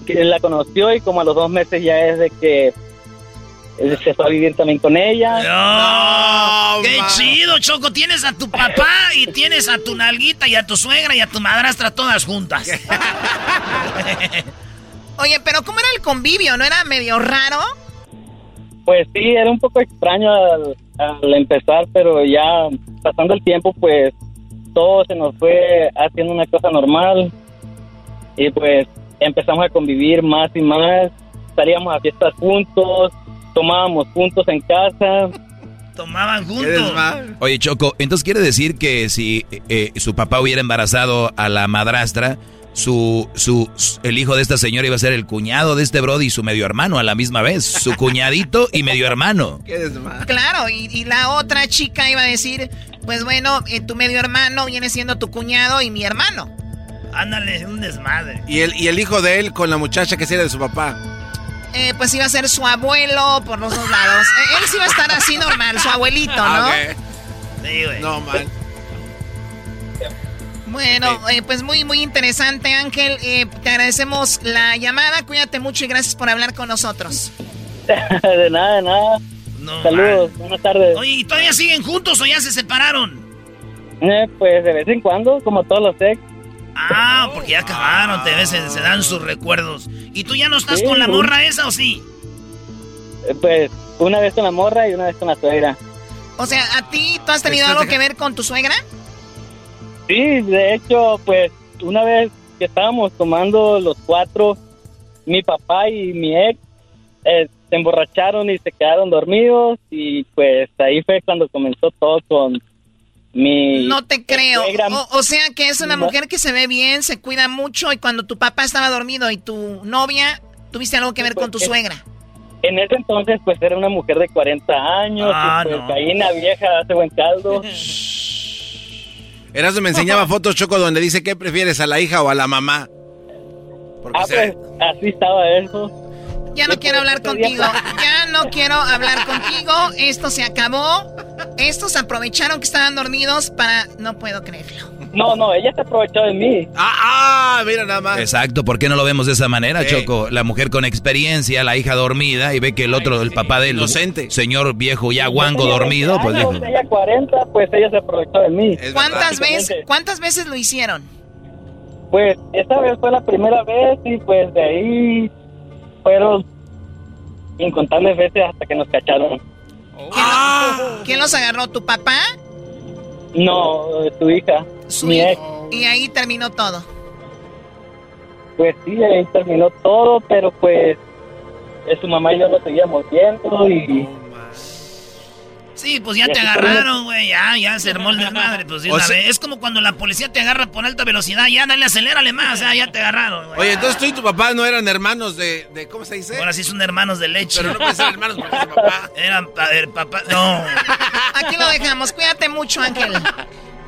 que la conoció y como a los dos meses ya es de que se fue a vivir también con ella. ¡Oh! ¡Qué chido, Choco! Tienes a tu papá y tienes a tu nalguita y a tu suegra y a tu madrastra todas juntas. Oye, pero ¿cómo era el convivio? ¿No era medio raro? Pues sí, era un poco extraño al, al empezar, pero ya pasando el tiempo, pues todo se nos fue haciendo una cosa normal y pues empezamos a convivir más y más, salíamos a fiestas juntos, tomábamos juntos en casa. Tomaban juntos. Oye, Choco, entonces quiere decir que si eh, su papá hubiera embarazado a la madrastra, su, su, el hijo de esta señora iba a ser el cuñado de este brody y su medio hermano a la misma vez. Su cuñadito y medio hermano. Claro, y, y la otra chica iba a decir, pues bueno, eh, tu medio hermano viene siendo tu cuñado y mi hermano. Ándale, un desmadre. Y el, y el hijo de él con la muchacha que era de su papá. Eh, pues iba a ser su abuelo por los dos lados. Eh, él sí iba a estar así normal, su abuelito, ¿no? Ah, Sí, güey. No, man. Bueno, eh, pues muy, muy interesante, Ángel. Eh, te agradecemos la llamada. Cuídate mucho y gracias por hablar con nosotros. de nada, de nada. Saludos, buenas tardes. Oye, ¿y todavía siguen juntos o ya se separaron? Eh, pues de vez en cuando, como todos los ex. Ah, porque ya acabaron, te ves, se, se dan sus recuerdos. ¿Y tú ya no estás Sí, con la morra esa o sí? Eh, Pues una vez con la morra y una vez con la suegra. O sea, ¿a ti tú has tenido algo que ver con tu suegra? Sí, de hecho, pues una vez que estábamos tomando los cuatro, mi papá y mi ex eh, se emborracharon y se quedaron dormidos y pues ahí fue cuando comenzó todo con mi... No te creo. O, o sea que es una mujer que se ve bien, se cuida mucho y cuando tu papá estaba dormido y tu novia, tuviste algo que ver con tu suegra. En ese entonces pues era una mujer de 40 años Ah, pues no. vieja hace buen caldo. Erasmo me enseñaba fotos, Choco, donde dice que prefieres a la hija o a la mamá. Porque Ah, se- pues así estaba eso. Ya no quiero hablar contigo. Ya no quiero hablar contigo. Esto se acabó. Estos aprovecharon que estaban dormidos para... No puedo creerlo. No, no, ella se aprovechó de mí. Ah, ah, mira nada más. Exacto, ¿por qué no lo vemos de esa manera, Sí. Choco? La mujer con experiencia, la hija dormida, y ve que el otro, el papá del Inocente. señor viejo ya guango dormido, 20 pues dijo. años, Ella 40, pues ella se aprovechó de mí. ¿Cuántas veces. ¿Cuántas veces lo hicieron? Pues esta vez fue la primera vez y pues de ahí fueron incontables veces hasta que nos cacharon. ¿Quién, quién los agarró? ¿Tu papá? No, tu hija, Su mi ex. Y ahí terminó todo. Pues sí, ahí terminó todo, pero pues eh, su mamá y yo lo seguíamos viendo y Sí, pues ya te agarraron, güey. Ya, ya se armó el desmadre. Pues de una sea- vez. Es como cuando la policía te agarra por alta velocidad. Ya, dale, acelérale más. Ya, ya te agarraron, güey. Oye, entonces tú y tu papá no eran hermanos de, de ¿cómo se dice? Ahora sí son hermanos de leche. Pero no pueden ser hermanos porque su papá. Eran pa- el papá. No. Aquí lo dejamos. Cuídate mucho, Ángel.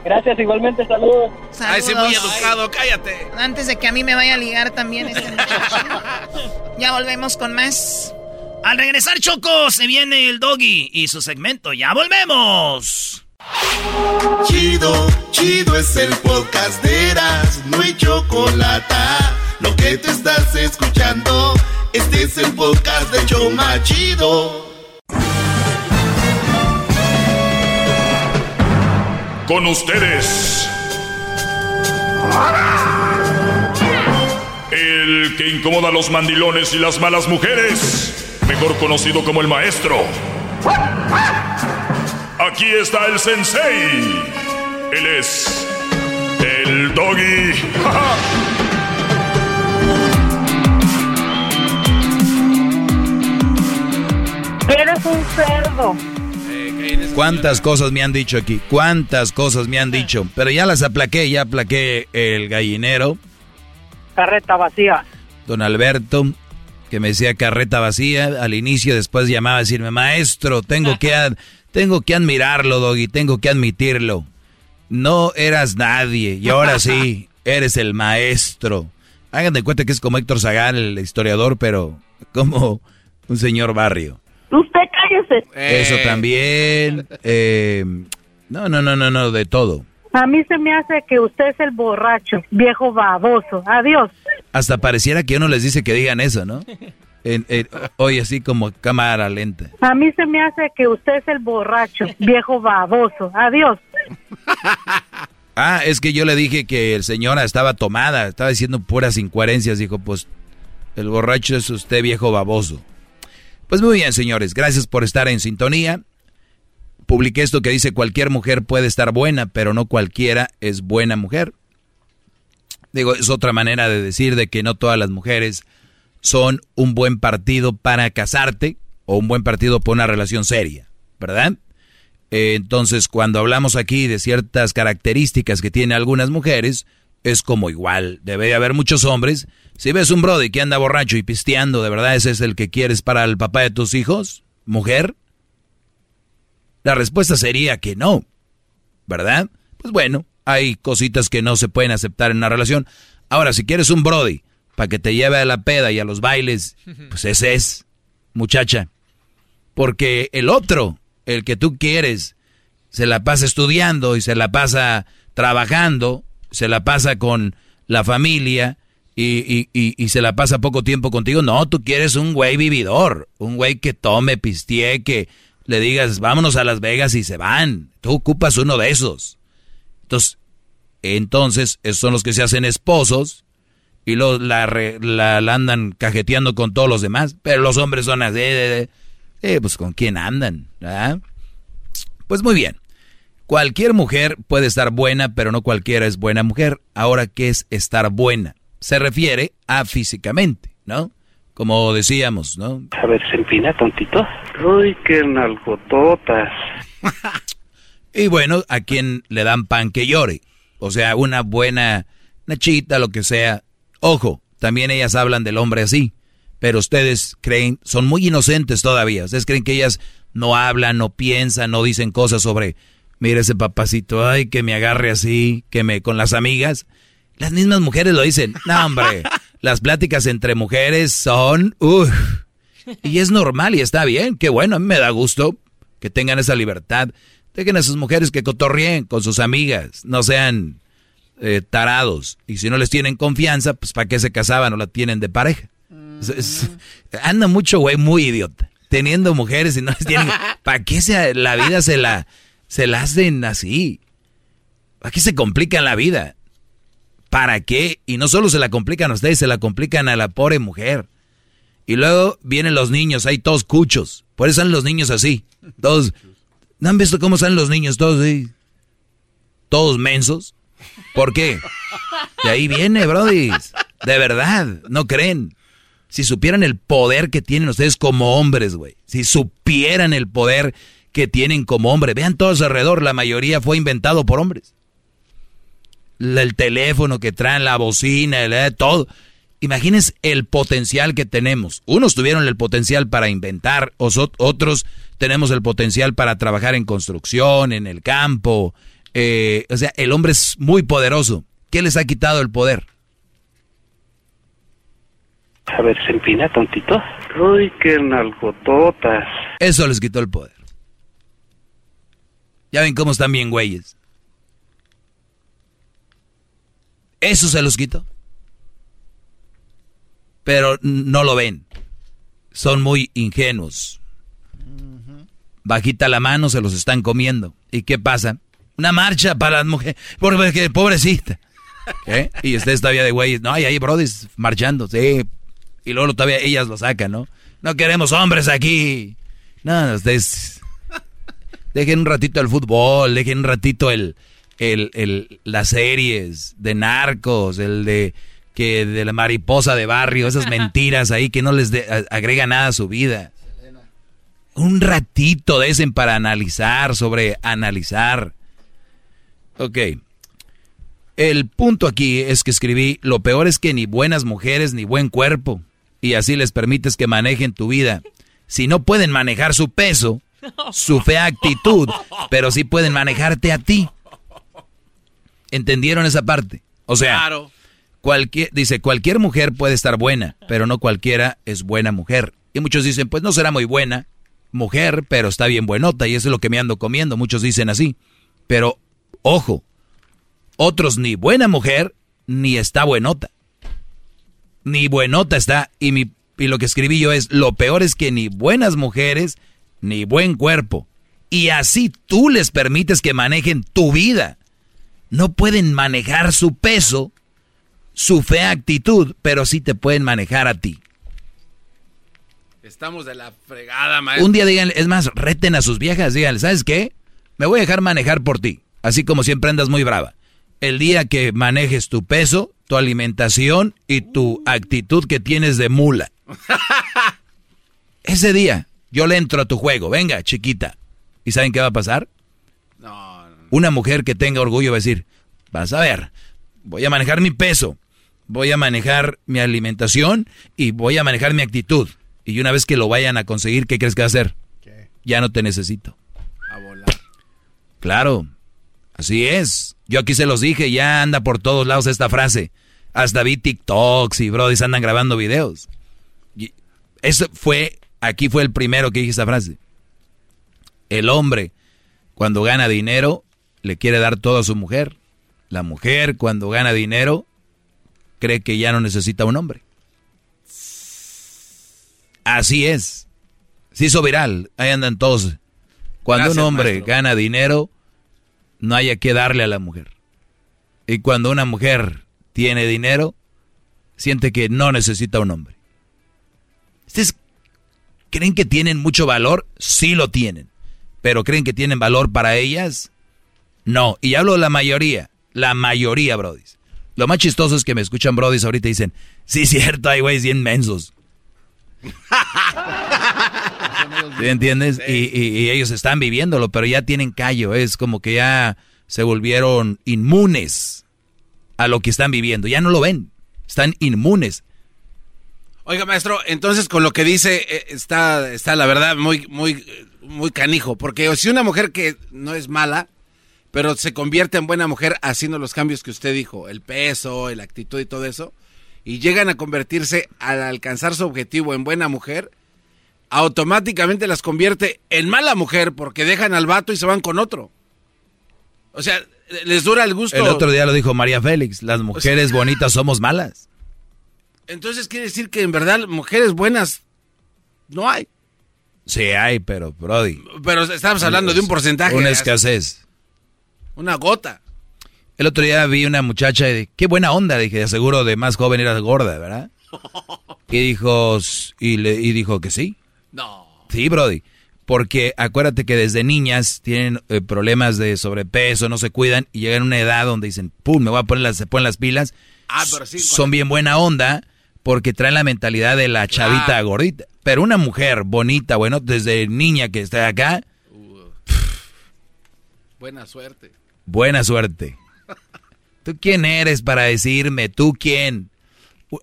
gracias, igualmente saludos. Ay, sí, muy Saludos. educado, cállate. Antes de que a mí me vaya a ligar también este muchacho. Ya volvemos con más. Al regresar, Choco, se viene el doggy y su segmento. ¡Ya volvemos! Chido, chido es el podcast de Eras, no hay chocolate. Lo que te estás escuchando, este es el podcast de Choma Chido. Con ustedes. El que incomoda a los mandilones y las malas mujeres. Mejor conocido como el maestro. Aquí está el sensei. Él es el doggy. Eres un cerdo. ¿Cuántas cosas me han dicho aquí? ¿Cuántas cosas me han dicho? Pero ya las aplaqué, ya aplaqué el gallinero. Carreta vacía. Don Alberto, que me decía carreta vacía al inicio, después llamaba a decirme, maestro, tengo que, tengo que admirarlo, Doggy, tengo que admitirlo. No eras nadie y ahora sí, eres el maestro. Hagan de cuenta que es como Héctor Zagal, el historiador, pero como un señor barrio. Usted cállese. Eso también. Eh, no, no, no, no, no, de todo. A mí se me hace que usted es el borracho, viejo baboso. Adiós. Hasta pareciera que uno les dice que digan eso, ¿no? hoy así como cámara lenta. A mí se me hace que usted es el borracho, viejo baboso. Adiós. Ah, es que yo le dije que el señora estaba tomada, estaba diciendo puras incoherencias. Dijo, pues, el borracho es usted, viejo baboso. Pues muy bien, señores, gracias por estar en sintonía. Publiqué esto que dice, cualquier mujer puede estar buena, pero no cualquiera es buena mujer. Digo, es otra manera de decir de que no todas las mujeres son un buen partido para casarte o un buen partido para una relación seria, ¿verdad? Eh, entonces, cuando hablamos aquí de ciertas características que tienen algunas mujeres, es como igual. Debe haber muchos hombres. Si ves un brody que anda borracho y pisteando, ¿de verdad ese es el que quieres para el papá de tus hijos? ¿Mujer? La respuesta sería que no. ¿Verdad? Pues bueno, hay cositas que no se pueden aceptar en una relación. Ahora, si quieres un brody para que te lleve a la peda y a los bailes, pues ese es, muchacha. Porque el otro, el que tú quieres, se la pasa estudiando y se la pasa trabajando, se la pasa con la familia y, y, se la pasa poco tiempo contigo. No, tú quieres un güey vividor, un güey que tome, pistee, que le digas, vámonos a Las Vegas y se van. Tú ocupas uno de esos. Entonces, entonces son los que se hacen esposos y los, la, la, andan cajeteando con todos los demás. Pero los hombres son así, eh, pues con quién andan. Pues muy bien. Cualquier mujer puede estar buena, pero no cualquiera es buena mujer. Ahora, ¿qué es estar buena? Se refiere a físicamente, ¿no? Como decíamos, ¿no? A ver, se empina tontito. Uy, qué nalgototas. y bueno, a quien le dan pan que llore. O sea, una buena nachita, lo que sea. Ojo, también ellas hablan del hombre así. Pero ustedes creen, son muy inocentes todavía. Ustedes creen que ellas no hablan, no piensan, no dicen cosas sobre mira ese papacito, ay, que me agarre así, que me con las amigas. Las mismas mujeres lo dicen. No, hombre, las pláticas entre mujeres son, uff. Y es normal y está bien, qué bueno, a mí me da gusto que tengan esa libertad. Dejen a sus mujeres que cotorreen con sus amigas, no sean eh, tarados. Y si no les tienen confianza, pues ¿para qué se casaban o la tienen de pareja? anda mucho güey muy idiota, teniendo mujeres y no les tienen... ¿Para qué se, la vida se la se la hacen así. Aquí se complican la vida. ¿Para qué? Y no solo se la complican a ustedes, se la complican a la pobre mujer. Y luego vienen los niños, hay todos cuchos. Por eso salen los niños así. Todos. ¿No han visto cómo salen los niños? Todos así. Todos mensos. ¿Por qué? De ahí viene, Brody. De verdad, no creen. Si supieran el poder que tienen ustedes como hombres, güey. Si supieran el poder que tienen como hombre. Vean todos alrededor, la mayoría fue inventado por hombres. El teléfono que traen, la bocina, el, todo. Imagínense el potencial que tenemos. Unos tuvieron el potencial para inventar, otros tenemos el potencial para trabajar en construcción, en el campo. Eh, o sea, el hombre es muy poderoso. ¿Qué les ha quitado el poder? A ver, se empina tontito. Uy, qué nalgototas. Eso les quitó el poder. Ya ven cómo están bien güeyes. Eso se los quito. Pero no lo ven. Son muy ingenuos. Bajita la mano, se los están comiendo. ¿Y qué pasa? Una marcha para las mujeres. Porque, pobrecita. ¿Eh? Y ustedes todavía de güeyes. No, hay ahí brodis marchando. Sí. Y luego todavía ellas lo sacan, ¿no? No queremos hombres aquí. No, ustedes Dejen un ratito el fútbol, dejen un ratito el, el, las series de narcos, el de que de la mariposa de barrio, esas mentiras ahí que no les agrega nada a su vida. Un ratito de ese para analizar, sobre analizar. Ok. El punto aquí es que escribí, lo peor es que ni buenas mujeres ni buen cuerpo. Y así les permites que manejen tu vida. Si no pueden manejar su peso, su fea actitud, pero sí pueden manejarte a ti. ¿Entendieron esa parte? O sea, cualquier, dice, cualquier mujer puede estar buena, pero no cualquiera es buena mujer. Y muchos dicen, pues no será muy buena mujer, pero está bien buenota y eso es lo que me ando comiendo. Muchos dicen así. Pero, ojo, otros ni buena mujer ni está buenota. Ni buenota está. Y, mi, y lo que escribí yo es, lo peor es que ni buenas mujeres ni buen cuerpo. Y así tú les permites que manejen tu vida. No pueden manejar su peso, su fea actitud, pero sí te pueden manejar a ti. Estamos de la fregada, maestro. Un día digan, es más, reten a sus viejas, díganle, ¿sabes qué? Me voy a dejar manejar por ti, así como siempre andas muy brava. El día que manejes tu peso, tu alimentación y tu actitud que tienes de mula. Ese día, yo le entro a tu juego, venga, chiquita. ¿Y saben qué va a pasar? No, Una mujer que tenga orgullo va a decir, vas a ver, voy a manejar mi peso, voy a manejar mi alimentación y voy a manejar mi actitud. Y una vez que lo vayan a conseguir, ¿qué crees que va a hacer? Ya no te necesito. A volar. Claro, así es. Yo aquí se los dije, ya anda por todos lados esta frase. Hasta vi TikToks y brodis andan grabando videos. Y eso fue Aquí fue el primero que dije esa frase. El hombre, cuando gana dinero, le quiere dar todo a su mujer. La mujer, cuando gana dinero, cree que ya no necesita un hombre. Así es. Se hizo viral. Ahí andan todos. Cuando un hombre gana dinero, no haya que darle a la mujer. Y cuando una mujer tiene dinero, siente que no necesita un hombre. ¿Creen que tienen mucho valor? Sí lo tienen. ¿Pero creen que tienen valor para ellas? No. Y hablo de la mayoría. La mayoría, brodis. Lo más chistoso es que me escuchan brodis ahorita y dicen, sí, cierto, hay güeyes bien mensos. ¿Sí entiendes? Y, ellos están viviéndolo, pero ya tienen callo. Es como que ya se volvieron inmunes a lo que están viviendo. Ya no lo ven. Están inmunes. Oiga, maestro, entonces con lo que dice eh, está, está la verdad muy, muy, muy canijo, porque si una mujer que no es mala, pero se convierte en buena mujer haciendo los cambios que usted dijo, el peso, la actitud y todo eso, y llegan a convertirse al alcanzar su objetivo en buena mujer, automáticamente las convierte en mala mujer porque dejan al vato y se van con otro. O sea, les dura el gusto. El otro día lo dijo María Félix, las mujeres bonitas somos malas. Entonces quiere decir que en verdad mujeres buenas no hay. Sí hay, pero Brody. Pero estamos hablando de un porcentaje. Una escasez. Una gota. El otro día vi una muchacha y dije, qué buena onda, dije, seguro de más joven era gorda, ¿verdad? y dijo, y, le, y dijo que sí. No. Sí, Brody. Porque acuérdate que desde niñas tienen eh, problemas de sobrepeso, no se cuidan y llegan a una edad donde dicen, pum, me voy a poner las, se ponen las pilas. Ah, pero sí, son bien buena onda porque traen la mentalidad de la chavita gordita. Pero una mujer bonita, bueno, desde niña que está acá. buena suerte. Buena suerte. ¿Tú quién eres para decirme? ¿Tú quién?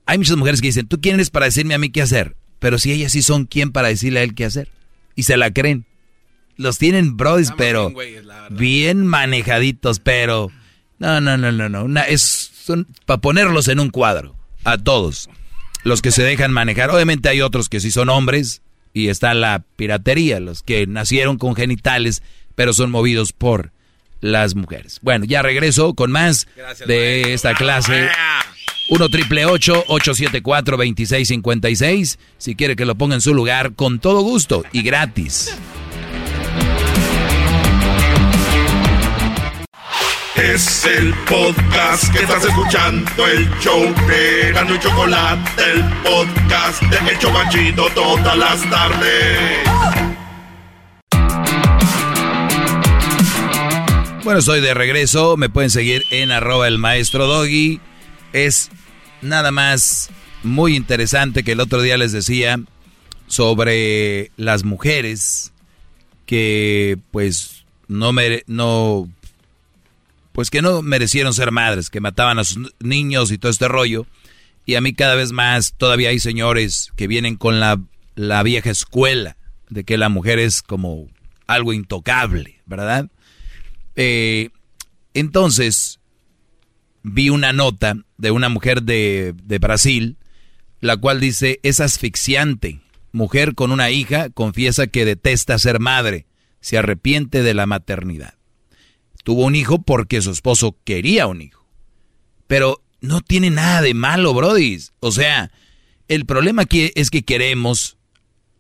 Hay muchas mujeres que dicen, ¿tú quién eres para decirme a mí qué hacer? Pero si ellas sí son quién para decirle a él qué hacer. Y se la creen. Los tienen brodis, pero bien, manejaditos, pero... No, no, no, no, no. es son para ponerlos en un cuadro. A todos los que se dejan manejar. Obviamente hay otros que sí son hombres y está la piratería, los que nacieron con genitales, pero son movidos por las mujeres. Bueno, ya regreso con más de esta clase. 1 triple 874 2656. Si quiere que lo ponga en su lugar, con todo gusto y gratis. Es el podcast que estás escuchando, el show de Gano y Chocolate, el podcast de El Chocachito todas las tardes. Bueno, estoy de regreso. Me pueden seguir en arroba el maestro Doggy. Es nada más muy interesante que el otro día les decía sobre las mujeres que pues no no pues que no merecieron ser madres, que mataban a sus niños y todo este rollo. Y a mí cada vez más todavía hay señores que vienen con la, la vieja escuela de que la mujer es como algo intocable, ¿verdad? Eh, entonces, vi una nota de una mujer de, Brasil, la cual dice, es asfixiante. Mujer con una hija confiesa que detesta ser madre, se arrepiente de la maternidad. Tuvo un hijo porque su esposo quería un hijo. Pero no tiene nada de malo, Brody. O sea, el problema aquí es que queremos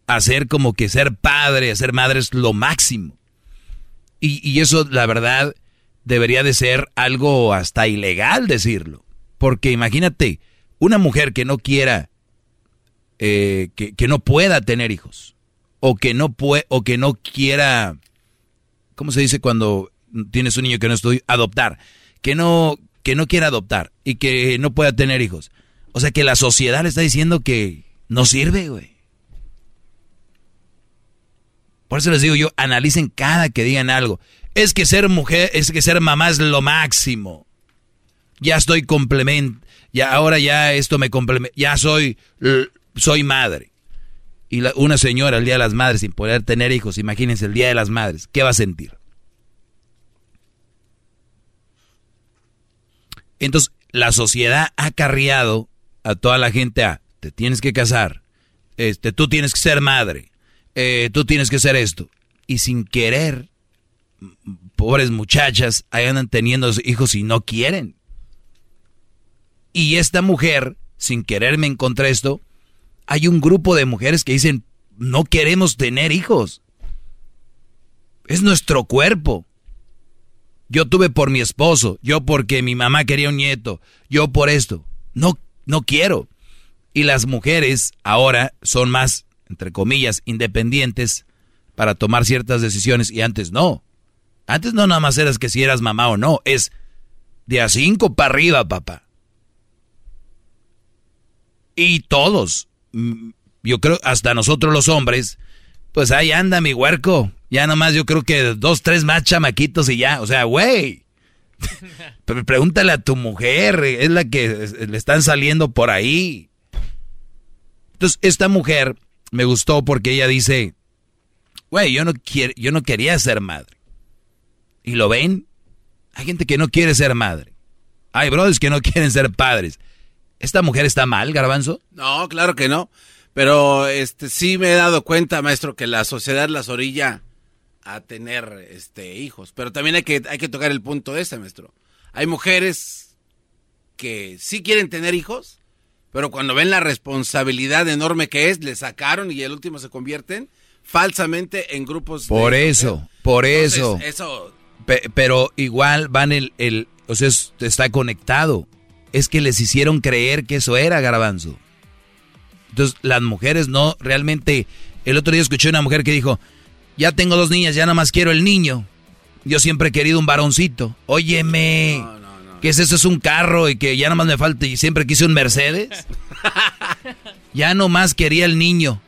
hacer como que ser padre, ser madre es lo máximo. Y, y eso, la verdad, debería de ser algo hasta ilegal decirlo. Porque imagínate, una mujer que no quiera, eh, que, no pueda tener hijos, o que no puede, o que no quiera, ¿cómo se dice cuando tienes un niño que no estoy adoptar? Que no, que no quiera adoptar y que no pueda tener hijos. O sea que la sociedad le está diciendo que no sirve, güey. Por eso les digo yo, analicen cada que digan algo. Es que ser mujer, es que ser mamá es lo máximo. Ya estoy complemento, ya ahora ya esto me complementa, ya soy, soy madre. Y una señora el Día de las Madres sin poder tener hijos, imagínense el Día de las Madres, ¿qué va a sentir? Entonces, la sociedad ha carriado a toda la gente a, te tienes que casar, este, tú tienes que ser madre, eh, tú tienes que hacer esto. Y sin querer, pobres muchachas, ahí andan teniendo hijos y no quieren. Y esta mujer, sin querer me encontré esto, hay un grupo de mujeres que dicen, no queremos tener hijos. Es nuestro cuerpo. Yo tuve por mi esposo, yo porque mi mamá quería un nieto, yo por esto. No, no quiero. Y las mujeres ahora son más entre comillas, independientes para tomar ciertas decisiones y antes no. Antes no nada más eras que si eras mamá o no, es de a cinco para arriba, papá. Y todos, mm, yo creo, hasta nosotros los hombres, pues ahí anda mi huerco. Ya nomás yo creo que dos, tres más chamaquitos y ya. O sea, güey. Pregúntale a tu mujer, es la que le están saliendo por ahí. Entonces, esta mujer me gustó porque ella dice, güey, yo, no yo no quería ser madre. ¿Y lo ven? Hay gente que no quiere ser madre. Hay brothers que no quieren ser padres. ¿Esta mujer está mal, Garbanzo? No, claro que no. Pero este sí me he dado cuenta, maestro, que la sociedad las orilla a tener este hijos. Pero también hay que, hay que tocar el punto ese, maestro. Hay mujeres que sí quieren tener hijos, pero cuando ven la responsabilidad enorme que es, le sacaron y el último se convierten falsamente en grupos. Por eso, por eso. eso. pero igual van el, el, o sea, está conectado. Es que les hicieron creer que eso era garbanzo. Entonces, las mujeres no realmente. El otro día escuché una mujer que dijo: Ya tengo dos niñas, ya nada más quiero el niño. Yo siempre he querido un varoncito. Óyeme. ¿Qué es eso? Es un carro y que ya nomás me falta y siempre quise un Mercedes. ya nomás quería el niño.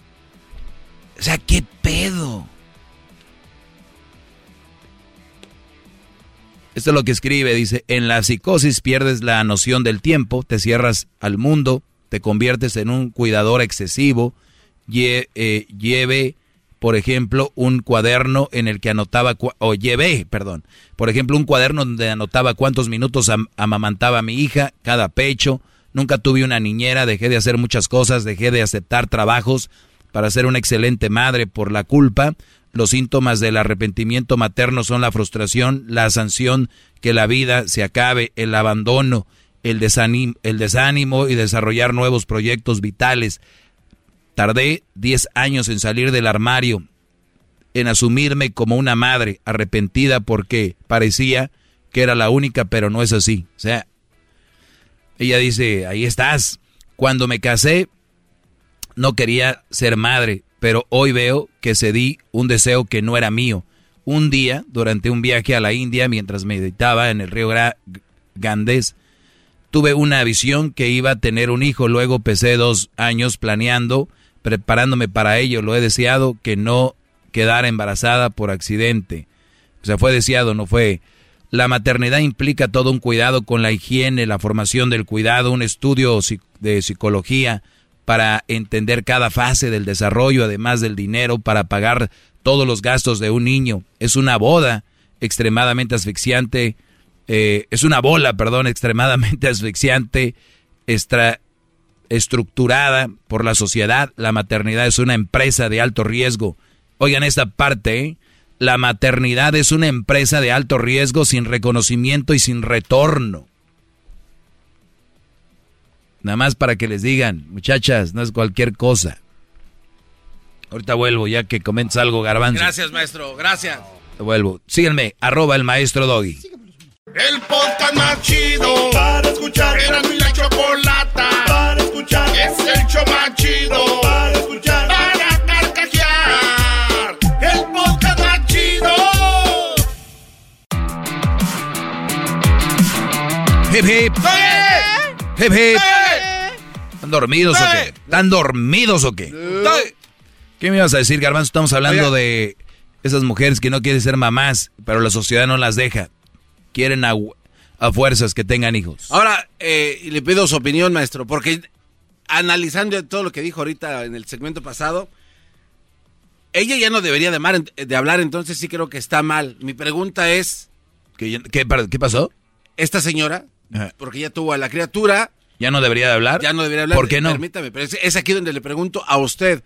O sea, ¿qué pedo? Esto es lo que escribe, dice, en la psicosis pierdes la noción del tiempo, te cierras al mundo, te conviertes en un cuidador excesivo, eh, lleve por ejemplo, un cuaderno en el que anotaba, o llevé, perdón, por ejemplo, un cuaderno donde anotaba cuántos minutos amamantaba a mi hija, cada pecho. Nunca tuve una niñera, dejé de hacer muchas cosas, dejé de aceptar trabajos para ser una excelente madre por la culpa. Los síntomas del arrepentimiento materno son la frustración, la sanción, que la vida se acabe, el abandono, el desánimo, el desánimo y desarrollar nuevos proyectos vitales. Tardé 10 años en salir del armario, en asumirme como una madre arrepentida porque parecía que era la única, pero no es así. O sea, ella dice, ahí estás. Cuando me casé, no quería ser madre, pero hoy veo que cedí un deseo que no era mío. Un día, durante un viaje a la India, mientras meditaba en el río Gandés, tuve una visión que iba a tener un hijo. Luego pesé dos años planeando preparándome para ello. Lo he deseado que no quedara embarazada por accidente. O sea, fue deseado, no fue. La maternidad implica todo un cuidado con la higiene, la formación del cuidado, un estudio de psicología para entender cada fase del desarrollo, además del dinero para pagar todos los gastos de un niño. Es una boda extremadamente asfixiante, eh, es una bola, perdón, extremadamente asfixiante, extra, estructurada por la sociedad. La maternidad es una empresa de alto riesgo. Oigan esta parte, ¿eh? la maternidad es una empresa de alto riesgo sin reconocimiento y sin retorno. Nada más para que les digan, muchachas, no es cualquier cosa. Ahorita vuelvo ya que comentes algo, garbanzo. Gracias, maestro, gracias. Vuelvo. Síguenme, arroba el maestro Doggy. El podcast más chido para escuchar. Era mi la chocolata escuchar. Es el show más chido para escuchar. Para carcajear. El podcast más chido. Hip hip. Hip hip. ¿Están dormidos o qué? ¿Están dormidos o qué? ¿Qué me ibas a decir, Garbanzo? Estamos hablando de esas mujeres que no quieren ser mamás, pero la sociedad no las deja. Quieren a, fuerzas que tengan hijos. Ahora, eh, le pido su opinión, maestro, porque analizando todo lo que dijo ahorita en el segmento pasado, ella ya no debería de, de hablar, entonces sí creo que está mal. Mi pregunta es... ¿Qué, qué, qué pasó? Esta señora, porque ya tuvo a la criatura... ¿Ya no debería de hablar? Ya no debería hablar. ¿Por qué no? Permítame, pero es aquí donde le pregunto a usted.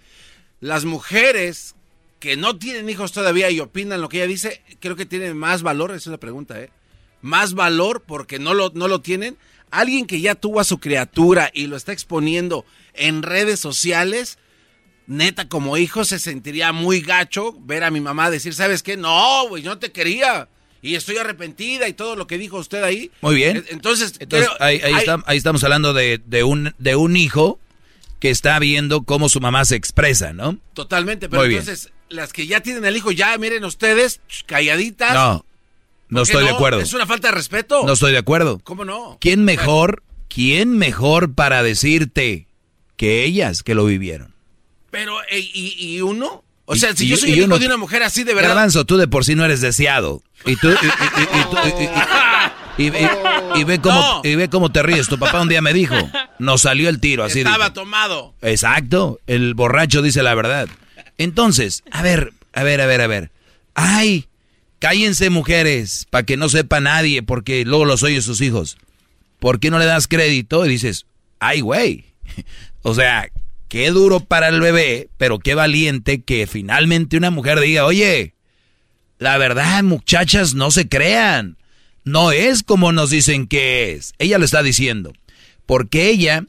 Las mujeres que no tienen hijos todavía y opinan lo que ella dice, creo que tienen más valor, esa es la pregunta, ¿eh? Más valor porque no lo, no lo tienen. Alguien que ya tuvo a su criatura y lo está exponiendo en redes sociales, neta, como hijo se sentiría muy gacho ver a mi mamá decir, ¿sabes qué? No, güey, no te quería. Y estoy arrepentida y todo lo que dijo usted ahí. Muy bien. Entonces, ahí, estamos hablando de, un, de un hijo que está viendo cómo su mamá se expresa, ¿no? Totalmente, pero entonces las que ya tienen el hijo, ya miren ustedes, calladitas. No, no estoy de acuerdo. ¿Es una falta de respeto? No estoy de acuerdo. ¿Cómo no? ¿Quién mejor, quién mejor para decirte que ellas que lo vivieron? Pero, e, ¿y, uno? O sea, si yo soy el hijo de una mujer así de verdad. Garbanzo, tú de por sí no eres deseado. Y tú. Y, ve cómo, y ve cómo te ríes. Tu papá un día me dijo, nos salió el tiro así. Estaba tomado. Exacto, el borracho dice la verdad. Entonces, a ver, a ver, a ver, a ver. Ay, cállense mujeres, para que no sepa nadie, porque luego los oye sus hijos. ¿Por qué no le das crédito y dices, ay, güey? O sea, qué duro para el bebé, pero qué valiente que finalmente una mujer diga, oye, la verdad, muchachas, no se crean. No es como nos dicen que es. Ella lo está diciendo. Porque ella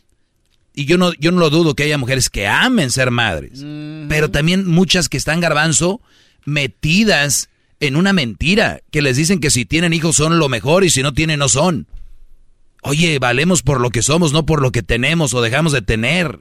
y yo no, yo no lo dudo que haya mujeres que amen ser madres, pero también muchas que están garbanzo metidas en una mentira, que les dicen que si tienen hijos son lo mejor y si no tienen no son. Oye, valemos por lo que somos, no por lo que tenemos o dejamos de tener.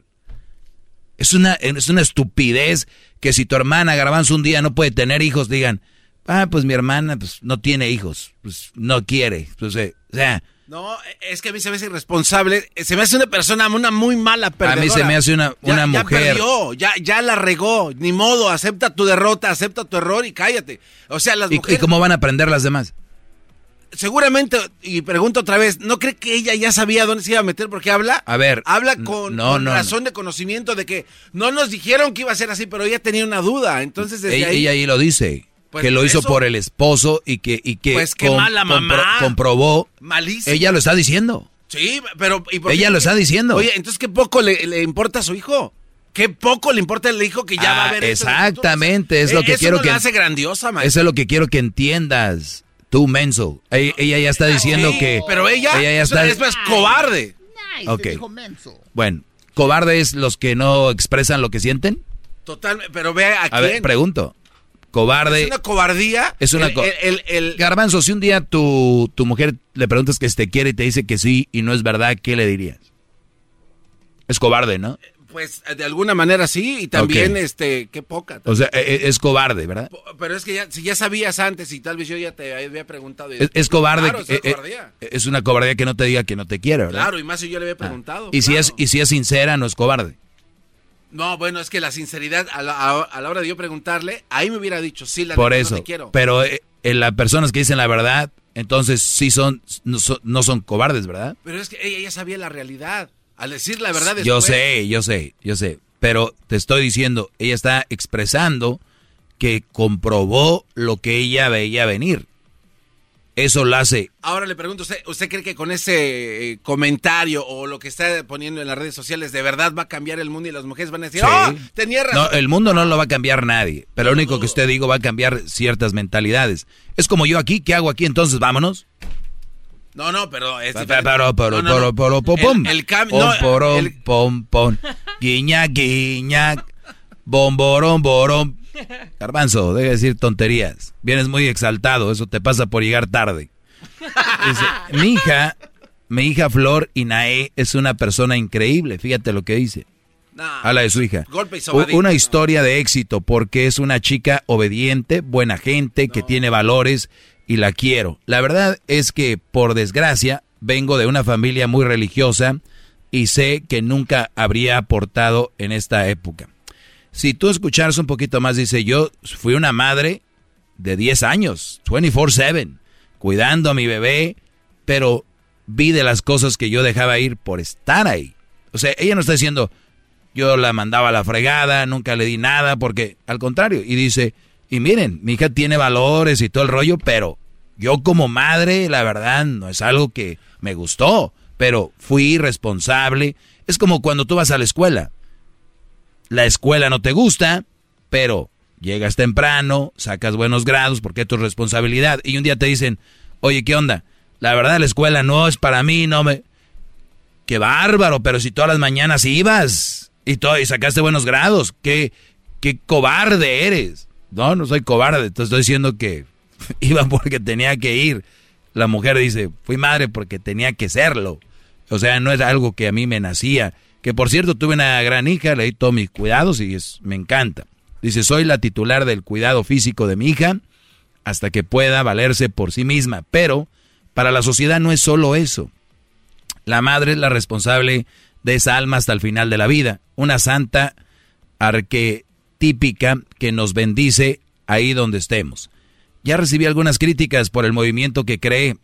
Es una, es una estupidez que si tu hermana garbanzo un día no puede tener hijos, digan, ah, pues mi hermana pues, no tiene hijos, pues no quiere. Pues, eh, o sea, no, es que a mí se me hace irresponsable. Se me hace una persona, una muy mala perdedora. A mí se me hace una, una mujer. Ya perdió, ya, ya la regó. Ni modo, acepta tu derrota, acepta tu error y cállate. O sea, las ¿Y, mujeres... ¿Y cómo van a aprender las demás? Seguramente, y pregunto otra vez, ¿no cree que ella ya sabía dónde se iba a meter porque habla? A ver. Habla con, razón de conocimiento de que no nos dijeron que iba a ser así, pero ella tenía una duda. Entonces, desde ella, ahí... Ella ahí lo dice. Pues que lo hizo por el esposo y que, y que pues qué mala mamá. comprobó. Malísimo. Ella lo está diciendo. Sí, pero... ella lo está diciendo. Oye, entonces qué poco le, importa a su hijo. Qué poco le importa al hijo que ya va a ah, ver Exactamente, es lo que eso quiero no que... La hace grandiosa, maestro. Eso es lo que quiero que entiendas. Tú, menso. Ella, ya está diciendo que... Pero ella, ella ya está... es, es cobarde. ok. Bueno, ¿cobarde es los que no expresan lo que sienten? Totalmente, pero ve a, a ver, pregunto. Cobarde. Es una cobardía. Es una el, el, Garbanzo, si un día tu, tu mujer le preguntas que si te quiere y te dice que sí y no es verdad, ¿qué le dirías? Es cobarde, ¿no? Pues de alguna manera sí, y también, este, qué poca. O sea, e, e, es, cobarde, ¿verdad? Pero es que ya, si ya sabías antes y tal vez yo ya te había preguntado. es, cobarde. Claro, es, eh, eh, es, una cobardía que no te diga que no te quiere, ¿verdad? Claro, y más si yo le había ah. preguntado. Y, si es, y si es sincera, no es cobarde. No, bueno, es que la sinceridad, a la, a- a la hora de yo preguntarle, ahí me hubiera dicho, sí, la Por neta, eso. no te quiero. Pero eh, eh, las personas que dicen la verdad, entonces sí son no, son, no son cobardes, ¿verdad? Pero es que ella ya sabía la realidad. Al decir la verdad Yo sé, yo sé, yo sé. Pero te estoy diciendo, ella está expresando que comprobó lo que ella veía venir. Eso la hace. Ahora le pregunto, ¿usted, ¿usted cree que con ese eh, comentario o lo que está poniendo en las redes sociales de verdad va a cambiar el mundo y las mujeres van a decir, Sí. ¡oh, tenía razón! No, el mundo no lo va a cambiar nadie. Pero lo único que usted digo va a cambiar ciertas mentalidades. Es como yo aquí, ¿qué hago aquí? Entonces vámonos. No, no, pero es. Pero, pero, pero, pero, pom, El- pom. el cam- Pom, no, el- pom, pom. Guiña, guiña. Bomborón, borón. Garbanzo, deja de decir tonterías. Vienes muy exaltado, eso te pasa por llegar tarde. Dice, mi hija, mi hija Flor Inae es una persona increíble, fíjate lo que dice. Habla de su hija. Golpe y Una historia de éxito porque es una chica obediente, buena gente, que tiene valores y la quiero. La verdad es que, por desgracia, vengo de una familia muy religiosa y sé que nunca habría aportado en esta época. Si tú escucharas un poquito más, dice, yo fui una madre de 10 años, 24/7, cuidando a mi bebé, pero vi de las cosas que yo dejaba ir por estar ahí. O sea, ella no está diciendo, yo la mandaba a la fregada, nunca le di nada, porque al contrario, y dice, y miren, mi hija tiene valores y todo el rollo, pero yo como madre, la verdad, no es algo que me gustó, pero fui responsable. Es como cuando tú vas a la escuela. La escuela no te gusta, pero llegas temprano, sacas buenos grados porque es tu responsabilidad. Y un día te dicen, oye, ¿qué onda? La verdad, la escuela no es para mí, no me... Qué bárbaro, pero si todas las mañanas ibas y, todo, y sacaste buenos grados, qué, qué cobarde eres. No, no soy cobarde, te estoy diciendo que iba porque tenía que ir. La mujer dice, fui madre porque tenía que serlo. O sea, no es algo que a mí me nacía. Que por cierto, tuve una gran hija, le di todos mis cuidados y es, me encanta. Dice, soy la titular del cuidado físico de mi hija hasta que pueda valerse por sí misma. Pero para la sociedad no es solo eso. La madre es la responsable de esa alma hasta el final de la vida. Una santa arquetípica que nos bendice ahí donde estemos. Ya recibí algunas críticas por el movimiento que cree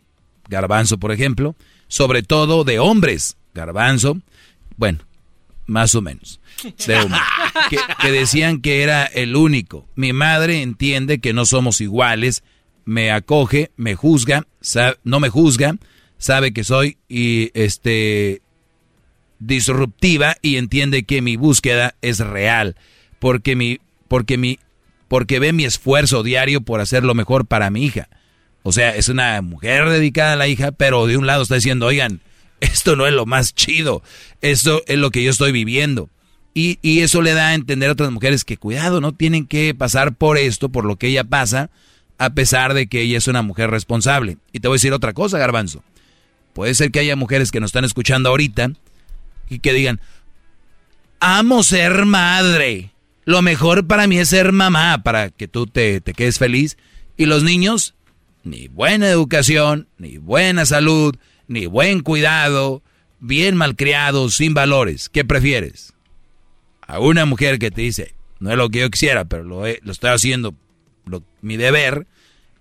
Garbanzo, por ejemplo, sobre todo de hombres. Garbanzo, bueno, más o menos, de hombres, que, decían que era el único. Mi madre entiende que no somos iguales, me acoge, me juzga, sa- no me juzga, sabe que soy y este disruptiva y entiende que mi búsqueda es real, porque mi porque mi porque ve mi esfuerzo diario por hacer lo mejor para mi hija. O sea, es una mujer dedicada a la hija, pero de un lado está diciendo, oigan, esto no es lo más chido, esto es lo que yo estoy viviendo. Y, y eso le da a entender a otras mujeres que cuidado, no tienen que pasar por esto, por lo que ella pasa, a pesar de que ella es una mujer responsable. Y te voy a decir otra cosa, garbanzo. Puede ser que haya mujeres que nos están escuchando ahorita y que digan, amo ser madre. Lo mejor para mí es ser mamá, para que tú te, te quedes feliz. Y los niños, ni buena educación, ni buena salud, ni buen cuidado, bien malcriados, sin valores. ¿Qué prefieres? A una mujer que te dice, no es lo que yo quisiera, pero lo, he- lo estoy haciendo lo- mi deber,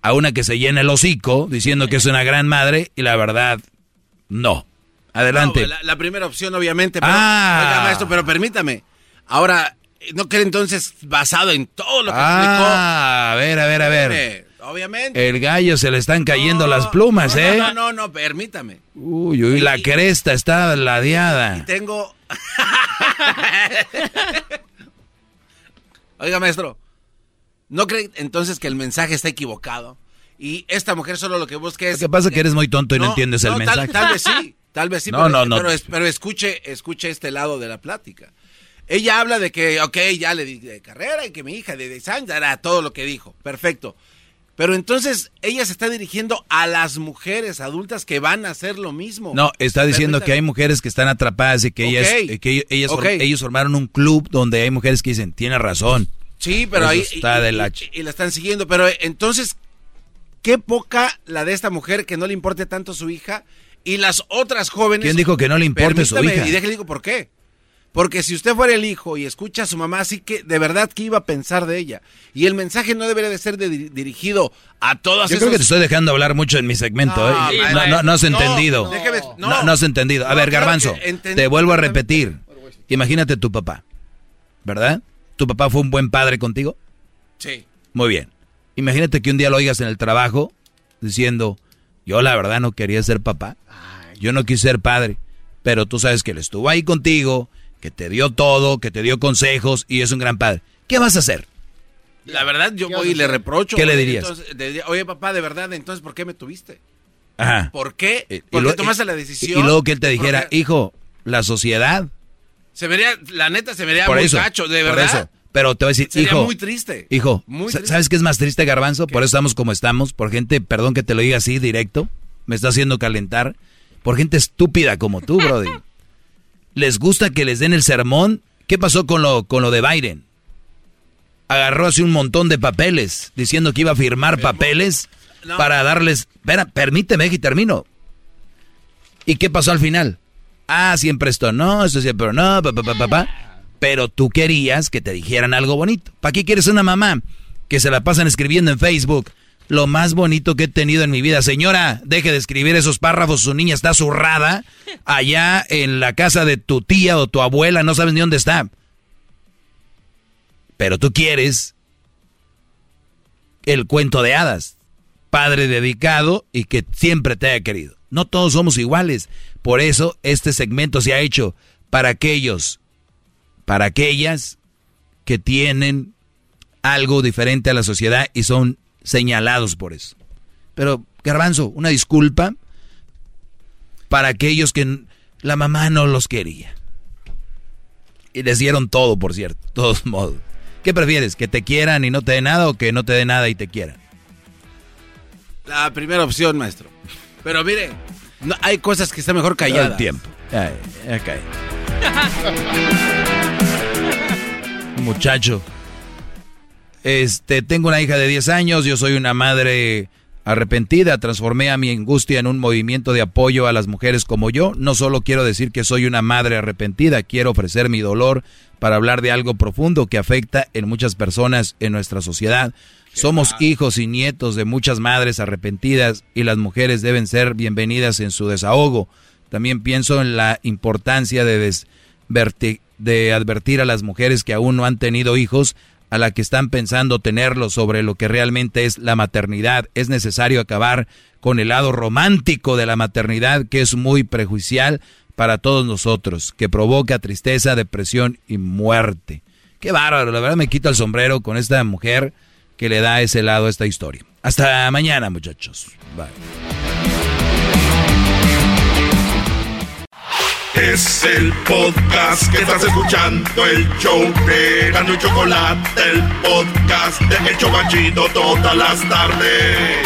a una que se llena el hocico diciendo que es una gran madre y la verdad, no. Adelante. No, la, la primera opción, obviamente. Pero, Ah. Oiga, maestro, pero permítame. Ahora, ¿no cree entonces basado en todo lo que Ah, a ver, a ver, a ver. Obviamente. El gallo se le están cayendo las plumas, no, ¿eh? No, no, no, permítame. Uy, uy, la cresta está ladeada. Tengo. Oiga, maestro, ¿no cree entonces que el mensaje está equivocado? Y esta mujer solo lo que busca es. Lo que pasa es que eres muy tonto y no, entiendes el mensaje. Tal, vez sí, tal vez sí. No, pero, no, no. Pero, pero escuche, escuche este lado de la plática. Ella habla de que, ok, ya le di de carrera y que mi hija de 10 años era todo lo que dijo. Perfecto. Pero entonces ella se está dirigiendo a las mujeres adultas que van a hacer lo mismo. No, está diciendo que hay mujeres que están atrapadas y que ellas, eh, que ellas, ellos formaron un club donde hay mujeres que dicen, tiene razón. Sí, pero Eso ahí está y, de la y- y la están siguiendo. Pero eh, entonces, qué poca la de esta mujer que no le importe tanto su hija y las otras jóvenes. ¿Quién dijo que no le importe su hija? Y déjale digo por qué. Porque si usted fuera el hijo y escucha a su mamá, así que de verdad que iba a pensar de ella. Y el mensaje no debería de ser de- dirigido a todas Yo creo que te estoy dejando hablar mucho en mi segmento. No, ¿eh? sí, no, no- no has entendido. no, déjeme- no, has entendido. A ver, Garbanzo, te vuelvo a repetir. Imagínate tu papá, ¿verdad? ¿Tu papá fue un buen padre contigo? Sí. Muy bien. Imagínate que un día lo oigas en el trabajo diciendo, yo la verdad no quería ser papá. Yo no quise ser padre. Pero tú sabes que él estuvo ahí contigo, que te dio todo, que te dio consejos y es un gran padre. ¿Qué vas a hacer? La verdad, yo voy y le reprocho. ¿Qué le dirías? entonces, le diría, Oye, papá, de verdad, entonces, ¿por qué me tuviste? Ajá. ¿Por qué? Y Porque lo- tomaste la decisión. Y luego que él te dijera, Porque hijo, la sociedad. Se vería, la neta, se vería por muy eso, de por verdad. eso. Pero te voy a decir, Sería hijo. muy triste. Hijo, Muy triste. ¿sabes qué es más triste, Garbanzo? Por eso estamos como estamos. Por gente, perdón que te lo diga así directo. Me está haciendo calentar. Por gente estúpida como tú, Brody. les gusta que les den el sermón. ¿Qué pasó con lo, con lo de Biden? Agarró así un montón de papeles diciendo que iba a firmar papeles No. para darles. Espera, permíteme que termino. ¿Y qué pasó al final? Ah, siempre esto no, esto siempre no, pa, pa, pa, pa, pa. Pero tú querías que te dijeran algo bonito. ¿Para qué quieres una mamá que se la pasan escribiendo en Facebook? Lo más bonito que he tenido en mi vida. Señora, deje de escribir esos párrafos. Su niña está zurrada allá en la casa de tu tía o tu abuela. No sabes ni dónde está. Pero tú quieres el cuento de hadas. Padre dedicado y que siempre te haya querido. No todos somos iguales. Por eso este segmento se ha hecho para aquellos, para aquellas que tienen algo diferente a la sociedad y son señalados por eso. Pero, Garbanzo, una disculpa para aquellos que la mamá no los quería. Y les dieron todo, por cierto, de todos modos. ¿Qué prefieres? ¿Que te quieran y no te dé nada o que no te dé nada y te quieran? La primera opción, maestro. Pero mire, no, hay cosas que está mejor Todo calladas. el tiempo. Ay, ya cae. Muchacho. Este, tengo una hija de 10 años, yo soy una madre arrepentida, transformé a mi angustia en un movimiento de apoyo a las mujeres como yo. No solo quiero decir que soy una madre arrepentida, quiero ofrecer mi dolor para hablar de algo profundo que afecta en muchas personas en nuestra sociedad. Somos hijos y nietos de muchas madres arrepentidas y las mujeres deben ser bienvenidas en su desahogo. También pienso en la importancia de, de advertir a las mujeres que aún no han tenido hijos, a la que están pensando tenerlos sobre lo que realmente es la maternidad. Es necesario acabar con el lado romántico de la maternidad que es muy prejuicial para todos nosotros, que provoca tristeza, depresión y muerte. Qué bárbaro, la verdad me quito el sombrero con esta mujer que le da ese lado a esta historia. Hasta mañana, muchachos. Bye. Es el podcast que estás escuchando, el show de Gano y Chocolate, el podcast de El Chocachito todas las tardes.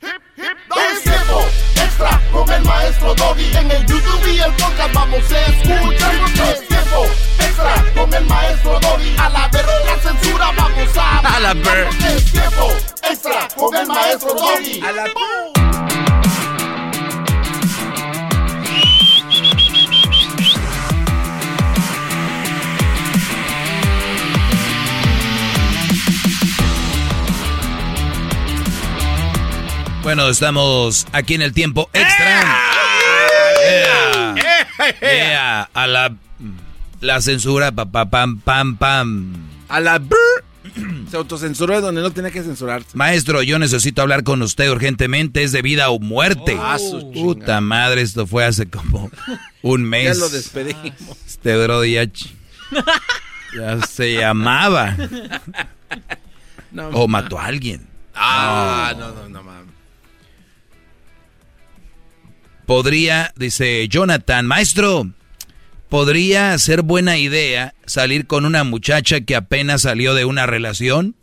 Es tiempo extra con el maestro Doggy. En el YouTube y el podcast vamos a escuchar. Es tiempo extra con el maestro Doggy. A la ver la censura vamos a. A la ver. Es tiempo extra con el maestro Doggy. A la Bueno, estamos aquí en el tiempo extra. Yeah. Yeah. A la, la censura, pa, pa, pam, pam, pam. A la brr. Se autocensuró donde no tenía que censurarse. Maestro, yo necesito hablar con usted urgentemente, es de vida o muerte. Su Puta madre, esto fue hace como un mes. Ya lo despedimos. Este brody ya, ya se llamaba. No, o mató a alguien. Ah, no, no, no, mames. Podría, dice Jonathan, maestro, ¿podría ser buena idea salir con una muchacha que apenas salió de una relación?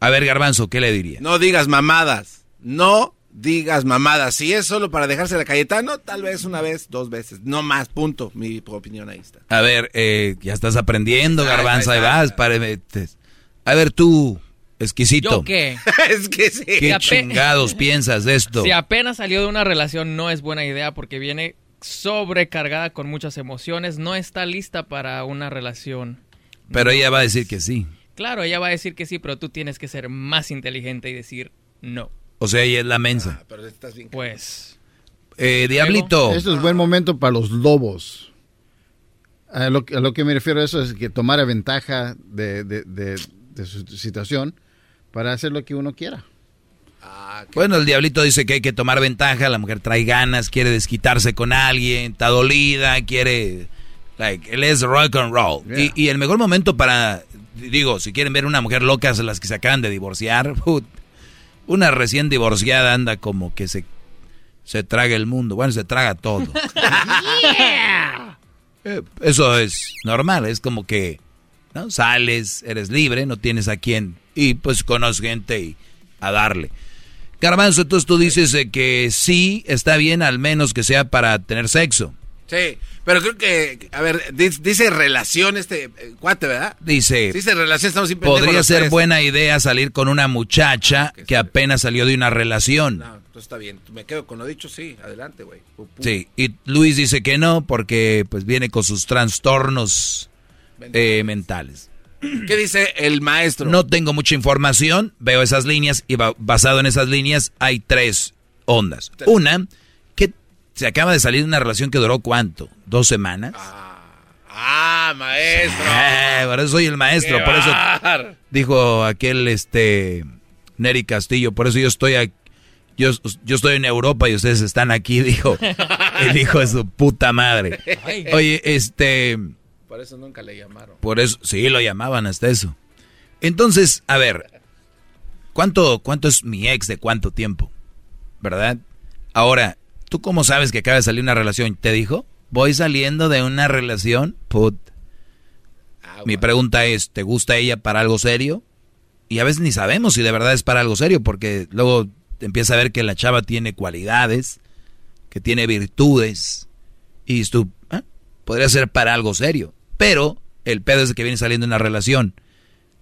A ver, Garbanzo, ¿qué le diría? No digas mamadas. No digas mamadas. Si es solo para dejarse la Cayetano, tal vez una vez, dos veces. No más, punto. Mi opinión ahí está. A ver, eh, ya estás aprendiendo, Garbanzo, ahí vas. te- A ver, tú, exquisito. ¿Yo qué? es que sí. ¿Qué Si chingados piensas de esto? Si apenas salió de una relación no es buena idea porque viene sobrecargada con muchas emociones, no está lista para una relación. Pero ella va a decir que sí. Claro, ella va a decir que sí, pero tú tienes que ser más inteligente y decir no. O sea, ella es la mensa. Ah, pero estás bien. Pues. Eh, Diablito. Esto es buen momento para los lobos. A lo, a lo que me refiero a eso es que tomar ventaja de, de- de- de su situación para hacer lo que uno quiera. Bueno, el diablito dice que hay que tomar ventaja, la mujer trae ganas, quiere desquitarse con alguien, está dolida, quiere... Like, él es rock and roll. Yeah. Y, y el mejor momento para, digo, si quieren ver una mujer loca, son las que se acaban de divorciar. put, Una recién divorciada anda como que se, se traga el mundo. Bueno, se traga todo. Eh, Eso es normal, es como que ¿no? sales, eres libre, no tienes a quién y pues conoces gente y a darle. Garbanzo, entonces tú dices eh, que sí está bien al menos que sea para tener sexo. Sí, pero creo que, a ver, dice, relación este eh, cuate, ¿verdad? Dice, Dice relación, estamos podría ser tres. buena idea salir con una muchacha que apenas salió de una relación. No, entonces está bien. Me quedo con lo dicho, sí. Adelante, güey. Sí, y Luis dice que no porque pues viene con sus trastornos eh, mentales. ¿Qué dice el maestro? No tengo mucha información, veo esas líneas y ba- basado en esas líneas hay tres ondas. Una, que se acaba de salir de una relación que duró cuánto, dos semanas. Ah, maestro. Eh, por eso soy el maestro, Qué por eso bar. dijo aquel este Neri Castillo, por eso yo estoy aquí. Yo, yo estoy en Europa y ustedes están aquí, dijo el hijo de su puta madre. Oye, este, Por eso nunca le llamaron. por eso, sí, lo llamaban hasta eso. Entonces, a ver, ¿cuánto, cuánto es mi ex de cuánto tiempo? ¿Verdad? Ahora, ¿tú cómo sabes que acaba de salir una relación? ¿Te dijo? Voy saliendo de una relación, put. Mi pregunta es, ¿te gusta ella para algo serio? Y a veces ni sabemos si de verdad es para algo serio, porque luego empieza a ver que la chava tiene cualidades, que tiene virtudes, y tú, "Ah, podría ser para algo serio. Pero el pedo es que viene saliendo una relación.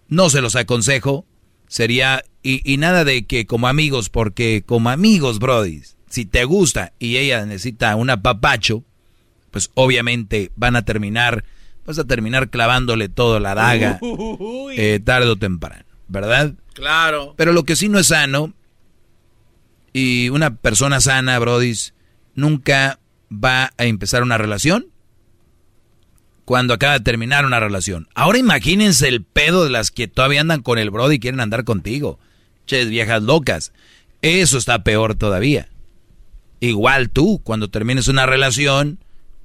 No se los aconsejo, sería, y, y nada de que como amigos, porque como amigos, Brody, si te gusta y ella necesita un apapacho, pues obviamente van a terminar, vas a terminar clavándole todo la daga eh, tarde o temprano, ¿verdad? Claro. Pero lo que sí no es sano, y una persona sana, Brodis, nunca va a empezar una relación cuando acaba de terminar una relación. Ahora imagínense el pedo de las que todavía andan con el Brody y quieren andar contigo. Ches, viejas locas. Eso está peor todavía. Igual tú, cuando termines una relación,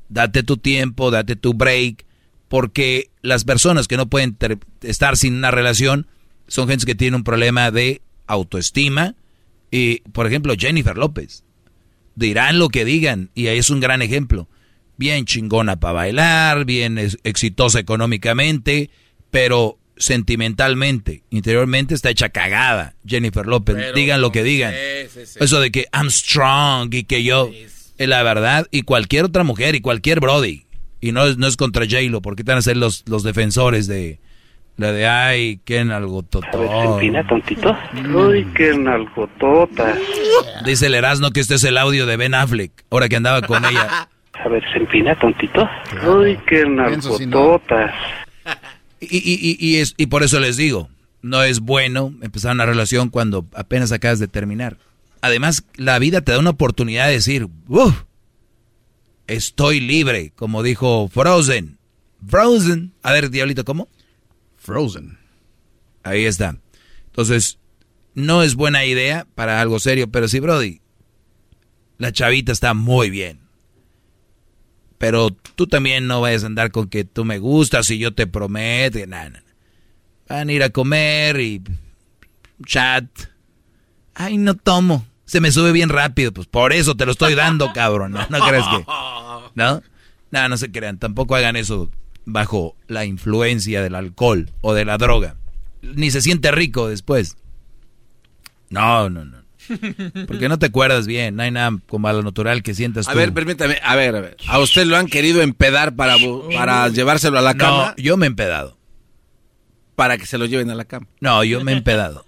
date tu tiempo, date tu break, porque las personas que no pueden estar sin una relación son gente que tiene un problema de autoestima. Y, por ejemplo, Jennifer López. Dirán lo que digan, y ahí es un gran ejemplo. Bien chingona para bailar, bien es- exitosa económicamente, pero sentimentalmente, interiormente está hecha cagada. Jennifer López, Pero, digan lo que digan. sí, sí, sí. Eso de que I'm strong y que yo, es la verdad, y cualquier otra mujer y cualquier Brody. Y no es, no es contra J-Lo, porque están a ser los, los defensores de la de ay, qué nalgototón. tontito. Uy, qué nalgototas. Dice el Erasmo que este es el audio de Ben Affleck, ahora que andaba con ella. A ver, se empina, tontito. Uy, qué nalgototas. Y, y, y, y es, y por eso les digo, no es bueno empezar una relación cuando apenas acabas de terminar. Además, la vida te da una oportunidad de decir, "Uf, estoy libre, como dijo Frozen. Frozen. A ver, Diablito, ¿cómo? Frozen. Ahí está. Entonces, no es buena idea para algo serio, pero sí, Brody, la chavita está muy bien. Pero tú también no vayas a andar con que tú me gustas y yo te prometo. Van a ir a comer y chat. Ay, no tomo. Se me sube bien rápido. Pues por eso te lo estoy dando, cabrón. No, no crees que. ¿No? No, no se crean. Tampoco hagan eso bajo la influencia del alcohol o de la droga. Ni se siente rico después. No, no, no. Porque no te acuerdas bien. No hay nada como a lo natural que sientas A tú. ver, permítame, a ver, a ver. ¿A usted lo han querido empedar para, para llevárselo a la No, cama? yo me he empedado. Para que se lo lleven a la cama. No, yo me he empedado.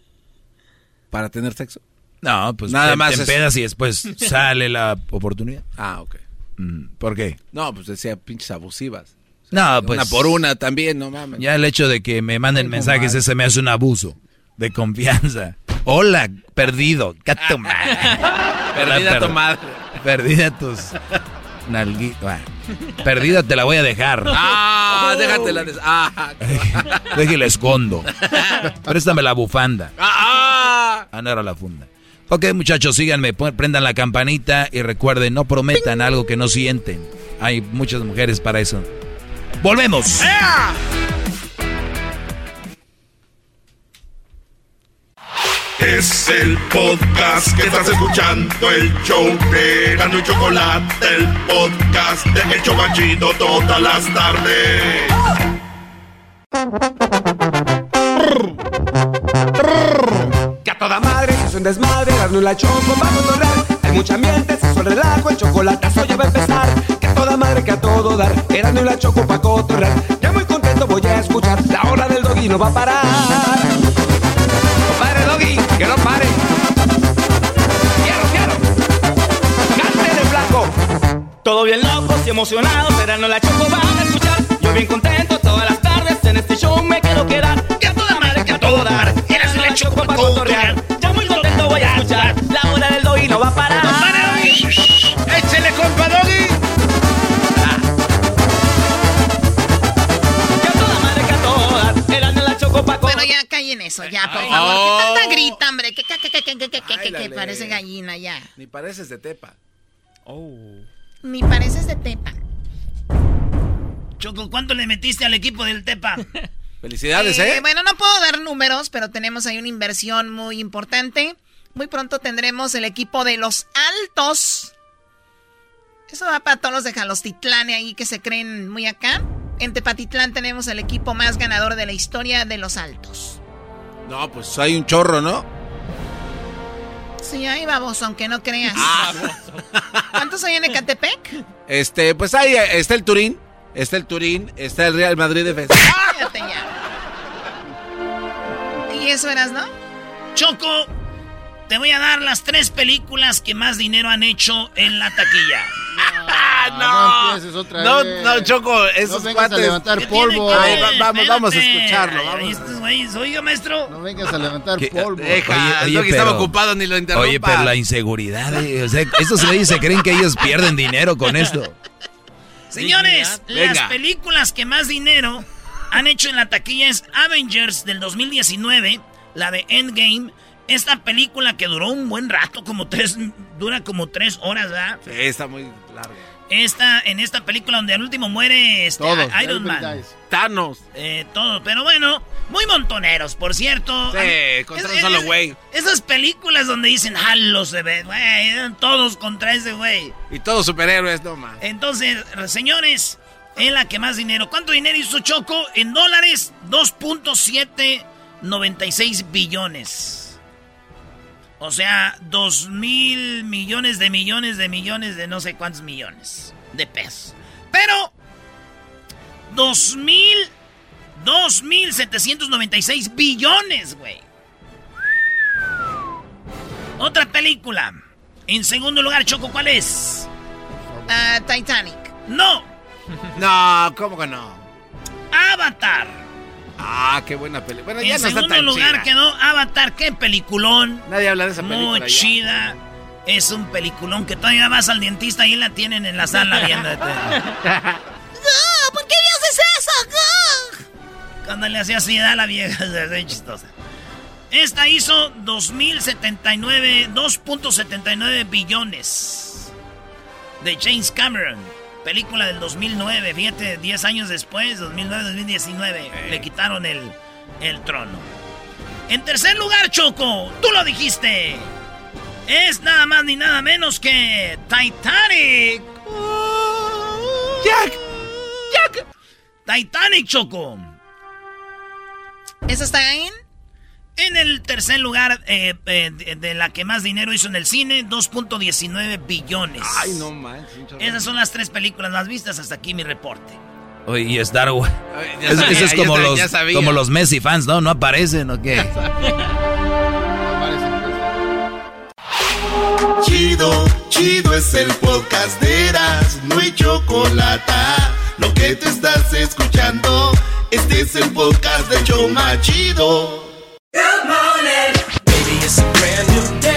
¿Para tener sexo? No, pues Nada te, más te es- empedas y después sale la oportunidad. Ah, ok. Mm, ¿Por qué? No, pues decía pinches abusivas. No, pues. Una por una también, no mames. Ya el hecho de que me manden mensajes, ese me hace un abuso de confianza. Hola, perdido. Gato. Perdida tu madre. Perdida tus nalguitas. Perdida te la voy a dejar. Ah, déjatela. des- Ah, Déjale escondo. Préstame la bufanda. ah, Ah, no era la funda. Ok, muchachos, síganme, prendan la campanita y recuerden, no prometan algo que no sienten. Hay muchas mujeres para eso. ¡Volvemos! Es el podcast que estás escuchando, el show de Gano y Chocolate, el podcast de El Chocachito todas las tardes. Que a toda madre es un desmadre, darle la choco para controlar. Hay mucha ambiente, se suele relajo, el chocolatazo ya va a empezar. Que a toda madre, que a todo dar, erando la choco para cotorrear. Ya muy contento voy a escuchar, la hora del doggy no va a parar. Emocionados, no la choco van a escuchar. Yo bien contento todas las tardes, en este show me quiero quedar. Que a toda madre, que a todo dar, eras la choco para cotorrear. Ya muy contento voy a escuchar, la hora del doggy no va a parar. ¡Échele, compa Doggy! Que a toda madre, que a todo dar, eras la choco para Bueno, ya callen eso, ya, por favor. ¿Qué tanta grita, hombre? ¿Qué, qué, qué, qué, qué, qué, qué, qué, qué, Báilale. parece gallina ya? Ni pareces de Tepa. Ni pareces de Tepa. Choco, ¿cuánto le metiste al equipo del Tepa? Felicidades, Eh, ¿eh? Bueno, no puedo dar números, pero tenemos ahí una inversión muy importante. Muy pronto tendremos el equipo de los altos. Eso va para todos los de Jalostitlán ahí que se creen muy acá. En Tepatitlán tenemos el equipo más ganador de la historia de los altos. No, pues hay un chorro, ¿no? Sí, ahí vamos, aunque no creas. Ah. ¿Cuántos hay en Ecatepec? Este, pues ahí está el Turín, está el Turín, está el Real Madrid de Cállate ya. ¿Y eso eras, no? Choco, te voy a dar las tres películas que más dinero han hecho en la taquilla. no empieces otra No, vez. no, Choco, esos No vengas a cuates- levantar ¿Qué polvo. Ay, va- vamos, vamos a escucharlo, vamos. ay, estos güeyes, oiga, maestro. No vengas a levantar ¿Qué? polvo. Deja, el Doggy estaba ocupado, ni lo interrumpa. Oye, pero la inseguridad, eh, o sea, estos güeyes se creen que ellos pierden dinero con esto. Señores, las películas que más dinero han hecho en la taquilla es Avengers del 2019, la de Endgame. Esta película que duró un buen rato, como tres, dura como tres horas, ¿verdad? Sí, está muy largo. Esta, en esta película donde al último muere este, Todos, Iron Man. Thanos. Eh, todo, pero bueno, muy montoneros, por cierto. Sí, contra es- un solo es- güey. Esas películas donde dicen, jalo se ve, güey, eran todos contra ese güey. Y todos superhéroes, no más. Entonces, señores, es la que más dinero. ¿Cuánto dinero hizo Choco? En dólares, 2.796 billones. O sea, 2 mil millones de millones de millones de no sé cuántos millones de pesos. Pero, 2 mil, 2.796 billones, güey. Otra película. En segundo lugar, Choco, ¿cuál es? Ah, Titanic. No. No, ¿cómo que no? Avatar. Ah, qué buena película. Bueno, ya en está segundo tan lugar chida. quedó Avatar. Qué peliculón. Nadie habla de esa película Muy ya. chida. Es un peliculón que todavía vas al dentista y la tienen en la sala viéndote. ¡Ah! ¿Por qué le haces eso? ¡Ah! Cuando le hacía así a la vieja, es chistosa. Esta hizo 2079, 2.79 billones de James Cameron. Película del 2009, fíjate, 10 años después, 2009-2019, le quitaron el, el trono. En tercer lugar, Choco, tú lo dijiste. Es nada más ni nada menos que Titanic. Jack, Jack. Titanic, Choco. ¿Esa está en? En el tercer lugar eh, eh, de, de la que más dinero hizo en el cine, 2.19 billones. Ay, no manches. Esas son las tres películas más vistas hasta aquí mi reporte. Oye, y Star Wars. Ay, ya Es- sabía, Eso es como sabía, los, sabía. como los Messi fans, ¿no? ¿No aparecen o qué? Chido, chido es el podcast de Eras, no hay chocolate. Lo que te estás escuchando, este es el podcast de Choma Chido. Good morning. Baby, it's a brand new day.